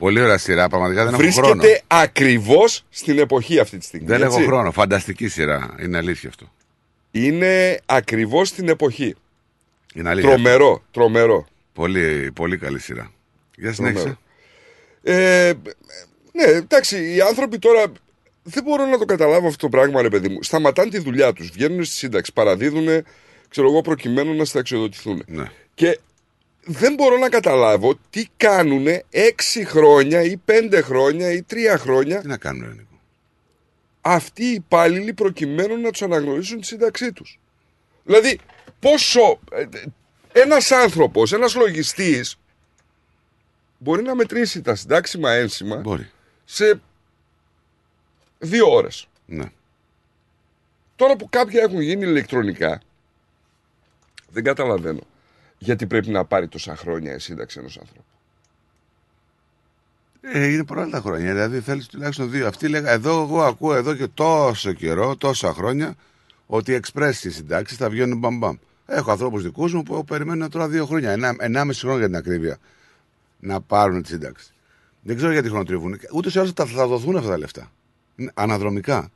Πολύ ωραία σειρά, πραγματικά δεν έχω χρόνο. Βρίσκεται ακριβώς στην εποχή αυτή τη στιγμή. Δεν έτσι; έχω χρόνο. Φανταστική σειρά. Είναι αλήθεια αυτό. Είναι ακριβώς στην εποχή. Είναι αλήθεια. Τρομερό, τρομερό. Πολύ, πολύ καλή σειρά. Για συνέχισε. Ε, ναι, εντάξει, οι άνθρωποι τώρα δεν μπορώ να το καταλάβω αυτό το πράγμα, ρε παιδί μου. Σταματάνε τη δουλειά τους, βγαίνουν στη σύνταξη, παραδίδουν, ξέρω εγώ, προκειμένου να συνταξιοδοτηθούν. Ναι. Και δεν μπορώ να καταλάβω τι κάνουν έξι χρόνια ή πέντε χρόνια ή τρία χρόνια Τι να κάνουν, ρε, Νίκο. αυτοί οι υπάλληλοι προκειμένου να τους αναγνωρίσουν τη σύνταξή τους. Δηλαδή, πόσο. ε, ένας άνθρωπος, ένας λογιστής μπορεί να μετρήσει τα συντάξιμα ένσημα Μπορεί. σε δύο ώρες. Ναι. Τώρα που κάποια έχουν γίνει ηλεκτρονικά, δεν καταλαβαίνω γιατί πρέπει να πάρει τόσα χρόνια η σύνταξη ενός ανθρώπου; Ε, είναι πολλά τα χρόνια. Δηλαδή θέλεις τουλάχιστον δύο. Αυτοί λέγα, εδώ εγώ ακούω εδώ και τόσο καιρό, τόσα χρόνια, ότι οι εξπρέσει οι συντάξεις θα βγαίνουν μπαμπαμ. Έχω ανθρώπους δικούς μου που περιμένουν τώρα δύο χρόνια, ένα, ενάμιση χρόνο για την ακρίβεια, να πάρουν τη σύνταξη. Δεν ξέρω γιατί χρονοτριβούν. Ούτε σε άλλου θα, θα δοθούν αυτά τα λεφτά. Είναι αναδρομικά.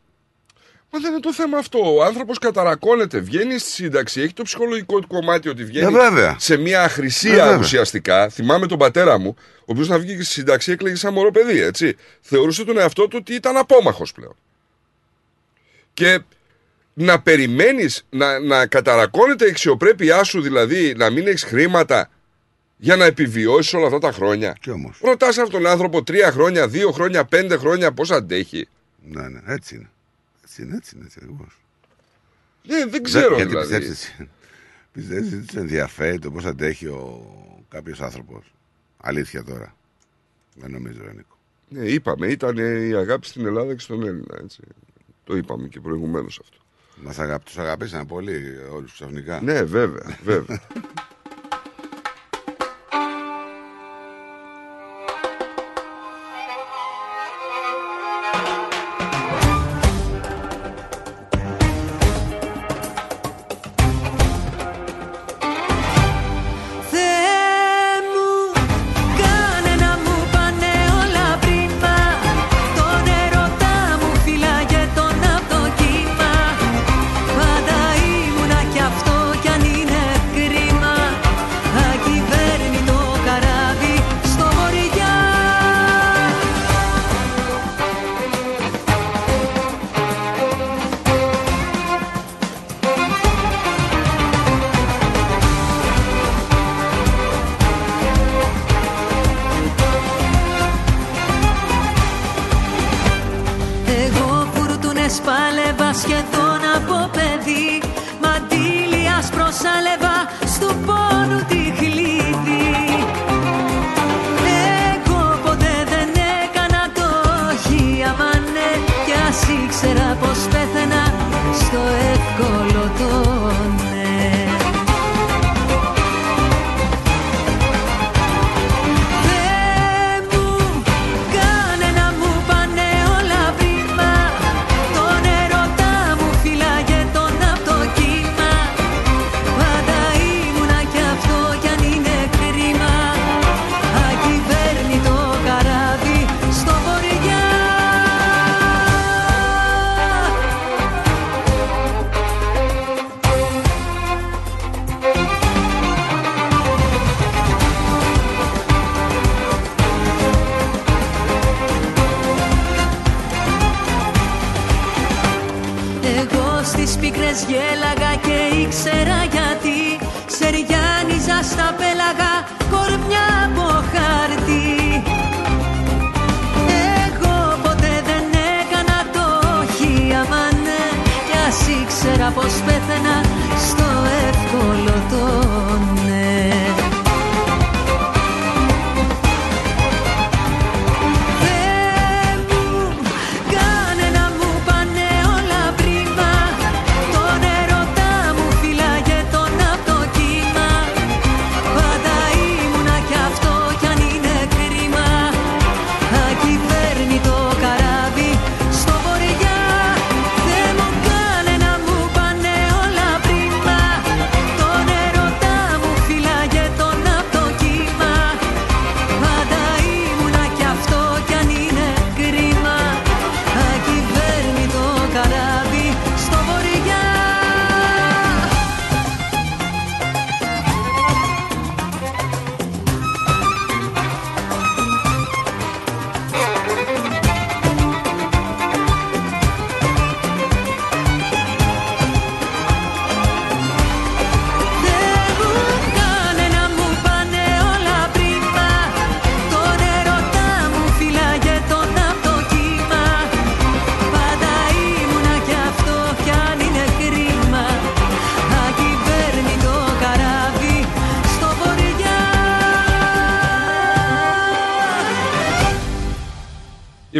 Μα δεν είναι το θέμα αυτό. Ο άνθρωπος καταρακώνεται, βγαίνει στη σύνταξη, έχει το ψυχολογικό του κομμάτι ότι βγαίνει Ναι, βέβαια. σε μια Ναι, αχρησία βέβαια. ουσιαστικά. Θυμάμαι τον πατέρα μου, ο οποίος να βγήκε στη σύνταξη έκλαιγε σαν μωρό παιδί, έτσι. Θεωρούσε τον εαυτό του ότι ήταν απόμαχος πλέον. Και να περιμένεις να, να καταρακώνεται η αξιοπρέπειά σου, δηλαδή να μην έχεις χρήματα για να επιβιώσεις όλα αυτά τα χρόνια. Και όμως. Ρωτάς αυτόν τον άνθρωπο τρία χρόνια, δύο χρόνια, πέντε χρόνια πώς αντέχει. Ναι, ναι, έτσι είναι. Έτσι είναι, έτσι είναι, έτσι ακριβώς. Δεν, δεν ξέρω γιατί δηλαδή. Πιστεύεις, εσύ- πιστεύεις ότι σε ενδιαφέρει το πώς αντέχει ο κάποιος άνθρωπος. Αλήθεια τώρα. Δεν νομίζω, ρε Νίκο. Ναι, είπαμε, ήταν η αγάπη στην Ελλάδα και στον Έλληνα. Έτσι. Το είπαμε και προηγουμένως αυτό. Μας αγα... Τους αγαπήσανε πολύ όλους ξαφνικά. Ναι, βέβαια, βέβαια.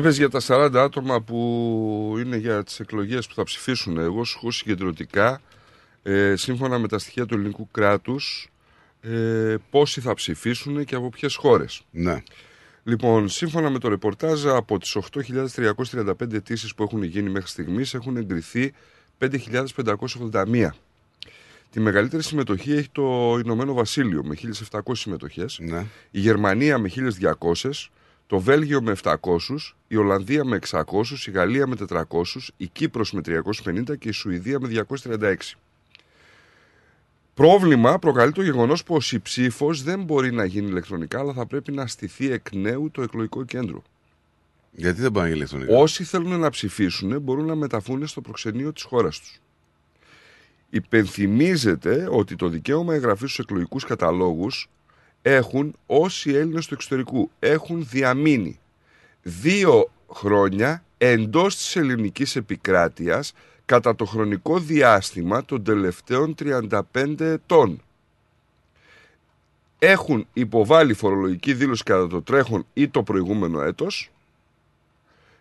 Είπες για τα 40 άτομα που είναι για τις εκλογές που θα ψηφίσουν. Εγώ σου έχω συγκεντρωτικά, ε, σύμφωνα με τα στοιχεία του ελληνικού κράτους, ε, πόσοι θα ψηφίσουν και από ποιες χώρες. Ναι. Λοιπόν, σύμφωνα με το ρεπορτάζ, από τις 8.335 αιτήσεις που έχουν γίνει μέχρι στιγμής έχουν εγκριθεί 5.581. Τη μεγαλύτερη συμμετοχή έχει το Ηνωμένο Βασίλειο με 1.700 συμμετοχές, Ναι. η Γερμανία με 1.200, το Βέλγιο με 700, η Ολλανδία με 600, η Γαλλία με 400, η Κύπρος με 350 και η Σουηδία με 236. Πρόβλημα προκαλεί το γεγονός πως η ψήφος δεν μπορεί να γίνει ηλεκτρονικά αλλά θα πρέπει να στηθεί εκ νέου το εκλογικό κέντρο. Γιατί δεν πάνε ηλεκτρονικά; Όσοι θέλουν να ψηφίσουν μπορούν να μεταφούν στο προξενείο της χώρας τους. Υπενθυμίζεται ότι το δικαίωμα εγγραφής στους εκλογικούς καταλόγους έχουν όσοι Έλληνες του εξωτερικού έχουν διαμείνει δύο χρόνια εντός της ελληνικής επικράτειας κατά το χρονικό διάστημα των τελευταίων 35 ετών. Έχουν υποβάλει φορολογική δήλωση κατά το τρέχον ή το προηγούμενο έτος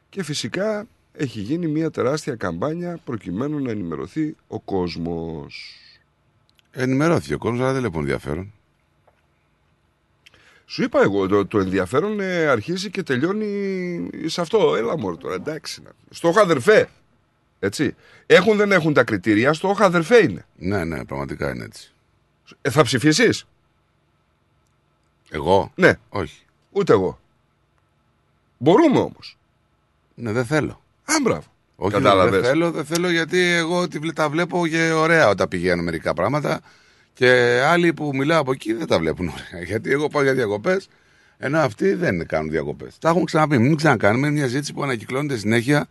και φυσικά έχει γίνει μια τεράστια καμπάνια προκειμένου να ενημερωθεί ο κόσμος. Ενημερώθηκε ο κόσμος, αλλά δεν βλέπουν ενδιαφέρον. Σου είπα εγώ, το, το ενδιαφέρον ε, αρχίζει και τελειώνει σε αυτό. Έλα μόνο τώρα, εντάξει. να- Στο έχω αδερφέ. Έτσι. Έχουν δεν έχουν τα κριτήρια, στο έχω αδερφέ είναι. Ναι, ναι, πραγματικά είναι έτσι. Ε, θα ψηφίσεις; Εγώ; Ναι. Όχι. Ούτε εγώ. Μπορούμε όμως. Ναι, δεν θέλω. Α, μπράβο. Όχι, Κατάλαβες. δεν θέλω, δεν θέλω γιατί εγώ τη βλέ- τα βλέπω και ωραία όταν πηγαίνω μερικά πράγματα και άλλοι που μιλάω από εκεί δεν τα βλέπουν ωραία. Γιατί εγώ πάω για διακοπές, ενώ αυτοί δεν κάνουν διακοπές. Τα έχουν ξαναπεί. Μην ξανακάνουμε είναι μια ζήτηση που ανακυκλώνεται συνέχεια.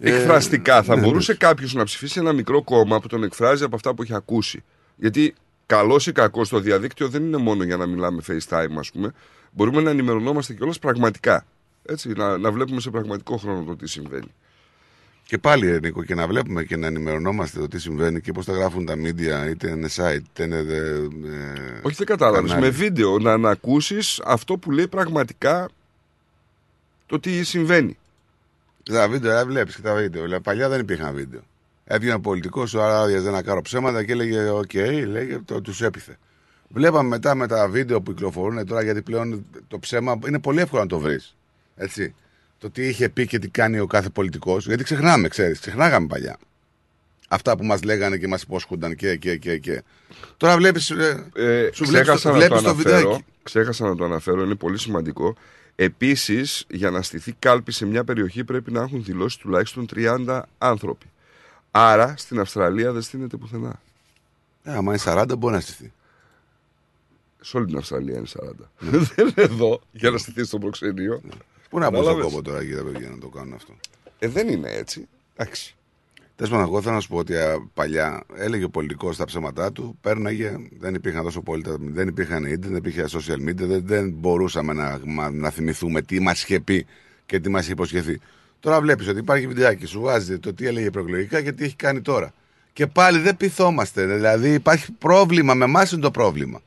Ε, Εκφραστικά θα ναι, μπορούσε κάποιος να ψηφίσει ένα μικρό κόμμα που τον εκφράζει από αυτά που έχει ακούσει. Γιατί καλός ή κακός στο διαδίκτυο δεν είναι μόνο για να μιλάμε FaceTime, ας πούμε. Μπορούμε να ενημερωνόμαστε κιόλας πραγματικά. Έτσι, να, να βλέπουμε σε πραγματικό χρόνο το τι συμβαίνει. Και πάλι, ε, Νίκο, και να βλέπουμε και να ενημερωνόμαστε το τι συμβαίνει και πώς τα γράφουν τα media, είτε είναι site, είτε είναι. ε, ε, Όχι, δεν κατάλαβες. κανάλι. Με βίντεο να, να ακούσεις αυτό που λέει πραγματικά το τι συμβαίνει. Τα βίντεο, ε, βλέπεις και τα βίντεο. Δηλαδή, παλιά δεν υπήρχαν βίντεο. Έβγαινε πολιτικός, ο άδειαζε ένα κάρο ψέματα και έλεγε: Οκ, λέγε, το, τους έπειθε. Βλέπαμε μετά με τα βίντεο που κυκλοφορούν τώρα, γιατί πλέον το ψέμα είναι πολύ εύκολο να το βρεις. Έτσι. Το τι είχε πει και τι κάνει ο κάθε πολιτικός. Γιατί ξεχνάμε, ξέρεις, ξεχνάγαμε παλιά. Αυτά που μας λέγανε και μας υπόσχονταν και, και, και, και. Τώρα βλέπεις. Ε, σου βλέπεις ξέχασα, το, να το βλέπεις το αναφέρω, βιντεάκι. ξέχασα να το αναφέρω, είναι πολύ σημαντικό. Επίσης, για να στηθεί κάλπη σε μια περιοχή πρέπει να έχουν δηλώσει τουλάχιστον 30 άνθρωποι. Άρα στην Αυστραλία δεν στείνεται πουθενά. Ε, άμα είναι 40, μπορεί να στηθεί. Σε όλη την Αυστραλία είναι 40. δεν είναι εδώ για να στηθεί στο προξενείο. Πού να μπουν στον Κατάλαβες; κόπο τώρα εκεί τα παιδιά να το κάνουν αυτό. Ε, δεν είναι έτσι. Εντάξει. Τέλος πάντων, εγώ θέλω να σου πω ότι α, παλιά έλεγε ο πολιτικός τα ψέματά του, πέρναγε, δεν υπήρχαν τόσο πολύ, τα- δεν υπήρχαν ίντερνετ, δεν υπήρχε social media, δεν, δεν μπορούσαμε να, μα- να θυμηθούμε τι μας είχε πει και τι μας είχε υποσχεθεί. Τώρα βλέπεις ότι υπάρχει βιντεάκι, σου βάζει το τι έλεγε προεκλογικά και τι έχει κάνει τώρα. Και πάλι δεν πειθόμαστε. Δηλαδή υπάρχει πρόβλημα, με εμάς είναι το πρόβλημα.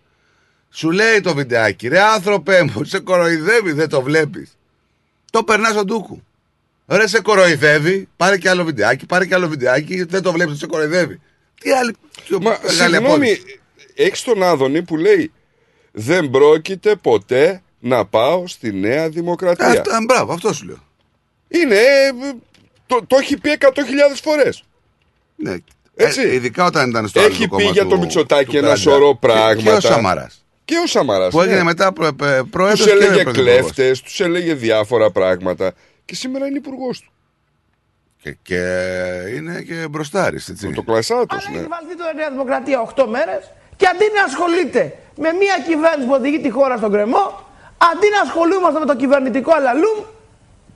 Σου λέει το βιντεάκι, ρε άνθρωπε μου, σε κοροϊδεύει, δεν το βλέπεις. Το περνάς στον ντούκου. Ρε σε κοροϊδεύει, πάρε και άλλο βιντεάκι, πάρε και άλλο βιντεάκι, δεν το βλέπεις, σε κοροϊδεύει. Τι άλλη. πιο Μα μεγάλη συγγνώμη, απόδειξη. έχεις τον Άδωνη που λέει δεν πρόκειται ποτέ να πάω στη Νέα Δημοκρατία. Αυτό, α, μπράβο, αυτό σου λέω. Είναι, ε, το, το έχει πει 100.000 φορές. Ναι. Έτσι. Ε, ειδικά όταν ήταν στο Έχει άλλο πει κόμμα για του- το Μητσοτάκη του ένα Γκραντζά. σωρό Και- πράγματα. Και ο Σαμαράς. Και ο Σαμαράς. Που έγινε ναι. μετά προ, προ, πρόεδρος Τους και έλεγε πρωθυπουργός. κλέφτες, τους έλεγε διάφορα πράγματα. Και σήμερα είναι υπουργός του. Και, και είναι και μπροστάρης, έτσι. Το κλασάτος, ναι. Έχει βαλθεί το Νέα Δημοκρατία 8 μέρες και αντί να ασχολείται με μια κυβέρνηση που οδηγεί τη χώρα στον κρεμό, αντί να ασχολούμαστε με το κυβερνητικό αλαλούμ,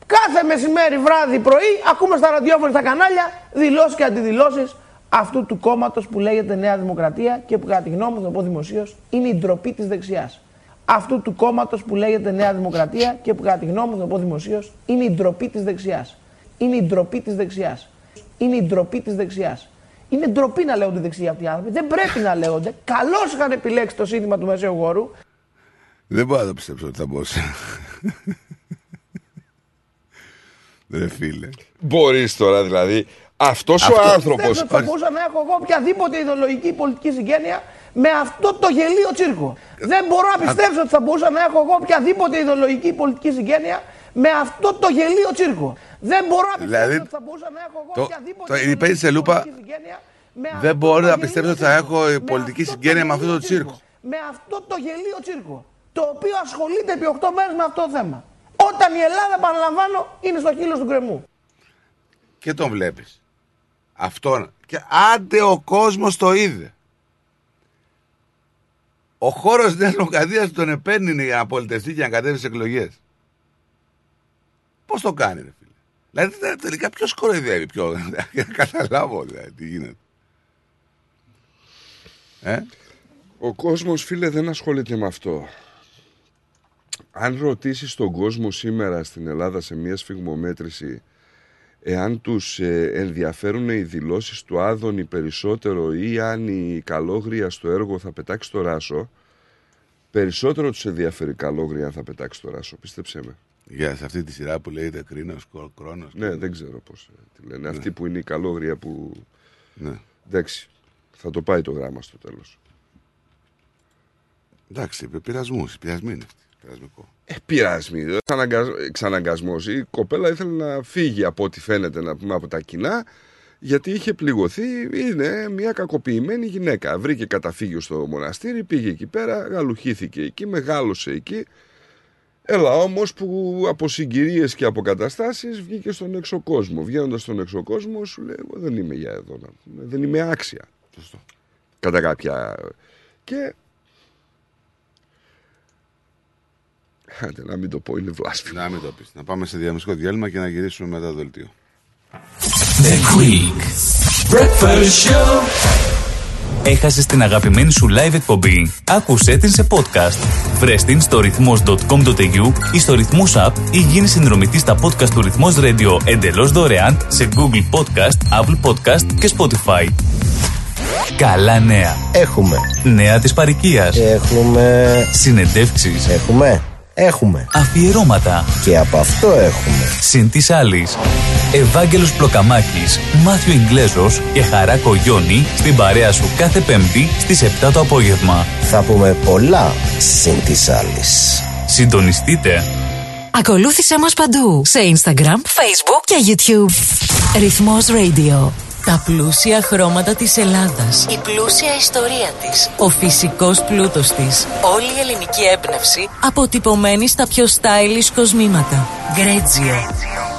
κάθε μεσημέρι, βράδυ, πρωί, ακούμε στα ραδιόφωνα, στα κανάλια δηλώσεις και αντιδηλώσεις αυτού του κόμματος που λέγεται Νέα Δημοκρατία και που κατά τη γνώμη μου, θα το πω δημοσίως, είναι η ντροπή της δεξιάς. Αυτού του κόμματος που λέγεται Νέα Δημοκρατία και που κατά τη γνώμη μου, θα το πω δημοσίως, είναι η ντροπή της δεξιάς. Είναι η ντροπή της δεξιάς. Είναι η ντροπή της δεξιάς. Είναι ντροπή να λέγονται δεξιοί αυτοί οι άνθρωποι. Δεν πρέπει να λέγονται. Καλώς είχαν επιλέξει το σύνθημα του Μεσαίου Γόρου. Δεν μπορώ να το πιστέψω ότι θα μπορούσε. Ρε φίλε. Μπορείς τώρα δηλαδή. Αυτός ο Αυτό- άνθρωπο. Πιστεύω ότι θα μπορούσα να έχω εγώ οποιαδήποτε ιδεολογική πολιτική συγγένεια με αυτό το γελίο τσίρκο. Δεν μπορώ να πιστέψω ότι θα μπορούσα να έχω εγώ οποιαδήποτε ιδεολογική πολιτική συγγένεια με αυτό το γελίο τσίρκο. Δεν μπορώ να πιστέψω Δηλαδή, ότι θα μπορούσα να έχω εγώ το- οποιαδήποτε το- η παίζει σε λούπα. πολιτική συγγένεια με Δεν αυτό μπορώ το να γελίο πιστέψω ότι θα τσίρκο. έχω η πολιτική αυτό συγγένεια με αυτό γελίο το τσίρκο. Με αυτό το γελίο τσίρκο. Το οποίο ασχολείται επί 8 μέρες με αυτό το θέμα. Όταν η Ελλάδα, παραλαμβάνω, είναι στο χείλος του γκρεμού. Και τον βλέπεις. Αυτόν. Και άντε ο κόσμος το είδε. Ο χώρος τη Νέας Δημοκρατία τον επένδυνε για να πολιτευτεί και να κατέβει σε εκλογές. Πώς το κάνει, ρε φίλε. Δηλαδή τε- τελικά ποιος κοροϊδεύει, ποιο. Για να καταλάβω δηλαδή τι γίνεται. Ε; Ο κόσμος φίλε δεν ασχολείται με αυτό. Αν ρωτήσεις τον κόσμο σήμερα στην Ελλάδα σε μια σφιγμομέτρηση εάν τους ε, ενδιαφέρουν οι δηλώσεις του Άδωνη περισσότερο ή αν η Καλόγρια στο έργο θα πετάξει το ράσο, περισσότερο τους ενδιαφέρει η Καλόγρια αν θα πετάξει το ράσο, πίστεψέ με. Για σε αυτή τη σειρά που λέγεται Κρίνος, Κρόνος. Ναι, δεν ξέρω πώς τη λένε. Αυτή που είναι η καλόγρια που. Ναι. Εντάξει. Θα το πάει το γράμμα στο τέλος. Εντάξει, πειρασμούς. Πειρασμοί είναι αυτοί. Πειρασμικό. Ε, πειρασμοί. Ξαναγκασμός. Η κοπέλα ήθελε να φύγει από ό,τι φαίνεται να πούμε από τα κοινά γιατί είχε πληγωθεί. Είναι μια κακοποιημένη γυναίκα. Βρήκε καταφύγιο στο μοναστήρι, πήγε εκεί πέρα, γαλουχήθηκε εκεί, μεγάλωσε εκεί. Έλα όμως που από συγκυρίες και από καταστάσεις βγήκε στον έξω κόσμο. Βγαίνοντας στον έξω κόσμο, σου λέει: Εγώ δεν είμαι για εδώ. Δεν είμαι άξια. Σωστό. Κατά κάποια. Και. Άντε, να μην το πω, είναι βλάσφημο. Να μην το πεις. Να πάμε σε διαμεσικό διάλειμμα και να γυρίσουμε μετά το δελτίο. The Greek Breakfast Show. Έχασες την αγαπημένη σου live εκπομπή. Άκουσέ την σε podcast. Βρες την στο ρυθμός.com.au ή στο ρυθμός app ή γίνει συνδρομητής στα podcast του ρυθμός radio εντελώς δωρεάν σε Google Podcast, Apple Podcast και Spotify. Καλά νέα. Έχουμε. Νέα της παροικίας. Έχουμε. Συνεντεύξεις. Έχουμε. Έχουμε. Αφιερώματα. Και από αυτό έχουμε. Συν της άλλης. Ευάγγελος Πλοκαμάκης, Μάθιο Ιγκλέζος και Χαράκο Γιόνι στην παρέα σου κάθε Πέμπτη στις 7 το απόγευμα. Θα πούμε πολλά συν της άλλης. Συντονιστείτε. Ακολούθησέ μας παντού σε Instagram, Facebook και YouTube. Ρυθμός Radio. Τα πλούσια χρώματα της Ελλάδας. Η πλούσια ιστορία της. Ο φυσικός πλούτος της. Όλη η ελληνική έμπνευση αποτυπωμένη στα πιο stylish κοσμήματα. Γκρέτζιο.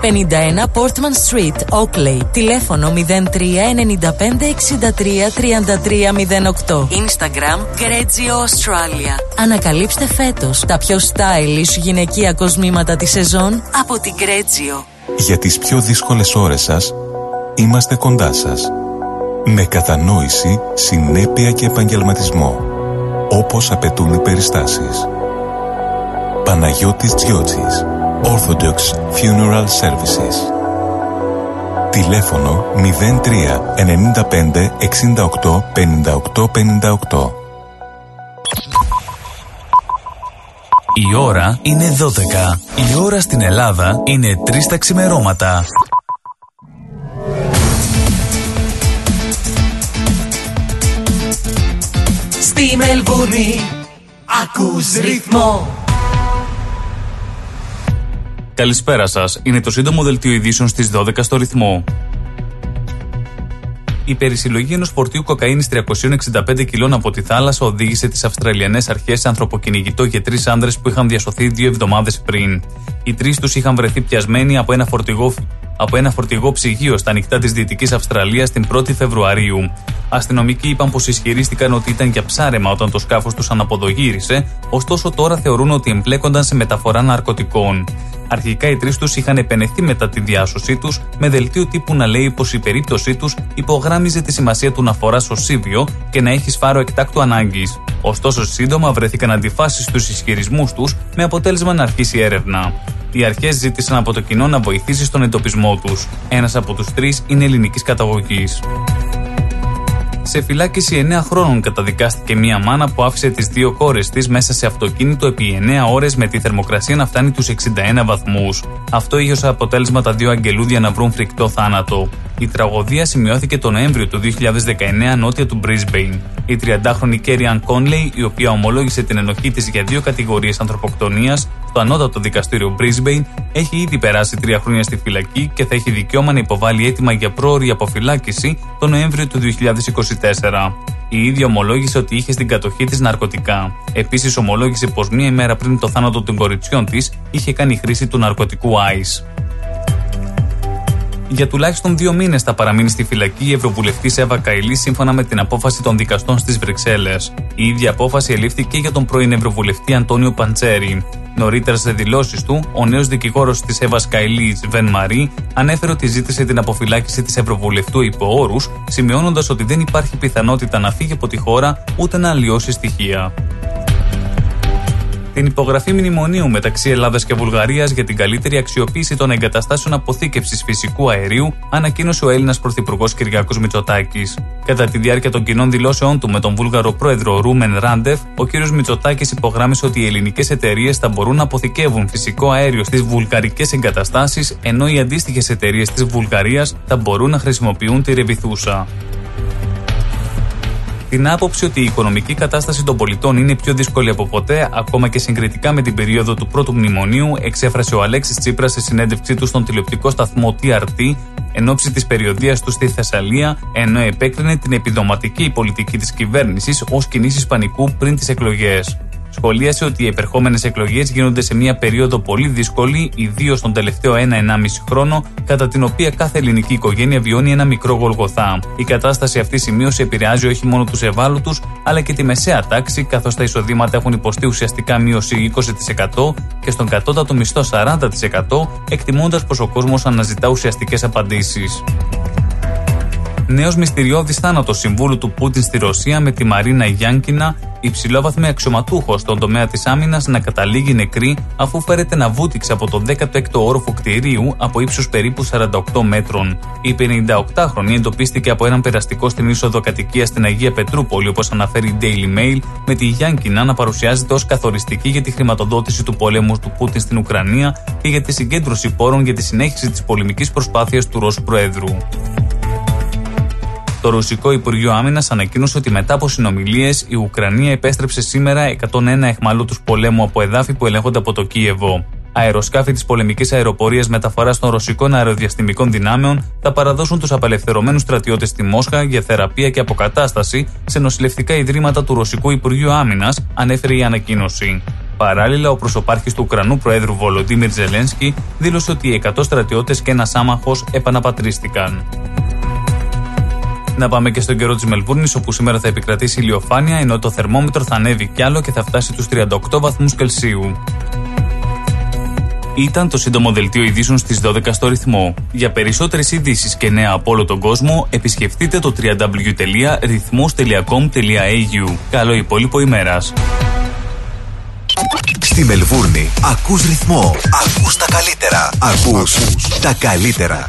51 Portman Street, Oakley. Τηλέφωνο 03 95 63 33 08. Instagram Γκρέτζιο Australia. Ανακαλύψτε φέτος τα πιο stylish γυναικεία κοσμήματα της σεζόν από την Γκρέτζιο. Για τις πιο δύσκολες ώρες σας, είμαστε κοντά σας. Με κατανόηση, συνέπεια και επαγγελματισμό. Όπως απαιτούν οι περιστάσεις. Παναγιώτης Τζιότσης. Orthodox Funeral Services. Τηλέφωνο 03 95 68 58 58. Η ώρα είναι 12. Η ώρα στην Ελλάδα είναι 3 τα ξημερώματα. Στη Μελβούνι ακούς ρυθμό Καλησπέρα σας. Είναι το σύντομο δελτίο ειδήσεων στις 12 στο ρυθμό. Η περισυλλογή ενός φορτίου κοκαίνης 365 κιλών από τη θάλασσα οδήγησε τις Αυστραλιανές Αρχές σε ανθρωποκυνηγητό για τρεις άνδρες που είχαν διασωθεί δύο εβδομάδες πριν. Οι τρεις τους είχαν βρεθεί πιασμένοι από ένα φορτηγό από ένα φορτηγό ψυγείο στα νυχτά της Δυτικής Αυστραλίας την 1η Φεβρουαρίου. Αστυνομικοί είπαν πως ισχυρίστηκαν ότι ήταν για ψάρεμα όταν το σκάφος τους αναποδογύρισε, ωστόσο τώρα θεωρούν ότι εμπλέκονταν σε μεταφορά ναρκωτικών. Αρχικά οι τρεις τους είχαν επενεθεί μετά τη διάσωσή τους, με δελτίο τύπου να λέει πως η περίπτωσή τους υπογράμμιζε τη σημασία του να φοράς σωσίβιο και να έχεις φάρο εκτάκτου ανάγκης. Ωστόσο, σύντομα βρέθηκαν αντιφάσεις στους ισχυρισμούς τους, με αποτέλεσμα να αρχίσει η έρευνα. Οι αρχές ζήτησαν από το κοινό να βοηθήσει στον εντοπισμό τους. Ένας από τους τρεις είναι ελληνικής καταγωγής. Σε φυλάκιση 9 χρόνων καταδικάστηκε μία μάνα που άφησε τις δύο κόρες της μέσα σε αυτοκίνητο επί 9 ώρες με τη θερμοκρασία να φτάνει τους 61 βαθμούς. Αυτό είχε ως αποτέλεσμα τα δύο αγγελούδια να βρουν φρικτό θάνατο. Η τραγωδία σημειώθηκε τον Νοέμβριο του 2019 νότια του Brisbane. Η 30χρονη Κέριαν Κόνλεϊ, η οποία ομολόγησε την ενοχή της για δύο κατηγορίες ανθρωποκτονίας στο ανώτατο δικαστήριο Brisbane, έχει ήδη περάσει τρία χρόνια στη φυλακή και θα έχει δικαίωμα να υποβάλει αίτημα για πρόορη αποφυλάκηση τον Νοέμβριο του 2024. Η ίδια ομολόγησε ότι είχε στην κατοχή της ναρκωτικά. Επίσης, ομολόγησε πως μία ημέρα πριν το θάνατο των κοριτσιών της είχε κάνει χρήση του ναρκωτικού ICE. Για τουλάχιστον δύο μήνες θα παραμείνει στη φυλακή η Ευρωβουλευτής Εύα Καηλή σύμφωνα με την απόφαση των δικαστών στις Βρυξέλλες. Η ίδια απόφαση ελήφθη και για τον πρώην Ευρωβουλευτή Αντώνιο Παντσέρη. Νωρίτερα σε δηλώσεις του, ο νέος δικηγόρος της Εύα Καηλή, Βεν Μαρή, ανέφερε ότι ζήτησε την αποφυλάκηση της Ευρωβουλευτού υπό όρους, σημειώνοντας ότι δεν υπάρχει πιθανότητα να φύγει από τη χώρα ούτε να αλλοιώσει στοιχεία. Την υπογραφή μνημονίου μεταξύ Ελλάδας και Βουλγαρίας για την καλύτερη αξιοποίηση των εγκαταστάσεων αποθήκευσης φυσικού αερίου ανακοίνωσε ο Έλληνας Πρωθυπουργός Κυριάκος Μητσοτάκης. Κατά τη διάρκεια των κοινών δηλώσεων του με τον Βούλγαρο πρόεδρο Ρούμεν Ράντεφ, ο κ. Μητσοτάκης υπογράμμισε ότι οι ελληνικές εταιρείες θα μπορούν να αποθηκεύουν φυσικό αέριο στις βουλγαρικές εγκαταστάσεις, ενώ οι αντίστοιχες εταιρείες της Βουλγαρίας θα μπορούν να χρησιμοποιούν τη ρεβιθούσα. Την άποψη ότι η οικονομική κατάσταση των πολιτών είναι πιο δύσκολη από ποτέ, ακόμα και συγκριτικά με την περίοδο του πρώτου μνημονίου, εξέφρασε ο Αλέξης Τσίπρας σε συνέντευξή του στον τηλεοπτικό σταθμό TRT εν ώψη της περιοδίας του στη Θεσσαλία, ενώ επέκρινε την επιδοματική πολιτική της κυβέρνησης ως κινήσεις πανικού πριν τις εκλογές. Σχολίασε ότι οι επερχόμενες εκλογές γίνονται σε μια περίοδο πολύ δύσκολη, ιδίως τον τελευταίο 1-1,5 χρόνο, κατά την οποία κάθε ελληνική οικογένεια βιώνει ένα μικρό γολγοθά. Η κατάσταση αυτή σημείωση επηρεάζει όχι μόνο τους ευάλωτους, αλλά και τη μεσαία τάξη, καθώς τα εισοδήματα έχουν υποστεί ουσιαστικά μείωση 20% και στον κατώτατο μισθό 40%, εκτιμώντας πως ο κόσμος αναζητά ουσιαστικές απαντήσεις. Νέος μυστηριώδης θάνατος συμβούλου του Πούτιν στη Ρωσία με τη Μαρίνα Γιάνκινα, υψηλόβαθμη αξιωματούχος στον τομέα της άμυνας, να καταλήγει νεκρή αφού φέρεται να βούτυξε από το 16ο όροφο κτηρίου από ύψους περίπου 48 μέτρων. Η 58χρονη εντοπίστηκε από έναν περαστικό στην είσοδο κατοικία στην Αγία Πετρούπολη, όπως αναφέρει η Daily Mail, με τη Γιάνκινα να παρουσιάζεται ως καθοριστική για τη χρηματοδότηση του πολέμου του Πούτιν στην Ουκρανία και για τη συγκέντρωση πόρων για τη συνέχιση της πολεμικής προσπάθειας του Ρώσου Προέδρου. Το Ρωσικό Υπουργείο Άμυνας ανακοίνωσε ότι μετά από συνομιλίες η Ουκρανία επέστρεψε σήμερα 101 εχμαλώτους πολέμου από εδάφη που ελέγχονται από το Κίεβο. Αεροσκάφη της πολεμικής αεροπορίας μεταφοράς των ρωσικών αεροδιαστημικών δυνάμεων θα παραδώσουν τους απελευθερωμένους στρατιώτες στη Μόσχα για θεραπεία και αποκατάσταση σε νοσηλευτικά ιδρύματα του Ρωσικού Υπουργείου Άμυνας, ανέφερε η ανακοίνωση. Παράλληλα, ο προσωπάρχης του Ουκρανού Προέδρου Βολοντίμιρ Ζελένσκι δήλωσε ότι οι 100 στρατιώτες και ένας άμαχος επαναπατρίστηκαν. Να πάμε και στον καιρό της Μελβούρνης, όπου σήμερα θα επικρατήσει ηλιοφάνεια, ενώ το θερμόμετρο θα ανέβει κι άλλο και θα φτάσει τους 38 βαθμούς Κελσίου. Ήταν το σύντομο δελτίο ειδήσεων στις 12 στο ρυθμό. Για περισσότερες ειδήσεις και νέα από όλο τον κόσμο, επισκεφτείτε το www.rythmos.com.au. Καλό υπόλοιπο ημέρας. Στη Μελβούρνη ακούς ρυθμό, ακούς τα καλύτερα, ακούς τα καλύτερα.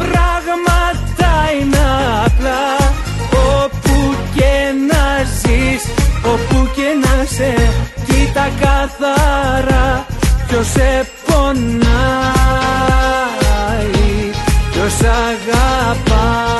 πράγματα είναι απλά. Όπου και να ζεις, όπου και να σε Κοίτα καθαρά ποιος σε πονάει Ποιος αγαπάει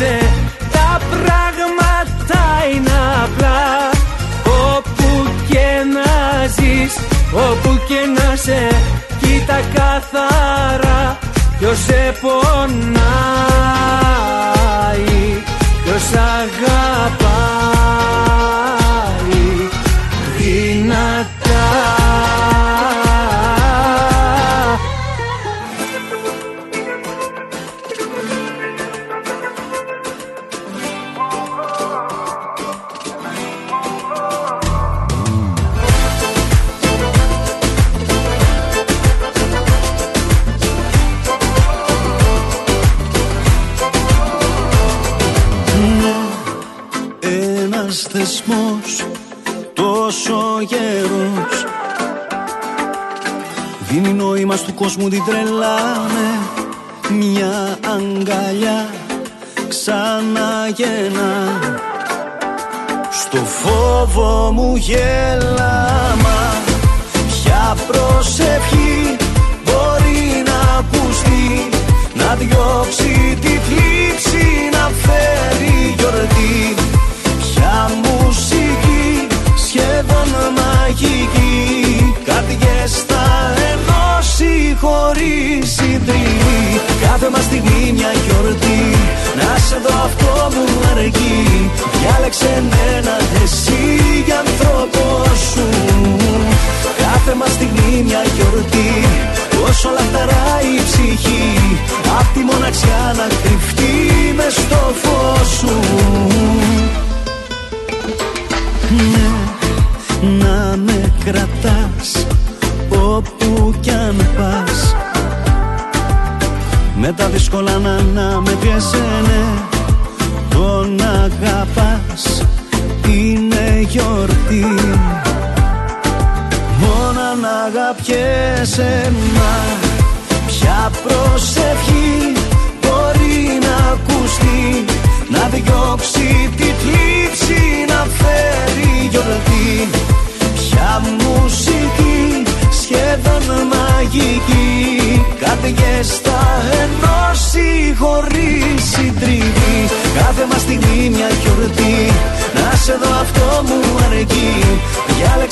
φοβάσαι Τα πράγματα είναι απλά. Όπου και να ζεις, όπου και να σε Κοίτα καθαρά. Ποιος σε πονάει Ποιος αγαπάει. Δυνατά Ένας θεσμός τόσο γέρος Δίνει νόημα του κόσμου την τρελάνε Μια αγκαλιά ξαναγεννά. Στο φόβο μου γέλαμα Ποια προσευχή μπορεί να ακουστεί Να διώξει τη θλίψη να φέρει γιορτή Ποια μουσική σχεδόν μαγική. Καρδιές θα ενώσει χωρίς συντριβή Κάθε μας στιγμή μια γιορτή. Να σε δω αυτό μου αρκεί. Διάλεξε μένα εσύ για άνθρωπο σου. Κάθε μας στιγμή μια γιορτή. Όσο λαχταρά η ψυχή. Απ' τη μοναξιά να κρυφτεί μες στο φως σου ναι, να με κρατάς όπου κι αν πας. Με τα δύσκολα να, να με πιέσαινε Τον αγαπάς είναι γιορτή. Μόνο να αγαπιέσαι μα Ποια προσευχή μπορεί να ακουστεί Να διώξει τη θλίψη να φέρει γιορτή. Ποια μουσική σχεδόν μαγική. Καρδιές θα ενώσει χωρίς συντριβή. Κάθε μας στιγμή μια γιορτή. Να σε δω αυτό μου αρκεί. Διάλεξε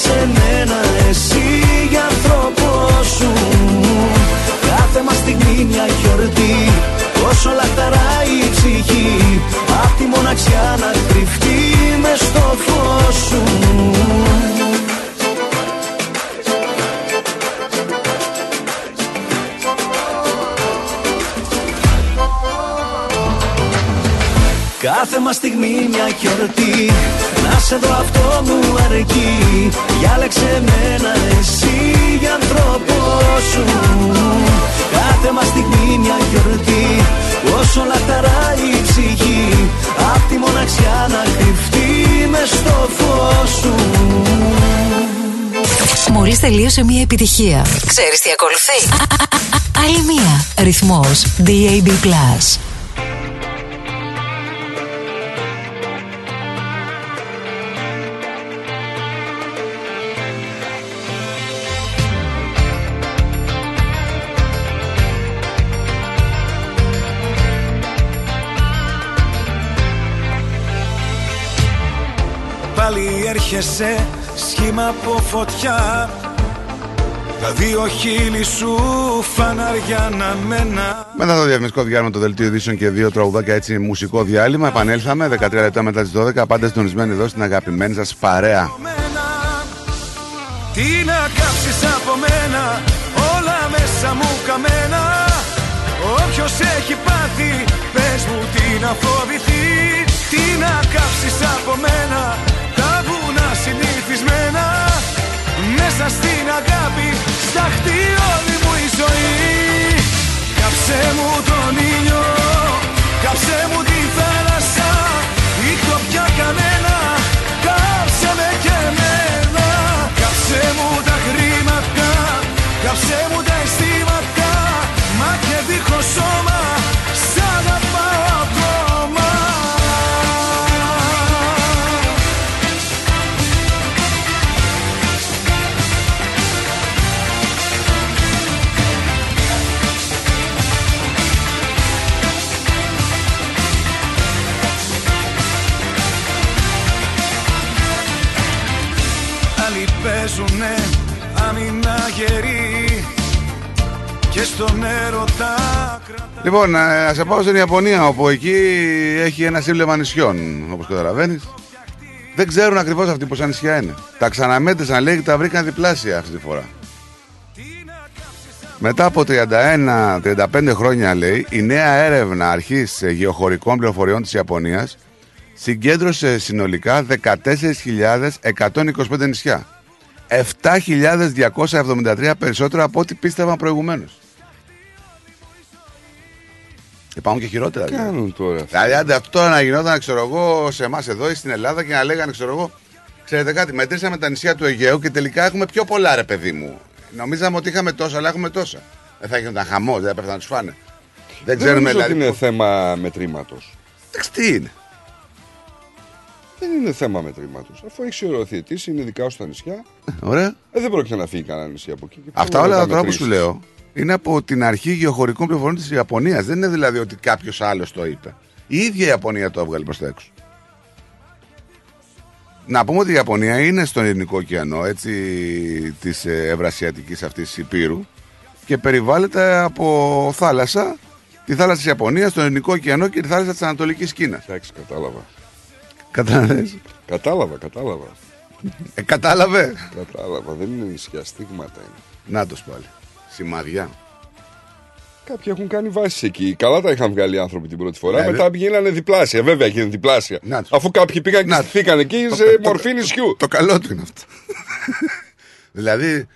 γιορτή Να σε δω αυτό μου αρκεί Διάλεξε μένα εσύ για άνθρωπος σου Κάθε μας στιγμή μια γιορτή Όσο λαχταρά η ψυχή Απ' τη μοναξιά να κρυφτεί μες στο φως σου Μόλις τελείωσε μια επιτυχία. Ξέρεις τι ακολουθεί; Α, α, α, α, Άλλη μία. Ρυθμός DAB+. Πάλι έρχεσαι σχήμα από φωτιά Τα δύο χείλη σου φαναριά να μένα Μετά το διαφημιστικό διάλειμμα το δελτίο ειδήσεων και δύο τραγουδάκια έτσι μουσικό διάλειμμα. Επανέλθαμε 13 λεπτά μετά τις 12. Πάντα συντονισμένοι εδώ στην αγαπημένη σας παρέα. Τι να κάψεις από μένα Όλα μέσα μου καμένα Όποιος έχει πάθει Πες μου τι να φοβηθεί Τι να κάψεις από μένα Τα βουνά συνηθισμένα Μέσα στην αγάπη. Σταχτεί όλη μου η ζωή. Κάψε μου τον ήλιο Κάψε μου τη θάλασσα. Ήχο πια κανένα Κάψε με και εμένα. Κάψε μου τα χρήματα Κάψε μου στον έρωτα Λοιπόν, να σε πάω στην Ιαπωνία όπου εκεί έχει ένα σύμπλεμα νησιών όπως καταλαβαίνεις. Δεν ξέρουν ακριβώς αυτοί πόσα νησιά είναι. Τα ξαναμέτρησαν λέει και τα βρήκαν διπλάσια αυτή τη φορά. Μετά από 31-35 χρόνια λέει η νέα έρευνα αρχής γεωχωρικών πληροφοριών της Ιαπωνίας συγκέντρωσε συνολικά 14.125 νησιά. 7.273 περισσότερα από ό,τι πίστευαν προηγουμένως. Υπάρχουν και χειρότερα. δηλαδή. Κάνουν τώρα. Δηλαδή, άντε αυτό τώρα να γινόταν, ξέρω εγώ, σε εμάς εδώ ή στην Ελλάδα και να λέγανε, ξέρω εγώ, ξέρετε κάτι, μετρήσαμε τα νησιά του Αιγαίου και τελικά έχουμε πιο πολλά, ρε παιδί μου. Νομίζαμε ότι είχαμε τόσα, αλλά έχουμε τόσα. Δεν θα γινόταν χαμό, δεν έπρεπε να τους φάνε. Δεν Δεν ξέρουμε νομίζω δηλαδή. ότι είναι πώς- θέμα μετρήματος. Εντάξει, Τι είναι; Δεν είναι θέμα μετρήματος. Αφού έχει οριοθετήσει, είναι δικά σου τα νησιά. Ωραία. Ε, δεν πρόκειται να φύγει κανένα νησί από εκεί. Και Αυτά πρέπει να όλα τα τώρα που μετρήσεις. σου λέω είναι από την αρχή γεωχωρικών πληροφοριών της Ιαπωνίας. Δεν είναι δηλαδή ότι κάποιος άλλος το είπε. Η ίδια η Ιαπωνία το έβγαλε προς τα έξω. Να πούμε ότι η Ιαπωνία είναι στον Ειρηνικό ωκεανό, έτσι, της ε, ευρασιατικής αυτής υπήρου και περιβάλλεται από θάλασσα, τη θάλασσα της Ιαπωνίας, τον Ειρηνικό ωκεανό και τη θάλασσα της Ανατολικής Κίνας. Εντάξει, κατάλαβα. Κατάλαβες; Κατάλαβα, κατάλαβα. Ε, κατάλαβε; Κατάλαβα, δεν είναι νησιά, στίγματα είναι. Να το πάλι. Σημαδιά. Κάποιοι έχουν κάνει βάσεις εκεί. Καλά τα είχαν βγάλει οι άνθρωποι την πρώτη φορά. Ναι, μετά γίνανε διπλάσια. Βέβαια γίνανε διπλάσια. Αφού κάποιοι πήγαν και στηθήκαν εκεί Το- σε το- το- μορφή νησιού. Το καλό του είναι αυτό. δηλαδή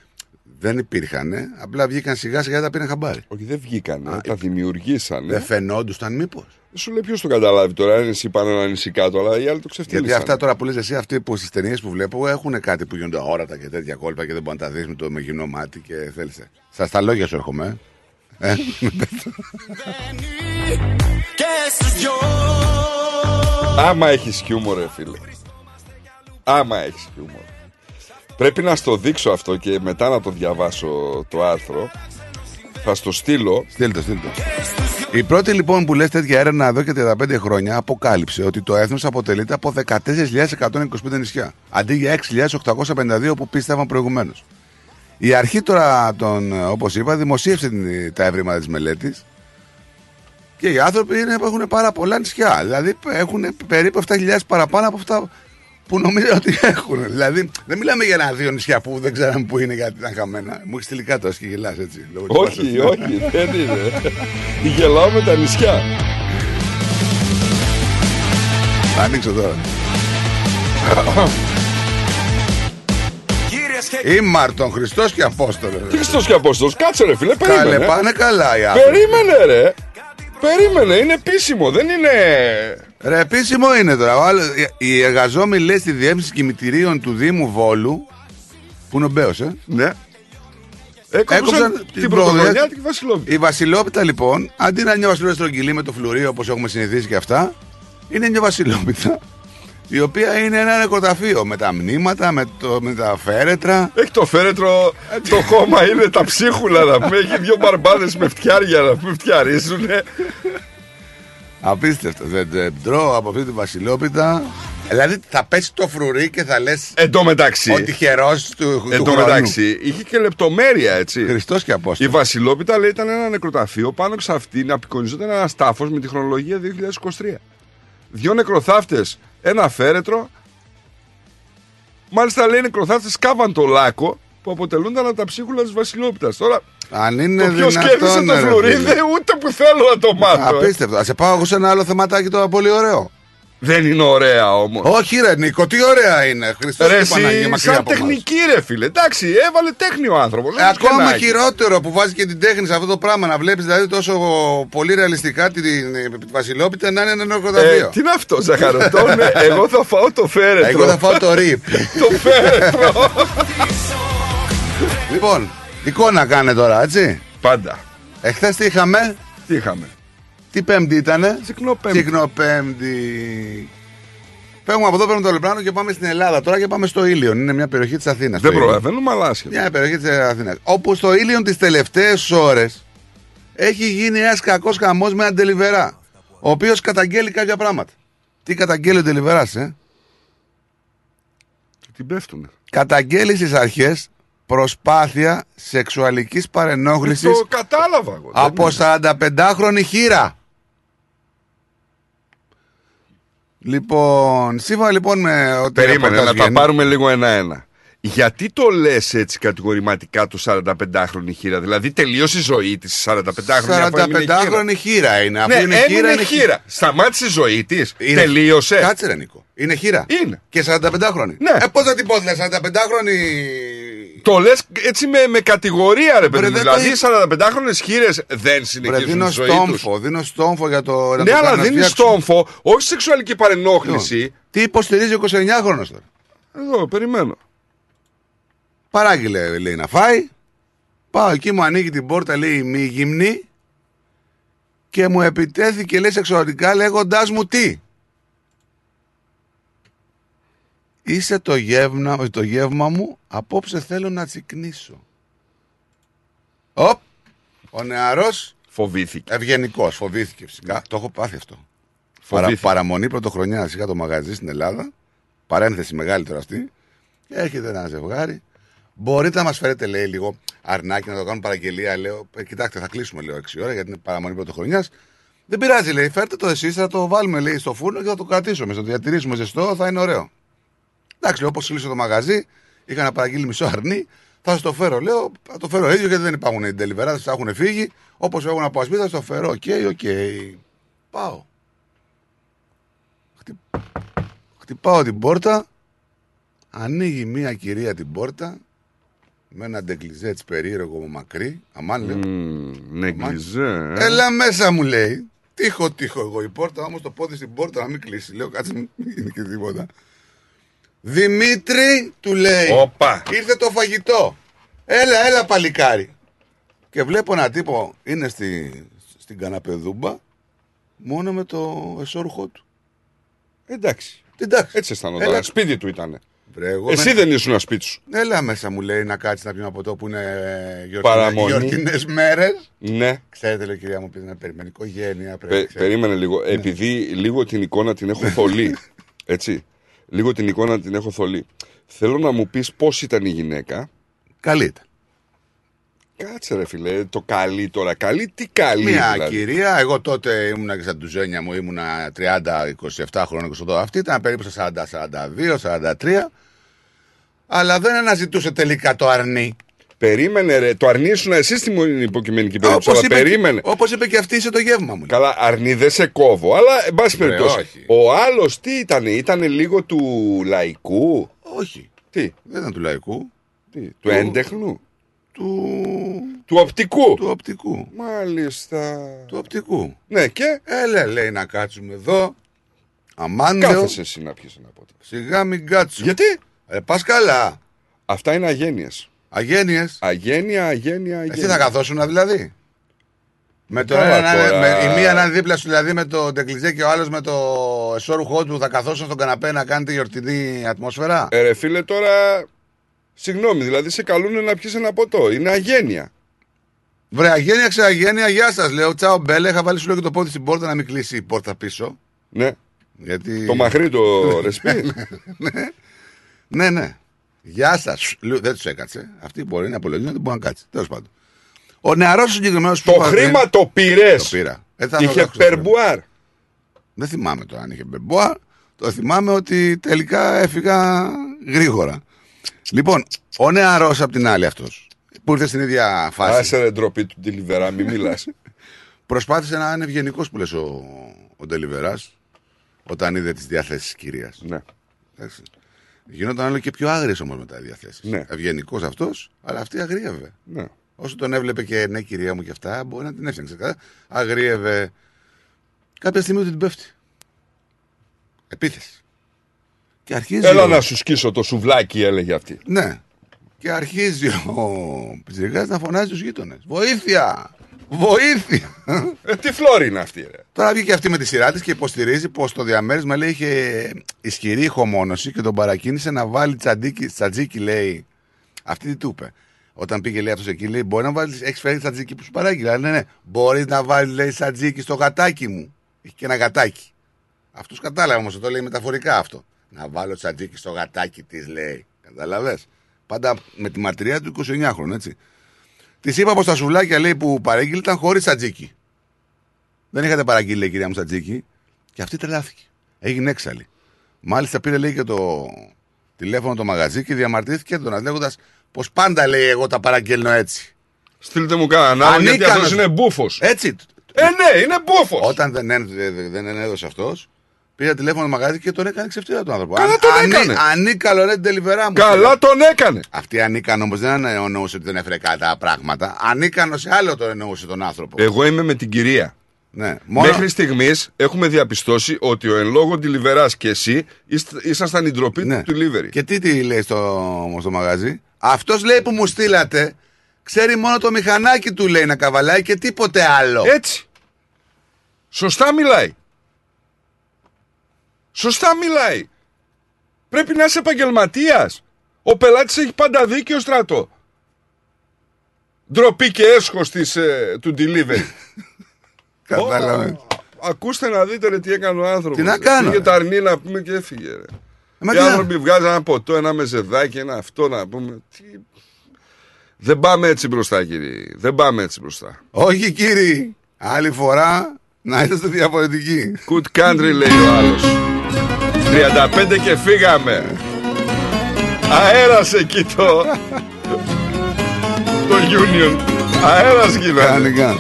δεν υπήρχαν, απλά βγήκαν σιγά σιγά και τα πήραν χαμπάρι. Όχι, δεν βγήκανε. τα δημιουργήσανε. Δεν φαινόντουσαν μήπως. Σου λέει ποιος το καταλάβει τώρα, ένα νησί πάνω, ένα νησί κάτω, αλλά οι άλλοι το ξεφτύλισαν. Γιατί αυτά τώρα που λες εσύ, αυτοί που στις ταινίες που βλέπω έχουν κάτι που γίνονται αόρατα και τέτοια κόλπα και δεν μπορείς να τα δεις με το με γυμνό μάτι και θέλεις. Στα στα λόγια σου έρχομαι. ε. Ε, Και στους δυο Άμα έχεις χιούμορ, ρε φίλε. Άμα έχεις χιούμορ. Πρέπει να στο δείξω αυτό και μετά να το διαβάσω το άρθρο. Θα στο στείλω. Στείλ το, στείλ το. Η πρώτη λοιπόν που λες τέτοια έρευνα εδώ και 35 χρόνια αποκάλυψε ότι το έθνος αποτελείται από 14.125 νησιά αντί για 6.852 που πίστευαν προηγουμένως. Η αρχή τώρα, των, όπως είπα, δημοσίευσε την- τα ευρήματα της μελέτης και οι άνθρωποι είναι, έχουν πάρα πολλά νησιά. Δηλαδή έχουν περίπου 7.000 παραπάνω από αυτά που νομίζω ότι έχουν. Δηλαδή δεν μιλάμε για ένα-δύο νησιά που δεν ξέραμε που είναι γιατί ήταν χαμένα. Μου έχεις στείλει κάτω και γελάς έτσι. λόγω της Όχι, πάσης. όχι, δεν είναι. Γελάω με τα νησιά. Θα ανοίξω τώρα. Ήμαρτον, Χριστός και Απόστολος. Χριστός και Απόστολος, κάτσε ρε φίλε, περίμενε. Καλέ, πάνε καλά οι άνθρωποι. Περίμενε ρε. Περίμενε, είναι επίσημο, δεν είναι. Ρε, επίσημο είναι τώρα. Ο άλλος- οι εργαζόμενοι λέει στη διεύθυνση κημητηρίων του Δήμου Βόλου. Που είναι ο Μπέος, ε. Ναι. Έκοψαν την πρωτοχρονιά τη Βασιλόπιτα. Η Βασιλόπιτα λοιπόν, αντί να είναι μια Βασιλόπιτα στρογγυλή με το φλουρίο όπως έχουμε συνηθίσει και αυτά, είναι μια Βασιλόπιτα η οποία είναι ένα νεκροταφείο με τα μνήματα, με, το, με τα φέρετρα. Έχει το φέρετρο, το χώμα είναι τα ψίχουλα να πούμε. Έχει δύο μπαρμπάδες με φτιάρια να πούμε, φτιαρίζουνε. Απίστευτο. Δεν, δεν τρώω από αυτή τη Βασιλόπιτα. Δηλαδή θα πέσει το φρουρί και θα λες. Εν τω μεταξύ. Ότι χερό του, Εν του τω χρόνου. μεταξύ, είχε και λεπτομέρεια, έτσι. Χριστός και Απόστολος. Η Βασιλόπιτα λέει ήταν ένα νεκροταφείο. Πάνω σε αυτήν απεικονιζόταν ένα τάφο με τη χρονολογία 2023. Δύο νεκροθάφτες, ένα φέρετρο. Μάλιστα λέει οι νεκροθάφτες κάβαν το λάκκο που αποτελούνταν από τα ψίχουλα της Βασιλόπιτας. Τώρα. Αν είναι το ποιος δυνατόν, κέρδισε το ρε φλουρίδι, φίλε. ούτε που θέλω να το μάθω. ε. Απίστευτο. Α σε πάω εγώ σε ένα άλλο θεματάκι τώρα πολύ ωραίο. Δεν είναι ωραία όμως. Όχι, ρε Νίκο, τι ωραία είναι. Χριστός Ρε, και Παναγία εσύ, μακριά σαν από μας. τεχνική ρε φίλε. Εντάξει, έβαλε τέχνη ο άνθρωπος. Ε, ακόμα χειρότερο που βάζει και την τέχνη σε αυτό το πράγμα. Να βλέπεις δηλαδή τόσο πολύ ρεαλιστικά τη, τη, τη Βασιλόπιτα να είναι ένα Ε, νεκροταφείο. τι είναι αυτό, Ζαχαρωτών. ε, εγώ θα φάω το φέρετρο. Εγώ θα φάω το ρίπ. το φέρετρο. λοιπόν, εικόνα κάνε τώρα, έτσι. Πάντα. Εχθές τι είχαμε; Τι είχαμε; Τι πέμπτη ήτανε; Συχνοπέμπτη. Συχνοπέμπτη. Φεύγουμε από εδώ, παίρνουμε το Λεπράνο και πάμε στην Ελλάδα τώρα και πάμε στο Ήλιον. Είναι μια περιοχή της Αθήνας. Δεν προλαβαίνουμε, αλλά άσχετα. Μια περιοχή της Αθήνας. Όπου στο Ήλιον τις τελευταίες ώρες έχει γίνει ένας κακός χαμός με έναν τελιβερά. Ο οποίος καταγγέλει κάποια πράγματα. Τι καταγγέλει ο τελιβεράς, ε; Την πέφτουνε. Καταγγέλει στις αρχές προσπάθεια σεξουαλικής παρενόχλησης Το κατάλαβα εγώ. δεν από 45χρονη χείρα. Λοιπόν, σύμφωνα λοιπόν με ό,τι Περίμενε ρεπορτάζ να τα βγαίνει- πάρουμε λίγο ένα-ένα. Γιατί το λες έτσι κατηγορηματικά το 45χρονη χείρα, Δηλαδή τελείωσε η ζωή της 45χρονη 45χρονη χείρα είναι. Αφού Ναι, είναι έμεινε χείρα, είναι χείρα. Σταμάτησε η ζωή της. Είναι- Τελείωσε. Κάτσε ρε Νίκο. Είναι χείρα. Είναι. Και 45χρονη. Ναι. Ε, πώς θα την πω, δηλαδή 45χρονη. Το λες έτσι με, με κατηγορία, ρε παιδί. μου. δεν το Δηλαδή, είπα. 45χρονε χείρες δεν Βρε, συνεχίζουν δίνω τη ζωή τους. στόμφο, δίνω στόμφο για το. να Ναι, το αλλά κάνω να δίνεις φτιάξω. στόμφο, όχι σεξουαλική παρενόχληση. Τι υποστηρίζει ο 29χρονο τώρα; Εδώ, περιμένω. Παράγγειλε, λέει, να φάει. Πάω εκεί, μου ανοίγει την πόρτα, λέει μη γυμνή. Και μου επιτέθηκε, λέει, σεξουαλικά, λέγοντάς μου τι. Είσαι το γεύμα, το γεύμα μου, απόψε θέλω να τσικνήσω. Οπ, ο νεαρός Φοβήθηκε. Ευγενικός, φοβήθηκε φυσικά. Το έχω πάθει αυτό. Παρα, Φοβήθηκε. παραμονή πρωτοχρονιά είχα το μαγαζί στην Ελλάδα. Παρένθεση μεγάλη τώρα αυτή. Έρχεται ένα ζευγάρι. Μπορείτε να μας φέρετε, λέει, λίγο αρνάκι να το κάνουμε παραγγελία. Λέω, «Ε, κοιτάξτε, θα κλείσουμε λίγο 6 ώρα γιατί είναι παραμονή πρωτοχρονιάς. Δεν πειράζει, λέει, φέρτε το εσείς, θα το βάλουμε, λέει, στο φούρνο και θα το κρατήσουμε. Θα το διατηρήσουμε ζεστό, θα είναι ωραίο. Εντάξει, όπως κλείσω το μαγαζί, είχα να παραγγείλει μισό αρνί. Θα σα το φέρω, λέω, θα το φέρω ίδιο γιατί δεν υπάρχουν οι τελειβεράδε, θα έχουν φύγει. Όπως φεύγουν από ασπίδα, θα το φέρω. Οκ, οκ. Πάω. Χτυ... Χτυπάω την πόρτα. Ανοίγει μία κυρία την πόρτα με ένα νεγκλιζέ έτσι περίεργο μακρύ. Αμάν λέω. Νεγκλιζέ. ε. Έλα μέσα μου λέει. Είχα, είχα εγώ η πόρτα, όμως το πόδι στην πόρτα να μην κλείσει. Λέω κάτσε μην γίνει και τίποτα. Δημήτρη, του λέει. Όπα. Ήρθε το φαγητό. Έλα, έλα παλικάρι. Και βλέπω ένα τύπο είναι στη, στην καναπεδούμπα μόνο με το εσώρουχό του. Εντάξει. Εντάξει. Έτσι αισθανόταν. Έλα. Σπίτι του ήταν. Βρε, εγώ Εσύ με- δεν ήσουν σπίτι σου. Έλα μέσα μου λέει να κάτσεις να πιούμε από το που είναι Παραμονή. γιορτινές μέρες. Ναι. Ξέρετε, λέει κυρία μου, πεις να περιμένει οικογένεια. Πρέπει, Πε- ξέρετε. περίμενε λίγο. Επειδή λίγο την εικόνα την έχω θολή. Έτσι. Λίγο την εικόνα την έχω θολή. Θέλω να μου πεις πώς ήταν η γυναίκα. Καλή ήταν. Κάτσε ρε φιλέ, το καλή τώρα. Καλή, τι καλή Μια δηλαδή. κυρία, εγώ τότε ήμουνα και στα τουζένια μου, ήμουνα 30-27 χρόνια, 28. Αυτή ήταν περίπου στα 40-42, 43. Αλλά δεν αναζητούσε τελικά το αρνί. Περίμενε ρε, το αρνήσουν εσύ στην υποκειμενική περίπτωση. Όπως Αλλά είπε, περίμενε. όπως είπε και αυτή, είσαι το γεύμα μου. Καλά, αρνή δεν σε κόβω, αλλά εν πάση Βρε, περιπτώσει. όχι. Ο άλλος τι ήταν, ήταν λίγο του λαϊκού; Όχι. Τι, Δεν ήταν του λαϊκού. τι του έντεχνου; Του, Του οπτικού. του οπτικού. Μάλιστα. Του οπτικού. Ναι, και; Έλα, λέει να κάτσουμε εδώ. Αμάν λέω, κάθεσαι εσύ να πιεις ένα ποτέ. σιγά μην κάτσουμε. Γιατί; Ε, πας καλά. αυτά είναι αγένειες. Αγένειες. Αγένεια, αγένεια, αγένεια. Εσύ θα καθόσουν δηλαδή; Με το Καλά ένα, να είναι- τώρα. με, η μία να είναι δίπλα σου δηλαδή με το ντεκλιζέ και ο άλλος με το εσώρουχό του θα καθόσουν στον καναπέ να κάνετε γιορτινή ατμόσφαιρα; Ε, ρε φίλε, τώρα. Συγγνώμη, δηλαδή σε καλούν να πιεις ένα ποτό. Είναι αγένεια. Βρε, αγένεια, ξεαγένεια, γεια σας. Λέω, τσάο μπέλε. Είχα βάλει σου λέω και το πόδι στην πόρτα να μην κλείσει η πόρτα πίσω. Ναι. Γιατί... Το μαχρί το ρεσπί. ναι, ναι. Γεια σας. Δεν τους έκατσε. Αυτή μπορεί να απολογίζει, δεν μπορεί να κάτσει. Τέλος πάντων. Ο νεαρός συγκεκριμένος Το χρήμα το πήρες. Το πήρα. Ε, θα το Είχε δώσω στο περμπουάρ. Δεν θυμάμαι τώρα αν είχε μπεμπόα. Το θυμάμαι ότι τελικά έφυγα γρήγορα. Λοιπόν, ο νεαρός απ' την άλλη αυτός που ήρθε στην ίδια φάση. Άσε ρε ντροπή του Ντιλιβερά, μη μιλάς. Προσπάθησε να είναι ευγενικός που λες ο, ο Ντελιβερά όταν είδε τις διαθέσεις τη κυρίας. Ναι. Εντάξει. Γινόταν όλο και πιο άγριες όμως μετά οι διαθέσεις. Ναι. Ευγενικός αυτός, αλλά αυτή αγρίευε. Ναι. Όσο τον έβλεπε και ναι, κυρία μου και αυτά, μπορεί να την έφτιαξε. Κατά. Αγρίευε. Κάποια στιγμή ότι την πέφτει. Επίθεση. Και αρχίζει. Έλα ο- να σου σκίσω το σουβλάκι, έλεγε αυτή. Ναι. Και αρχίζει ο Πιτσιρικάς να φωνάζει τους γείτονες. Βοήθεια! Βοήθεια! Ε, τι φλόρη είναι αυτή, ρε. Τώρα βγήκε αυτή με τη σειρά της και υποστηρίζει πως το διαμέρισμα λέει είχε ισχυρή ηχομόνωση και τον παρακίνησε να βάλει τσαντίκι, τσατζίκι, λέει. Αυτή τι του είπε. Όταν πήγε λέει αυτός εκεί, λέει: Μπορεί να βάλει, έχεις φέρει τσατζίκι που σου παράγγειλε. Αλλά ναι, ναι, μπορείς να βάλεις, λέει, τσατζίκι στο γατάκι μου. Έχει και ένα γατάκι. Αυτός κατάλαβε όμως, το λέει μεταφορικά αυτό. Να βάλω τσατζίκι στο γατάκι της, λέει. Καταλαβέ. Πάντα με τη μαρτυρία του 29χρονου, έτσι. Της είπα πως τα σουβλάκια λέει που παρήγγειλε ήταν χωρίς τσατζίκι. Δεν είχατε παραγγείλει, λέει, κυρία μου Τσατζίκη. Και αυτή τρελάθηκε. Έγινε έξαλλη. Μάλιστα πήρε, λέει, και το τηλέφωνο το μαγαζί και διαμαρτυρήθηκε έντονα, λέγοντα πως πάντα, λέει, εγώ τα παραγγέλνω έτσι. Στείλτε μου κανέναν άλλο, γιατί Ανίκανος. αυτός είναι μπούφος. Έτσι. Ε, ναι, είναι μπούφος. Όταν δεν, έ- δεν, δεν έδωσε αυτός, πήρε τηλέφωνο το μαγαζί και τον έκανε ξεφτύλα τον άνθρωπο. Καλά τον ανή- έκανε. Ανίκαλο, ρε, την τελιβερά μου. Καλά τον έκανε. Αυτή ανίκανο όμω δεν εννοούσε ότι δεν έφερε κατά πράγματα. Ανίκανο σε άλλο το εννοούσε τον άνθρωπο. Εγώ είμαι με την κυρία. Ναι. Μόνο... Μέχρι στιγμής έχουμε διαπιστώσει ότι ο εν λόγω Ντιλιβερά και εσύ είστε- ήσασταν η ντροπή Ναι. του delivery. Και τι, τι λέει στο, στο μαγαζί; Αυτός λέει που μου στείλατε, ξέρει μόνο το μηχανάκι του λέει να καβαλάει και τίποτε άλλο. Έτσι. Σωστά μιλάει. Σωστά μιλάει. Πρέπει να είσαι επαγγελματίας. Ο πελάτης έχει πάντα δίκιο στρατό. Ντροπή και έσχος της, ε, του delivery. Κατάλαβε. Ω, Ακούστε να δείτε ρε, τι έκανε ο άνθρωπος. Τι να κάνω, Πήγε ρε. τα αρνή να πούμε και έφυγε. Ρε. Μα Οι τι να- άνθρωποι βγάζαν ένα ποτό, ένα μεζεδάκι, ένα αυτό να πούμε. Τι... Δεν πάμε έτσι μπροστά, κύριε. Δεν πάμε έτσι μπροστά. Όχι κύριοι. Άλλη φορά να είσαστε διαφορετικοί. Good country λέει ο άλλος 35 και φύγαμε. Αέρας εκεί το Το Union. Αέρας γίνανε. Κανονικά.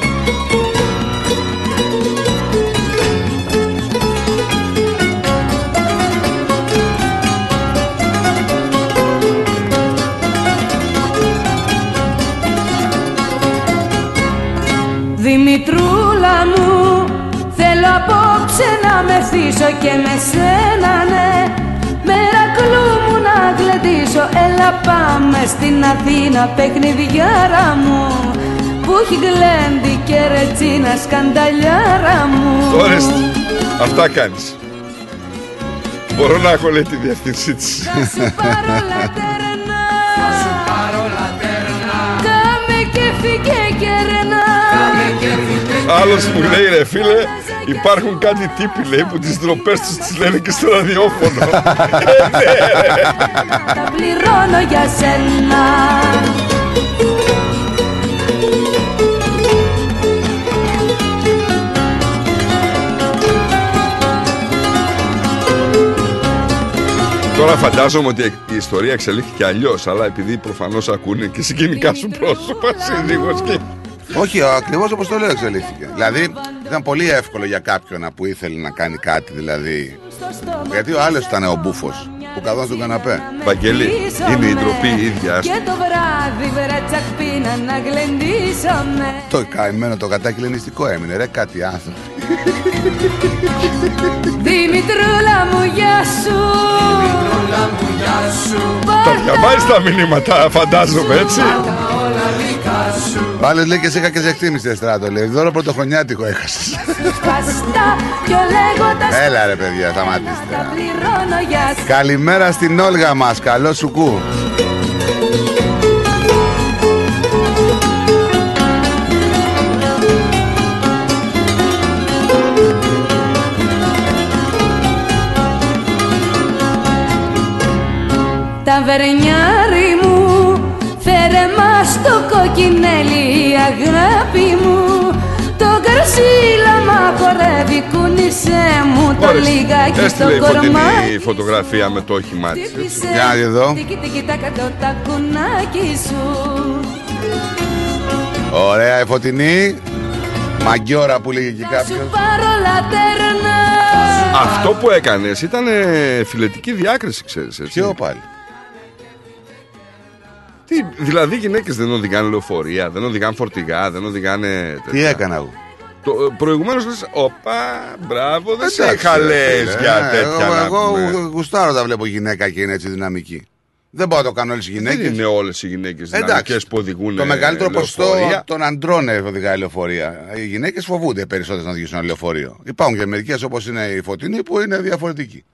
Δημητρούλα μου Θέλω απόψε να με θύσω και με σένα ναι. Μερακλού μου να γλεντήσω. Έλα πάμε στην Αθήνα παιχνιδιάρα μου. Που έχει γλέντι και ρετσίνα σκανταλιάρα μου. Ορίστε Αυτά κάνεις. Μπορώ να έχω λέει τη διευθύνσή της Άλλος μου λέει ρε φίλε Υπάρχουν κάτι τύποι λέει που τις ντροπές τους τις λένε και στο ραδιόφωνο Ε, ναι, ρε. Τα πληρώνω για σένα Τώρα φαντάζομαι ότι η ιστορία εξελίχθηκε αλλιώς, αλλά επειδή προφανώς ακούνε και συγκινικά σου πρόσωπα, σύντυγο και. Όχι, ακριβώς όπως το λέω εξελίχθηκε. Δηλαδή ήταν πολύ εύκολο για κάποιον που ήθελε να κάνει κάτι, δηλαδή. Γιατί ο άλλος ήταν ο μπούφος που καθόταν στον καναπέ. Βαγγέλη, είναι η ντροπή η ίδια. Και το βράδυ βρέτσακ πίνα να γλεντήσαμε Το καημένο το κατάκι λενιστικό έμεινε, ρε κάτι άνθρωπο. Δημητρούλα μου γεια σου Δημητρούλα μου γεια σου Τα διαβάζεις τα μηνύματα, φαντάζομαι έτσι. Ο άλλο λέει και σε είχα και σε εκτίμηση στράτο. Λέει δώρο πρωτοχρονιάτικο έχασες. Έλα ρε παιδιά, σταματήστε. Καλημέρα στην Όλγα μας. Καλό σου κου. Ταβερνιάρι Φέρε μας το κοκκινέλι αγάπη μου Το καρσίλα μα χορεύει κούνησε μου το λιγάκι Έστειλε η στο φωτεινή κορμάκι φωτογραφία με το όχημά της. έτσι. Για να δει εδώ. Τίκι τίκι τα κατώ τα κουνάκι σου Ωραία η φωτεινή. Μαγκιόρα που λέγει και κάποιος. Πάρω λατέρνα Αυτό που έκανες ήταν ε, φιλετική διάκριση, ξέρεις. Έτσι. Ποιο πάλι. Τι, δηλαδή οι γυναίκες δεν οδηγάνε λεωφορεία, δεν οδηγάνε φορτηγά, δεν οδηγάνε. Τι τέτοια. έκανα εγώ; Το, προηγουμένως λες, όπα, μπράβο, δεν σε Εντάξει, είχα ρε λες φίλε, για ε, τέτοια Εγώ, να εγώ πούμε. γουστάρω όταν βλέπω γυναίκα και είναι έτσι δυναμική. Δεν μπορώ να το κάνω όλες οι γυναίκες. Δεν είναι όλες οι γυναίκες δυναμικές που οδηγούν Το μεγαλύτερο ποσοστό λεωφορεία. των αντρών ε, οδηγάει λεωφορεία. Οι γυναίκες φοβούνται περισσότερο να οδηγήσουν ένα λεωφορείο. Υπάρχουν και μερικές όπως είναι η Φωτεινή που είναι διαφορετική.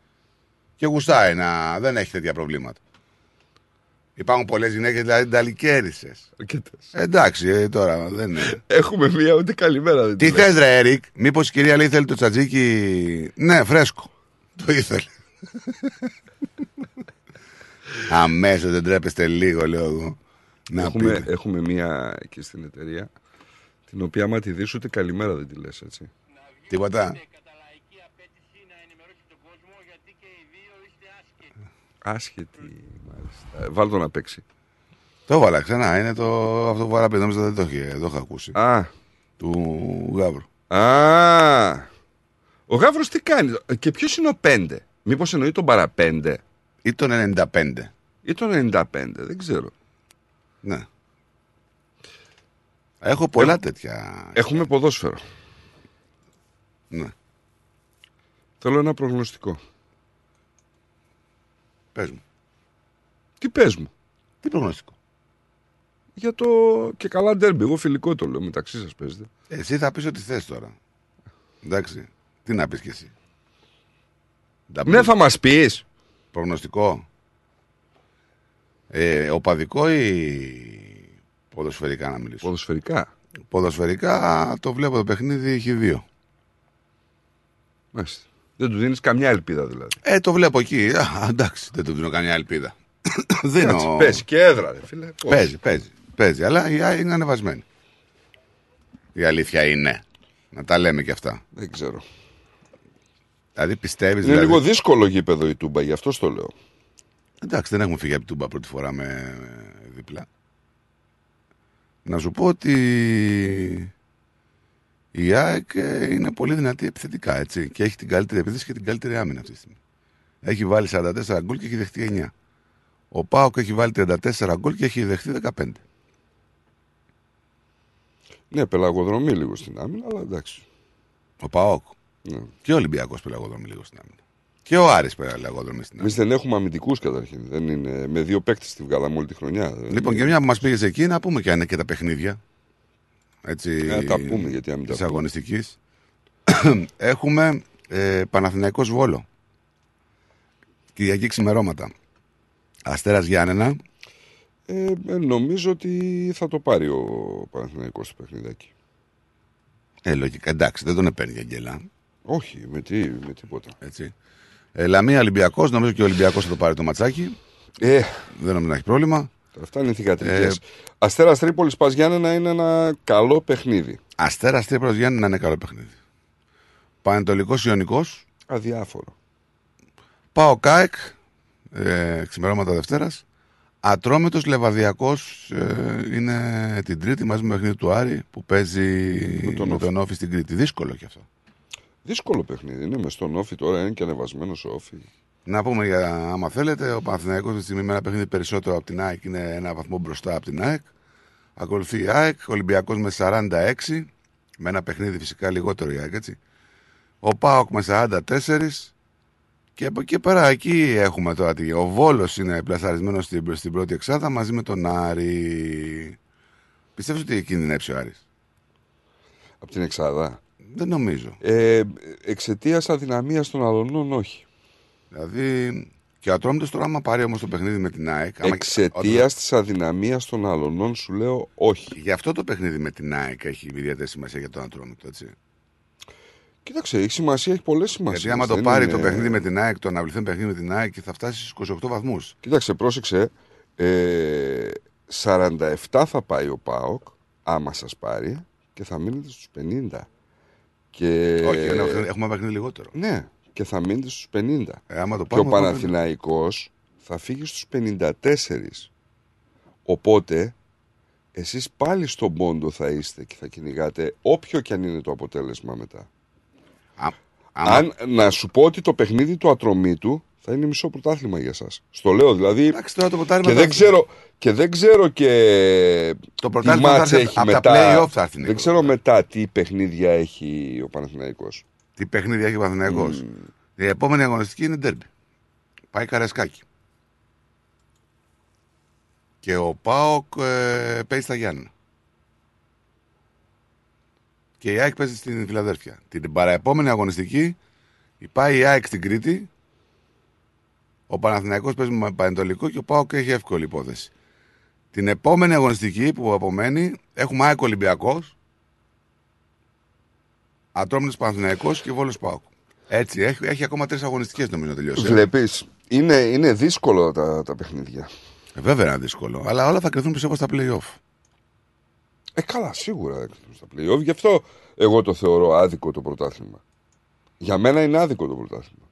Και γουστάει να δεν έχει τέτοια προβλήματα. Υπάρχουν πολλές γυναίκες δηλαδή νταλικέρισε. Εντάξει, ε, τώρα δεν είναι. Έχουμε μία ούτε καλημέρα δεν Τι τη λέει. θε, ρε Έρικ, μήπως η κυρία λέει θέλει το τσατζίκι; Ναι, φρέσκο. Το ήθελε. Αμέσως δεν τρέπεστε λίγο, λέω εγώ. Να έχουμε, πείτε. έχουμε μία εκεί στην εταιρεία την οποία άμα τη δεις ούτε καλημέρα δεν τη λες έτσι. Τίποτα. Άσχετη μάλιστα. Ε, Βάλ το να παίξει. Το έβαλα ξανά. Είναι το αυτό που βάλα πριν. Νόμιζα δεν το είχε, το είχα ακούσει. Α. Του Γάβρου. Α, ο Γαύρος τι κάνει; Και ποιος είναι ο πέντε; Μήπως εννοεί τον παραπέντε; Ή τον 95. Ή τον 95, δεν ξέρω. Ναι. Έχω πολλά τέτοια. Έχουμε ποδόσφαιρο. Ναι. Θέλω ένα προγνωστικό. Πες μου. Τι πες μου. Τι προγνωστικό. Για το και καλά ντέρμπι. Εγώ φιλικό το λέω μεταξύ σας παίζετε. Εσύ θα πεις ό,τι θες τώρα. Εντάξει. Τι να πεις κι εσύ. Ναι, θα μας πεις. Προγνωστικό. Ε, οπαδικό ή ποδοσφαιρικά να μιλήσω; Ποδοσφαιρικά. Ποδοσφαιρικά το βλέπω το παιχνίδι έχει δύο. Μάλιστα. Δεν του δίνεις καμιά ελπίδα δηλαδή. Ε, το βλέπω εκεί. Α, εντάξει, δεν του δίνω καμιά ελπίδα. Κάτσε, Δίνω... Παίζει και έδρα, ρε φίλε. Πώς; Παίζει, παίζει, παίζει. Αλλά η ΑΕΚ είναι ανεβασμένη. Η αλήθεια είναι. Να τα λέμε και αυτά. Δεν ξέρω. Δηλαδή πιστεύεις. Είναι δηλαδή... λίγο δύσκολο γήπεδο η Τούμπα, γι' αυτό το λέω. Εντάξει, δεν έχουμε φύγει από την Τούμπα πρώτη φορά με διπλά. Να σου πω ότι η ΑΕΚ ε, είναι πολύ δυνατή επιθετικά έτσι, και έχει την καλύτερη επίθεση και την καλύτερη άμυνα αυτή τη στιγμή. Έχει βάλει 44 γκολ και έχει δεχτεί 9. Ο Πάοκ έχει βάλει 34 γκολ και έχει δεχτεί 15. Ναι, πελαγοδρομή λίγο στην άμυνα, αλλά εντάξει. Ο Πάοκ. Ναι. Και ο Ολυμπιακός πελαγοδρομεί λίγο στην άμυνα. Και ο Άρης πελαγοδρομεί στην Εμείς δεν έχουμε αμυντικούς καταρχήν. Δεν είναι... Με δύο παίκτες τη βγάλαμε όλη τη χρονιά. Δεν Λοιπόν, και μια που μας πήγες εκεί, να πούμε και αν είναι και τα παιχνίδια. Έτσι, Ε, τα πούμε, γιατί αν μην τα της πούμε. αγωνιστικής. Έχουμε ε, Παναθηναϊκός Βόλο. Κυριακή ξημερώματα. Αστέρας Γιάννενα. Ε, ε, νομίζω ότι θα το πάρει ο Παναθηναϊκός το παιχνιδάκι. Ε, λογικά, εντάξει, δεν τον επέρνει η Αγγέλα. Όχι, με, τι, με τίποτα. Έτσι. Ε, Λαμία Ολυμπιακός, νομίζω και ο Ολυμπιακός θα το πάρει το ματσάκι. Ε, δεν νομίζω να έχει πρόβλημα. Αυτά είναι θηγατρικές. Ε, Αστέρας Τρίπολης Πας Γιάννενα είναι ένα καλό παιχνίδι. Αστέρας Τρίπολης Γιάννενα είναι καλό παιχνίδι. Πανετολικός Ιωνικός. Αδιάφορο. Πάω ΚΑΕΚ, ε, ξημερώματα Δευτέρας. Ατρόμητος Λεβαδιακός ε, είναι την Τρίτη μαζί με το παιχνίδι του Άρη που παίζει με τον, τον Όφη στην Κρήτη. Δύσκολο κι αυτό. Δύσκολο παιχνίδι. Είναι μες στον Όφη τώρα, είναι και ανεβασμένος ο Όφη. Να πούμε για άμα θέλετε, ο Παναθηναϊκός αυτή τη στιγμή με ένα παιχνίδι περισσότερο από την ΑΕΚ είναι ένα βαθμό μπροστά από την ΑΕΚ. Ακολουθεί η ΑΕΚ, ο Ολυμπιακός με 46, με ένα παιχνίδι φυσικά λιγότερο η ΑΕΚ έτσι. Ο ΠΑΟΚ με 44 και από εκεί πέρα εκεί έχουμε τώρα. τι- Ο Βόλος είναι πλασαρισμένος στην, στην πρώτη εξάδα μαζί με τον Άρη. Πιστεύεις ότι κινδυνεύσει ο Άρης; Από την Εξάδα; Δεν νομίζω. Ε, Εξαιτίας αδυναμίας των αλωνών, όχι. Δηλαδή και ο Ατρόμητος τώρα άμα πάρει όμως το παιχνίδι με την ΑΕΚ. άμα- Εξαιτίας όταν- της αδυναμίας των αλωνών, σου λέω όχι. Γι' αυτό το παιχνίδι με την ΑΕΚ έχει ιδιαίτερη σημασία για τον Ατρόμητο, έτσι. Κοίταξε, έχει σημασία, έχει πολλές σημασίες. Γιατί άμα το πάρει το παιχνίδι με την ΑΕΚ, το αναβληθέν παιχνίδι με την ΑΕΚ, θα φτάσει στους 28 βαθμούς. Κοίταξε, πρόσεξε. Ε, 47 θα πάει ο ΠΑΟΚ, άμα σας πάρει, και θα μείνετε στους 50. Και... Όχι, έχουμε- έχουμε παιχνίδι λιγότερο. Ναι, και θα μείνετε στους 50. Ε, άμα το και ο πάρουμε, θα Παναθηναϊκός θα φύγει στους 54. Οπότε, εσείς πάλι στον πόντο θα είστε και θα κυνηγάτε όποιο και αν είναι το αποτέλεσμα μετά. Άμα- Αν να σου πω ότι το παιχνίδι του ατρωμίτου θα είναι μισό πρωτάθλημα για σας. Στο λέω δηλαδή. τώρα το ποτάρι και, δεν ξέρω, και δεν ξέρω και Το τι πρωτάθλημα θα μάτς έρθει έχει από τα μετά. play-off θα έρθει, δεν ξέρω μετά τι παιχνίδια έχει ο Παναθηναϊκός. Τι παιχνίδια έχει ο Παναθηναϊκός. Η επόμενη αγωνιστική είναι ντέρμπι. Πάει Καρεσκάκι. Και ο Πάοκ ε, παίζει στα Γιάννα. Και η ΑΕΚ παίζει στην Φιλαδέλφια. Την παραεπόμενη αγωνιστική πάει η ΑΕΚ στην Κρήτη. Ο Παναθηναϊκός παίζει με Πανετολικό και ο Πάοκ έχει εύκολη υπόθεση. Την επόμενη αγωνιστική που απομένει έχουμε ΑΕΚ Ολυμπιακός, Ατρόμητος Παναθηναϊκός και Βόλος Πάοκ. Έτσι, έχει, έχει ακόμα τρεις αγωνιστικές νομίζω να τελειώσει. Βλέπεις, είναι, είναι δύσκολο τα, τα παιχνίδια. Ε, βέβαια είναι δύσκολο. Αλλά όλα θα κρυθούν πιστεύω στα playoff. Ε, καλά, σίγουρα θα κρυθούν στα play-off. Γι' αυτό εγώ το θεωρώ άδικο το πρωτάθλημα. Για μένα είναι άδικο το πρωτάθλημα.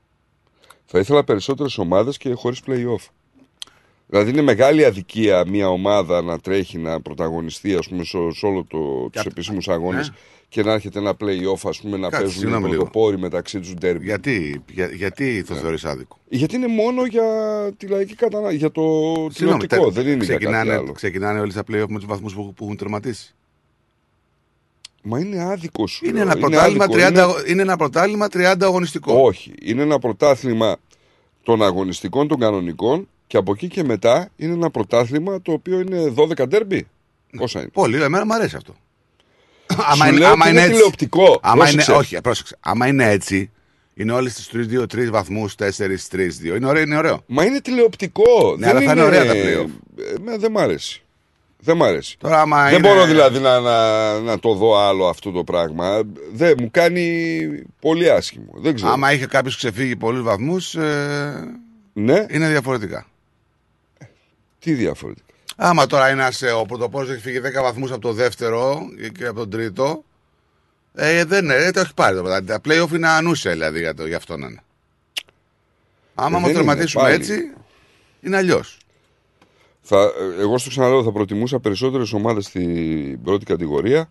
Θα ήθελα περισσότερες ομάδες και χωρίς play-off. Δηλαδή είναι μεγάλη αδικία μια ομάδα να τρέχει να πρωταγωνιστεί ας πούμε, σε, σε όλο το, τους επίσημους αγώνες ναι. και να έρχεται ένα play-off ας πούμε, να Κάτσε, παίζουν συγγνώμη λίγο. πρωτοπόροι μεταξύ τους ντέρμπι. Γιατί, για, γιατί το θεωρείς άδικο; Γιατί είναι μόνο για τη λαϊκή κατανάλωση, για το Συγγνώμη, τηλεοπτικό, τε- δεν είναι για κάτι ξεκινάνε, άλλο. ξεκινάνε όλοι στα playoff με τους βαθμούς που, που έχουν τερματίσει. Μα είναι άδικος σου. Είναι λέω. ένα, πρωτάθλημα άδικο, 30, είναι- αγω- είναι ένα πρωτάθλημα 30 αγωνιστικό. Όχι. Είναι ένα πρωτάθλημα των αγωνιστικών, των κανονικών και από εκεί και μετά είναι ένα πρωτάθλημα το οποίο είναι 12 ντέρμπι. Πόσα είναι; Πολύ, εμένα μου αρέσει αυτό. Σου λέω ότι είναι τηλεοπτικό. Άμα είναι, Πρόσεξε. όχι, πρόσεξε. Άμα είναι έτσι, είναι όλοι στου 3-2-3 βαθμούς, 4-3-2. Είναι ωραίο, είναι ωραίο. Μα είναι τηλεοπτικό. Ναι, αλλά θα είναι ωραία τα playoff. Ε, με- δεν μ' αρέσει. Δεν μ' αρέσει. Τώρα, άμα δεν είναι- μπορώ δηλαδή να, να, να το δω άλλο αυτό το πράγμα. Δεν μου κάνει πολύ άσχημο. Δεν ξέρω. Άμα είχε κάποιος ξεφύγει πολλούς βαθμούς, ε, ναι. είναι διαφορετικά. Τι διαφορετικά. Άμα τώρα ένας ο πρωτοπόρος έχει φύγει 10 βαθμούς από το δεύτερο και από τον τρίτο, ε, δεν είναι, δεν το έχει πάρει το πρωτάθλημα. Τα playoff είναι ανούσια δηλαδή για, το, για αυτό να είναι. Άμα Ε, μας δεν είναι, τερματίσουμε πάλι. έτσι, είναι αλλιώς. Θα, εγώ στο ξαναλέω θα προτιμούσα περισσότερες ομάδες στην πρώτη κατηγορία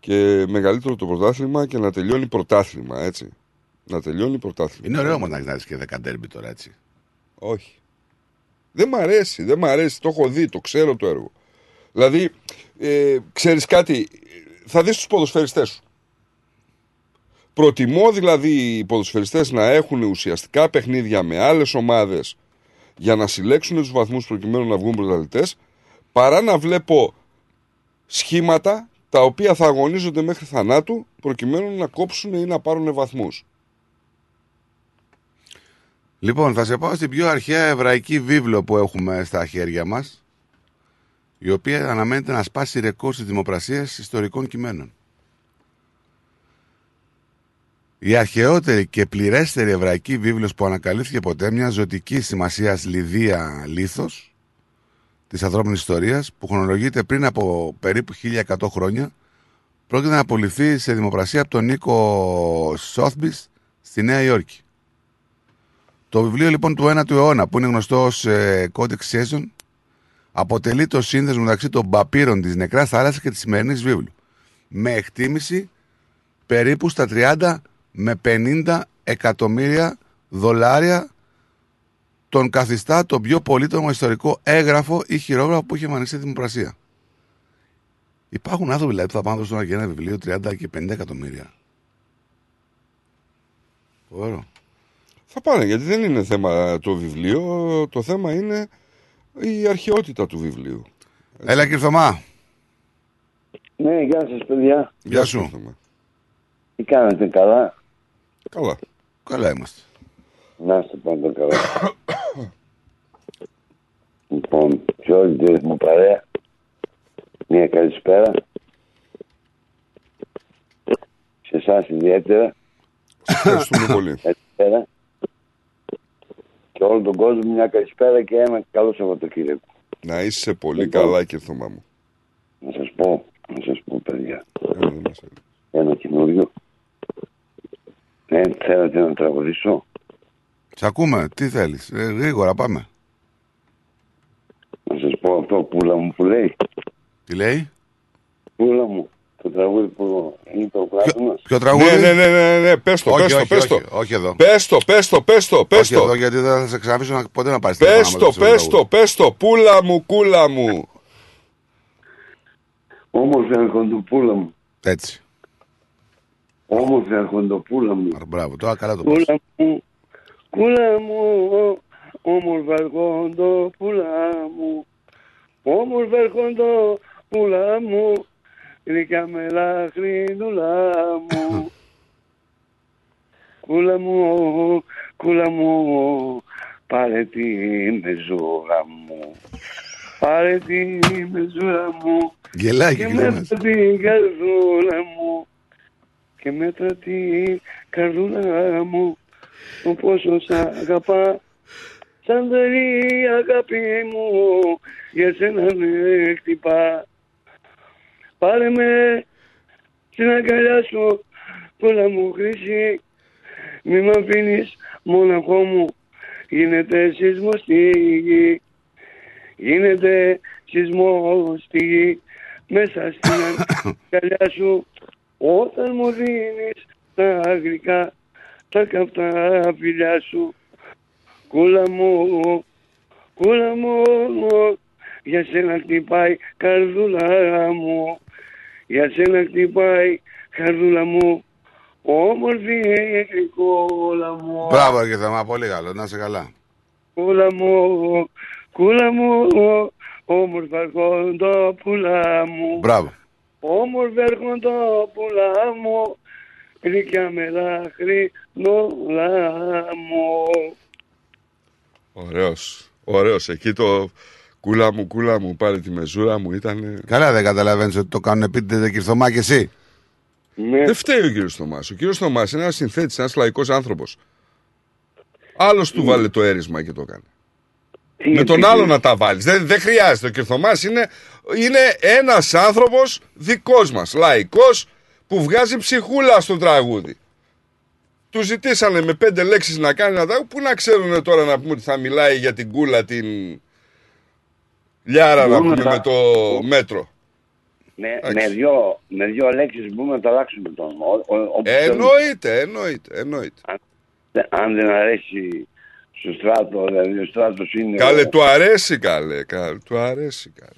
και μεγαλύτερο το πρωτάθλημα και να τελειώνει πρωτάθλημα, έτσι. Να τελειώνει πρωτάθλημα. Είναι ωραίο όμως να έχεις και 10 ντέρμπι τώρα έτσι. Όχι. Δεν μ' αρέσει, δεν μ' αρέσει. Το έχω δει, το ξέρω το έργο. Δηλαδή, ε, ξέρεις κάτι, θα δεις τους ποδοσφαιριστές σου. Προτιμώ δηλαδή οι ποδοσφαιριστές να έχουν ουσιαστικά παιχνίδια με άλλες ομάδες για να συλλέξουν τους βαθμούς προκειμένου να βγουν πρωταθλητές παρά να βλέπω σχήματα τα οποία θα αγωνίζονται μέχρι θανάτου προκειμένου να κόψουν ή να πάρουν βαθμούς. Λοιπόν, θα σε πάω στην πιο αρχαία εβραϊκή βίβλο που έχουμε στα χέρια μας, η οποία αναμένεται να σπάσει ρεκόρ τη δημοπρασία ιστορικών κειμένων. Η αρχαιότερη και πληρέστερη εβραϊκή βίβλος που ανακαλύφθηκε ποτέ μια ζωτική σημασία λιδία λίθος της ανθρώπινης ιστορίας που χρονολογείται πριν από περίπου 1100 χρόνια πρόκειται να απολυθεί σε δημοπρασία από τον Νίκο Σόθμπις στη Νέα Υόρκη. Το βιβλίο λοιπόν του 9ου αιώνα που είναι γνωστό ως ε, Codex Session αποτελεί το σύνδεσμο μεταξύ των παπύρων της νεκράς θάλασσας και της σημερινής βίβλου με εκτίμηση περίπου στα 30 με 50 εκατομμύρια δολάρια τον καθιστά το πιο πολύτιμο ιστορικό έγγραφο ή χειρόγραφο που είχε εμφανιστεί στη δημοπρασία. Υπάρχουν άνθρωποι δηλαδή που θα πάνε να δώσουν για ένα βιβλίο 30 και 50 εκατομμύρια. Ωραίο. Θα πάνε γιατί δεν είναι θέμα το βιβλίο, το θέμα είναι η αρχαιότητα του βιβλίου. Έλα κύριε Θωμά. Ναι, γεια σας παιδιά. Γεια σου. Τι κάνετε, καλά; Καλά. Καλά είμαστε. Να είστε πάντα καλά. λοιπόν, σε όλη τη μου παρέα, μια καλησπέρα. Σε εσάς ιδιαίτερα. Ευχαριστούμε πολύ. Καλησπέρα. Και όλο τον κόσμο μια καλησπέρα και ένα καλό Σαββατοκύριακο. Να είσαι πολύ καλά, Κυρθωμά μου. Να σας πω, να σας πω παιδιά. Ένα καινούριο. Ναι, θέλετε να τραγουδήσω; Σε ακούμε, τι θέλεις. Ε, γρήγορα πάμε. Να σας πω αυτό πουλα μου που λέει. Τι λέει; Πουλα μου. Το τραγούδι που είναι το Πλάτωνας. Ποιο τραγούδι; Ναι, ναι, ναι, ναι, ναι. Πες το, Όχι, πες το, όχι, πες το. όχι, όχι εδώ. Πες το, πες το, πες το, πες Όχι το. εδώ γιατί δεν θα σε ξαναφήσω να, ποτέ να πάρεις Πες τηλέφωνο το, με το πες τραγούδι. το, πες το. Πούλα μου, κούλα μου. Όμορφη αρχοντοπούλα μου. Έτσι. Όμορφη αρχοντοπούλα μου. Μπράβο, τώρα καλά το πες. Κούλα μου, κούλα μου, όμορφα αρχοντοπούλα μου. Όμορφα αρχοντοπούλα μου, γλυκιά με λαχρινούλα μου. Κούλα μου, κούλα μου, πάρε τη μεζούρα μου. Πάρε τη μεζούρα μου Γελάει και και γελάει. μέτρα την καρδούλα μου και μέτρα την καρδούλα μου ο πόσο σ' αγαπά σαν τρελή αγάπη μου για σένα με χτυπά πάρε με στην αγκαλιά σου πουλα μου χρυσή μη μ' αφήνεις μοναχό μου γίνεται σεισμός στη γη. Γίνεται σεισμός στη γη μέσα στην αγκαλιά σου. Όταν μου δίνεις τα αγρικά τα καυτά φιλιά σου. Κούλα μου, κούλα μου για σένα χτυπάει καρδούλα μου για σένα χτυπάει καρδούλα μου όμορφη κούλα μου Μπράβο και θεμά, πολύ καλό. Να είσαι καλά. Κούλα μου, κούλα μου, όμορφα αρχοντόπουλα μου. Μπράβο. Όμορφα αρχοντόπουλα μου, γλυκιά με δάχρη νόλα μου. Ωραίος, ωραίος. Εκεί το κούλα μου, κούλα μου, πάρε τη μεζούρα μου ήταν... Καλά δεν καταλαβαίνεις ότι το κάνουν επίτηδες Κυρθωμά και εσύ. Ναι. Δεν φταίει ο κύριος Θωμάς. Ο κύριος Θωμάς είναι ένας συνθέτης, ένας λαϊκός άνθρωπος. Άλλος του βάλε το έρισμα και το έκανε. Με τον άλλο να τα βάλεις. Δεν, δεν χρειάζεται. Ο Κυρθωμάς είναι, είναι ένας άνθρωπος δικός μας, λαϊκός, που βγάζει ψυχούλα στο τραγούδι. Του ζητήσανε με πέντε λέξεις να κάνει ένα τραγούδι. Πού να ξέρουν τώρα να πούμε ότι θα μιλάει για την κούλα, την λιάρα να Μπορούμε πούμε να- με το μέτρο. Με, με, δυο, με δυο λέξεις μπορούμε να τα αλλάξουμε τον. ο- ο- όπου θέλουμε. Εννοείται, εννοείται, εννοείται. Αν δεν αρέσει στο στράτο, δηλαδή ο στράτος είναι... Καλέ, ο- του αρέσει καλέ, καλέ, του αρέσει καλέ.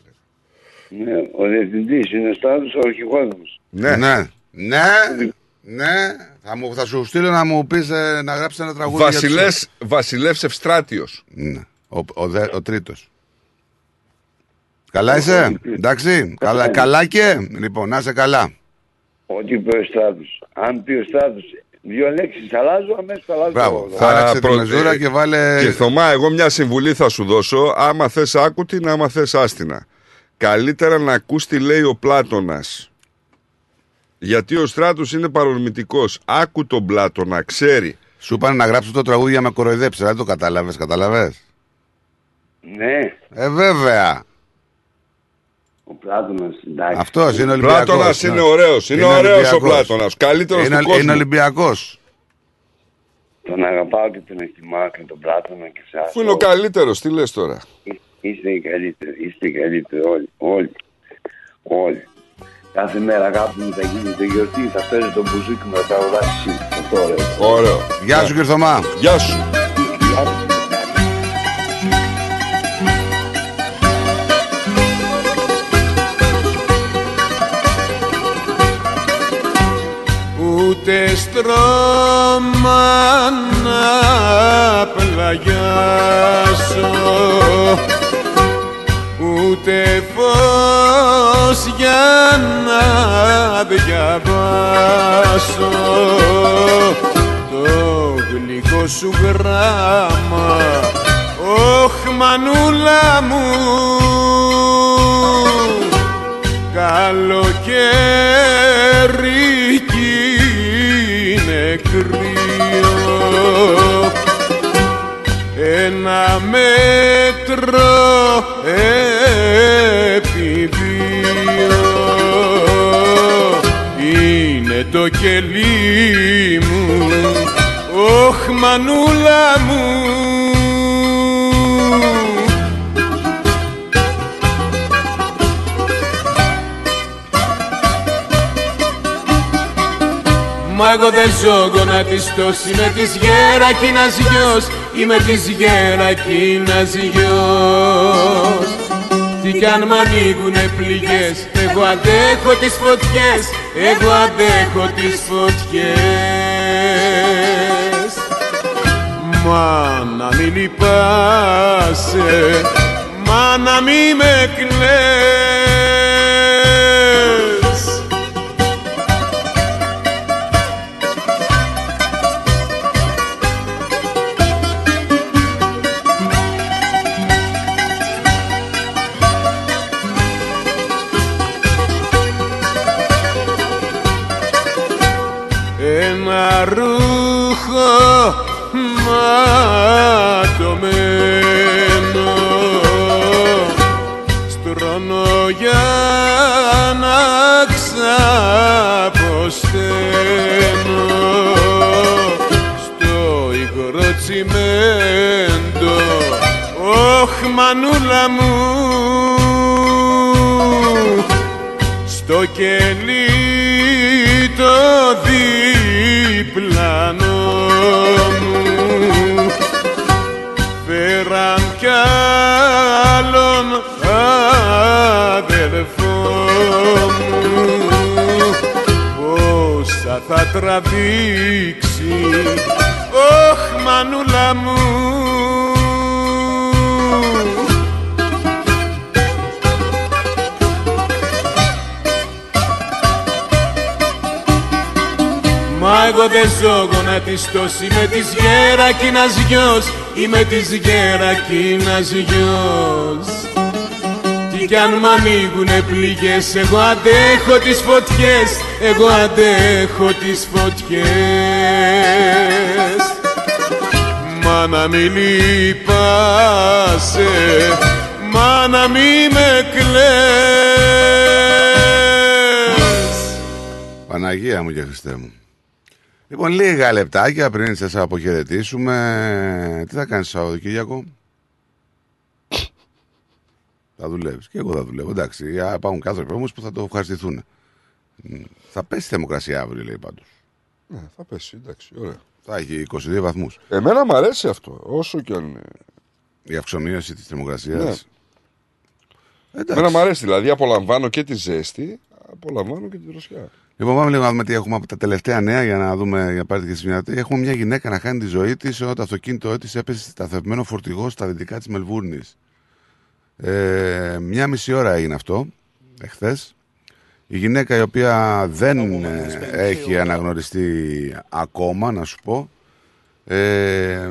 Ναι, ο διευθυντής είναι ο στράτος, ο αρχηγός μας. Ναι. Ναι. Ναι. Ναι. Θα, μου, θα σου στείλω να μου πεις ε, να γράψεις ένα τραγούδι. για τους- Βασιλές, βασιλεύς Ευστράτιος. Ναι. Ο, ο, δε, ο τρίτος. Καλά είσαι, εντάξει. Καλά, καλά και. Λοιπόν, να είσαι καλά. Ό,τι είπε ο στράτος. Αν πει ο στράτος δύο λέξεις αλλάζω, αμέσως αλλάζω. Μπράβο. το- Θα άλλαξε τη προ- μεζούρα ε, και βάλε. Και Θωμά, εγώ μια συμβουλή θα σου δώσω. Άμα θες άκουτη, άμα θες άστινα. Καλύτερα να ακούς τι λέει ο Πλάτωνας. Γιατί ο Στράτος είναι παρορμητικός. Άκου τον Πλάτωνα, ξέρει. Σου είπαν να γράψει το τραγούδι για να με κοροϊδέψεις. Δεν το κατάλαβες, κατάλαβες; Ναι, Ε, βέβαια. Ο Πλάτωνας, εντάξει. Αυτός είναι Ολυμπιακός. Πλάτωνας είναι ωραίος. Είναι ωραίος ο Πλάτωνας. Καλύτερος είναι, του κόσμου. Είναι Ολυμπιακός. Τον αγαπάω και τον εκτιμάω και τον Πλάτωνα και εσάς. Αφού είναι ο καλύτερος, τι λες τώρα; Είστε οι καλύτεροι, είστε οι καλύτεροι όλοι, όλοι, όλοι. Κάθε μέρα αγάπη μου θα γίνεται γιορτή, θα παίζει τον μπουζούκι μου να τα αγοράσει αυτό ωραίο. Ωραίο. Γεια σου, κύριε Θωμά. Γεια σου. Ούτε στρώμα να πλαγιάσω. Ούτε φως για να διαβάσω. Το γλυκό σου γράμμα όχ μανούλα μου. Καλοκαίρι ένα μέτρο επί δύο. Είναι το κελί μου όχ μανούλα μου Μα εγώ δεν ζω γονατιστός Είμαι της γερακίνας γιος. Είμαι της γερακίνας γιος. Τι κι αν μ' ανοίγουνε πληγές Εγώ αντέχω τις φωτιές. Εγώ αντέχω τις φωτιές. Μα να μην λυπάσαι Μα να μη με κλαις ματωμένο στρώνω για να ξαποσταίνω. Στο υγρό τσιμέντο όχ μανούλα μου. Στο κελί το διπλανό φέραν κι άλλον αδελφό μου πόσα θα τραβήξει όχ μανούλα μου Μα εγώ δεν ζω γονατιστός Είμαι της γερακίνας γιος Είμαι της γερακίνας γιος. Τι κι αν μ' ανοίγουνε πληγές Εγώ αντέχω τις φωτιές Εγώ αντέχω τις φωτιές. Μα να μη λυπάσαι Μα να μη με κλαις. Παναγία μου και Χριστέ μου. Λοιπόν, λίγα λεπτάκια πριν σας αποχαιρετήσουμε. Τι θα κάνεις Σαββατοκύριακο; θα δουλεύεις. Και εγώ θα δουλεύω. Εντάξει, α, υπάρχουν και άνθρωποι όμως που θα το ευχαριστηθούν. Μ, Θα πέσει η θερμοκρασία αύριο, λέει πάντως. Ναι, θα πέσει, εντάξει, ωραία. Θα έχει 22 βαθμούς. Εμένα μου αρέσει αυτό, όσο και αν. Η αυξομοίωση της θερμοκρασίας. Ναι. Εντάξει. Εμένα μου αρέσει, δηλαδή απολαμβάνω και τη ζέστη, απολαμβάνω και τη δροσιά. Λοιπόν, πάμε λίγο να δούμε τι έχουμε από τα τελευταία νέα για να δούμε, για να πάρετε και εσείς μια. Έχουμε μια γυναίκα να χάνει τη ζωή της όταν το αυτοκίνητό της έπεσε σταθευμένο φορτηγό στα δυτικά της Μελβούρνης. Ε, μια μισή ώρα έγινε αυτό, εχθές. Η γυναίκα η οποία δεν ε, έχει αναγνωριστεί ακόμα, να σου πω. Ε,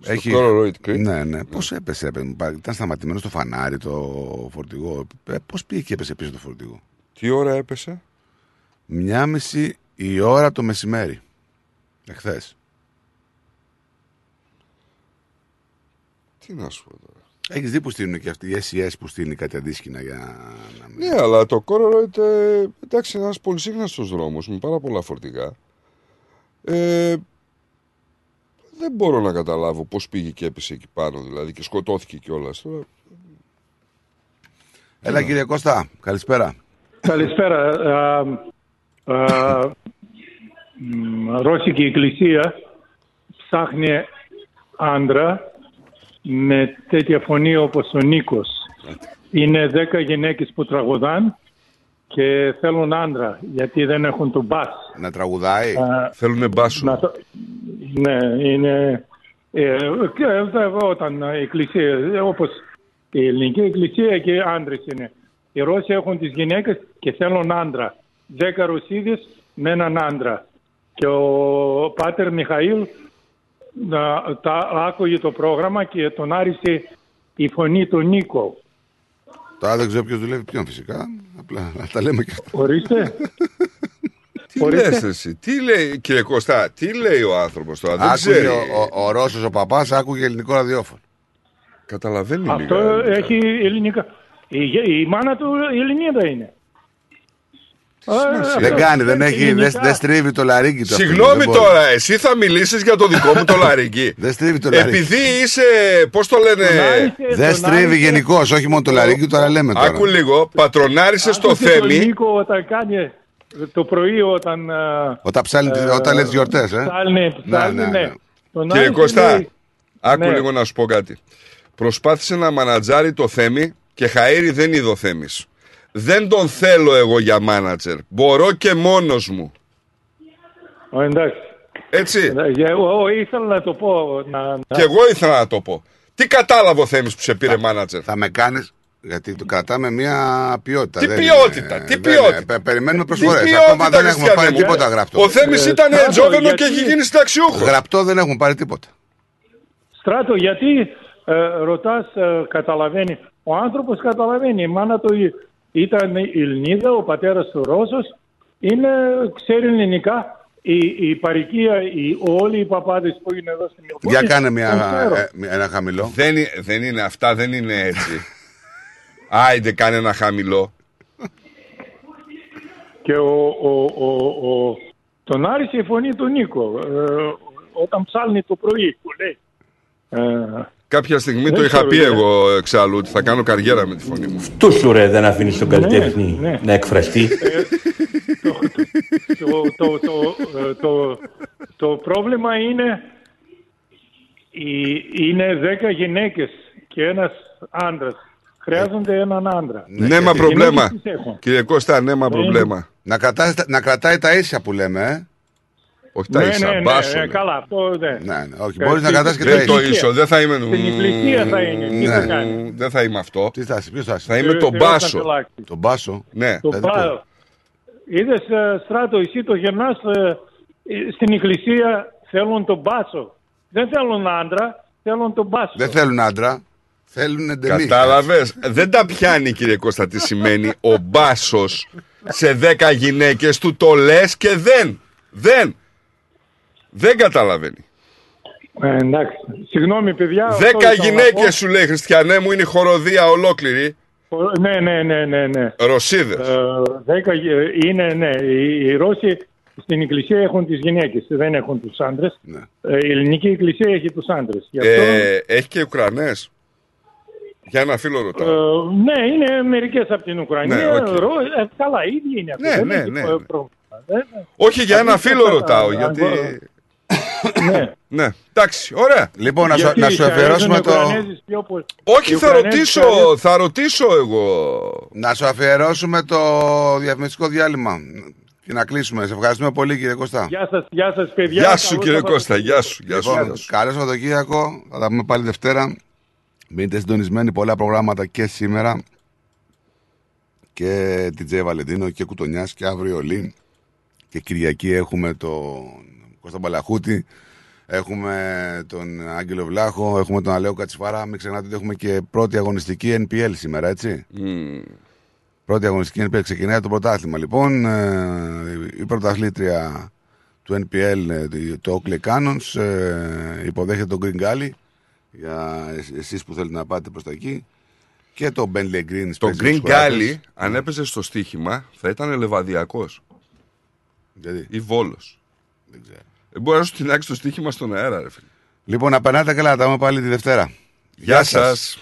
Στο Coral Road Creek. Ναι, ναι. Πώς έπεσε, έπεσε, ήταν σταματημένο στο φανάρι το φορτηγό. Ε, Πώς πήγε και έπεσε πίσω το φορτηγό; Τι ώρα έπεσε; Μια μισή η ώρα το μεσημέρι. Εχθές. Τι να σου πω τώρα. Έχεις δει που στείλουν και αυτοί οι SES που στείλουν κάτι αντίσκηνα για να μην... Ναι, αλλά το Coral Road, ε, εντάξει, είναι ένας πολυσύχναστος δρόμος με πάρα πολλά φορτηγά. Ε, δεν μπορώ να καταλάβω πώς πήγε και έπεσε εκεί πάνω, δηλαδή, και σκοτώθηκε κιόλας. Τώρα, Έλα κύριε Κώστα, καλησπέρα. Καλησπέρα. Α, α, μ, Ρώσικη εκκλησία ψάχνει άντρα με τέτοια φωνή όπως ο Νίκος. Είναι δέκα γυναίκες που τραγουδάν και θέλουν άντρα γιατί δεν έχουν το μπας. Να τραγουδάει; Θέλουν μπάσο. Να το- Ναι, είναι... Ε, και εδώ όταν η εκκλησία, ε, όπως η ελληνική εκκλησία και άντρες είναι. Οι Ρώσοι έχουν τις γυναίκες και θέλουν άντρα. Δέκα Ρωσίδες με έναν άντρα. Και ο Πάτερ Μιχαήλ να, τα άκουγε το πρόγραμμα και τον άρισε η φωνή του Νίκο. Τώρα δεν ξέρω ποιος δουλεύει ποιον φυσικά. Απλά να τα λέμε και αυτά. Ορίστε. Τι λες εσύ, τι λέει, κύριε Κωστά, τι λέει ο άνθρωπος τώρα, δεν Άκουγε ξέρει. ο, ο, ο Ρώσος ο παπάς άκουγε ελληνικό ραδιόφωνο. Καταλαβαίνει Αυτό λίγα ελληνικά. έχει ελληνικά. Η, η μάνα του Ελληνίδα είναι. Ε, Δεν αυτό. κάνει, δεν έχει, δεν, Ελληνικά. δεν στρίβει το λαρίκι του. αυτό, Συγγνώμη δεν μπορεί. τώρα, εσύ θα μιλήσεις για το δικό μου το λαρίκι. Δεν στρίβει το λαρίκι. Επειδή είσαι, πώς το λένε; Δεν στρίβει γενικώς, όχι μόνο το λαρίκι, τώρα λέμε τώρα. Άκου λίγο, πατρονάρισες το Άκουσε τον θέμη. Νίκο όταν κάνει το πρωί όταν... ε, Όταν, ψάλει, ε, όταν λέει τι γιορτές, ε. Ψάλνει, ψάλνει, Ναι, ναι, ναι. ναι. Τον Κύριε άρεσε, Κωστά, λέει, άκου Ναι. λίγο να σου πω κάτι. Προσπάθησε να μανατζάρει το θέμη και χαΐρι δεν είδε ο θέμης. Δεν τον θέλω εγώ για μάνατζερ. Μπορώ και μόνος μου. «Ω, εντάξει. Έτσι. Ε, Εγώ ήθελα να το πω. Να, να- Και εγώ ήθελα να το πω. Τι κατάλαβε ο θέμης που σε πήρε μάνατζερ. Θα με κάνεις. Γιατί το κρατάμε μια ποιότητα. Τι δεν ποιότητα, είναι- τι δεν ποιότητα; είναι. Πε- Περιμένουμε Τι προσφορές. ποιότητα, Ακόμα δεν έχουμε Χριστιανέ πάρει μου; τίποτα γραπτό. Ο Θέμης Ε, ήταν Στράτο, τζόβενο και γιατί- έχει γίνει συνταξιούχο. Γραπτό δεν έχουμε πάρει τίποτα. Στράτο, γιατί ε, ρωτάς, ε, καταλαβαίνει. Ο άνθρωπος καταλαβαίνει. Η μάνα του ή- ήταν Ελληνίδα, ο πατέρας του Ρώσος. Είναι, ξέρει ελληνικά. Η, η παροικία, οι, όλοι οι παπάδες που είναι εδώ στην Ιωκόνη. Για κάνε τον μια, ξέρω. ε, μια- ένα χαμηλό. Δεν, είναι- δεν είναι αυτά, δεν είναι έτσι. Άιντε κάνε ένα χαμηλό. Και ο, ο, ο, ο, τον άρεσε η φωνή του Νίκο. Ε, όταν ψάλνει το πρωί που λέει. Ε, Κάποια στιγμή Δεν το είχα ξέρω, πει ναι. εγώ εξάλλου ότι θα κάνω καριέρα με τη φωνή μου. Του σου ρε δεν αφήνεις τον καλλιτέχνη ναι. να εκφραστεί. το, το, το, ε, το, το πρόβλημα είναι η- είναι δέκα γυναίκες και ένας άντρας. Χρειάζονται έναν άντρα. Ναι, μα Οι προβλέμα. γυναίκες τις έχουν. Κύριε Κώστα, ναι, μα Ναι. προβλέμα. Να, κρατάει, να κρατάει τα ίσια που λέμε, ε. Όχι τα Ναι, ίσα, ναι, ναι, μπάσο. ναι, λέει. καλά, αυτό ναι. Ναι, ναι, όχι, Ε, μπορείς να στην- κρατάς και στην τα Δεν το ίσια. εκκλησία. ίσο, δεν θα είμαι. Στην εκκλησία θα είναι. Τι Ναι. θα κάνεις; Δεν θα είμαι αυτό. Τι στάση, ποιος στάση. Θα είμαι Ε, τον ε, μπάσο. Καντελάκη. Τον μπάσο; Ναι. Το Δηλαδή, πά- Είδες ε, στράτο, εσύ το γεννάς ε, ε, στην εκκλησία θέλουν τον μπάσο. Δεν θέλουν άντρα, θέλουν τον μπάσο. Δεν θέλουν άντρα. Θέλουν εντελεί. Κατάλαβες. Δεν τα πιάνει, κύριε Κώστα, τι σημαίνει ο μπάσος σε 10 γυναίκες του το λες και δεν. Δεν. Δεν καταλαβαίνει. Ε, εντάξει. Συγγνώμη, παιδιά. αυτό Δέκα ήθελα να γυναίκες σου λέει Χριστιανέ μου είναι η χοροδία ολόκληρη. πω. Ναι, ναι, ναι, ναι. ναι. Ρωσίδες. Ε, δέκα γε- είναι, ναι. Οι, οι Ρώσοι στην εκκλησία έχουν τις γυναίκες, δεν έχουν τους άντρες. Ναι. Ε, η ελληνική εκκλησία έχει τους άντρες. Γι' αυτό, Ε, έχει και Ουκρανές. Για ένα φίλο ε, ρωτάω. ναι, είναι μερικές από την Ουκρανία. Ναι, οκ. Ρο- ε, καλά, οι ίδιοι είναι αυτοί. Ναι, δεν ναι, έχει ναι, προ- ναι. πρόβλημα. Δεν- Όχι για ένα Αυτοί φίλο αυτά, ρωτάω. α, Γιατί. Ναι. Ναι, εντάξει, ωραία. Λοιπόν, να σου, Γιατί να σου σε αφιερώσουμε αρέσουν οι το. Ουκρανέζοι πιο πολύ. Όχι, Οι θα Ουκρανέζοι ρωτήσω, αρέσουν- θα ρωτήσω εγώ. Να σου αφιερώσουμε το διαφημιστικό διάλειμμα. Και να κλείσουμε. Σε ευχαριστούμε πολύ, κύριε Κώστα. Γεια σας, γεια σας παιδιά. Γεια σου, Καλό κύριε Σαββατοκύριακο. Κώστα, γεια σου. Γεια σου, Λοιπόν, γεια σου. καλό Σαββατοκύριακο. Θα τα πούμε πάλι Δευτέρα. Μείνετε συντονισμένοι πολλά προγράμματα και σήμερα. Και την Τζέ Βαλεντίνο και Κουτονιάς και αύριο Λίν. Και Κυριακή έχουμε τον Κώστα Μπαλαχούτη. Έχουμε τον Άγγελο Βλάχο. Έχουμε τον Αλέο Κατσιφάρα. Μην ξεχνάτε ότι έχουμε και πρώτη αγωνιστική NPL σήμερα, έτσι. Μμμ. Πρώτη αγωνιστική NPL ξεκινάει το πρωτάθλημα. Λοιπόν, ε, η πρωταθλήτρια του NPL, ε, το Oakley Cannons, ε, υποδέχεται τον Green Galley για εσ- εσείς που θέλετε να πάτε προς τα εκεί. Και το Bentley Green. Το Space Green Scratches. Galley, αν έπαιζε στο στοίχημα, θα ήταν λεβαδιακός. Γιατί; Ή βόλος. Δεν ξέρω. Δεν μπορεί να σου τεινάξει το στοίχημα στον αέρα, ρε φίλε. Λοιπόν, να περνάτε καλά. Τα πούμε πάλι τη Δευτέρα. Γεια σας.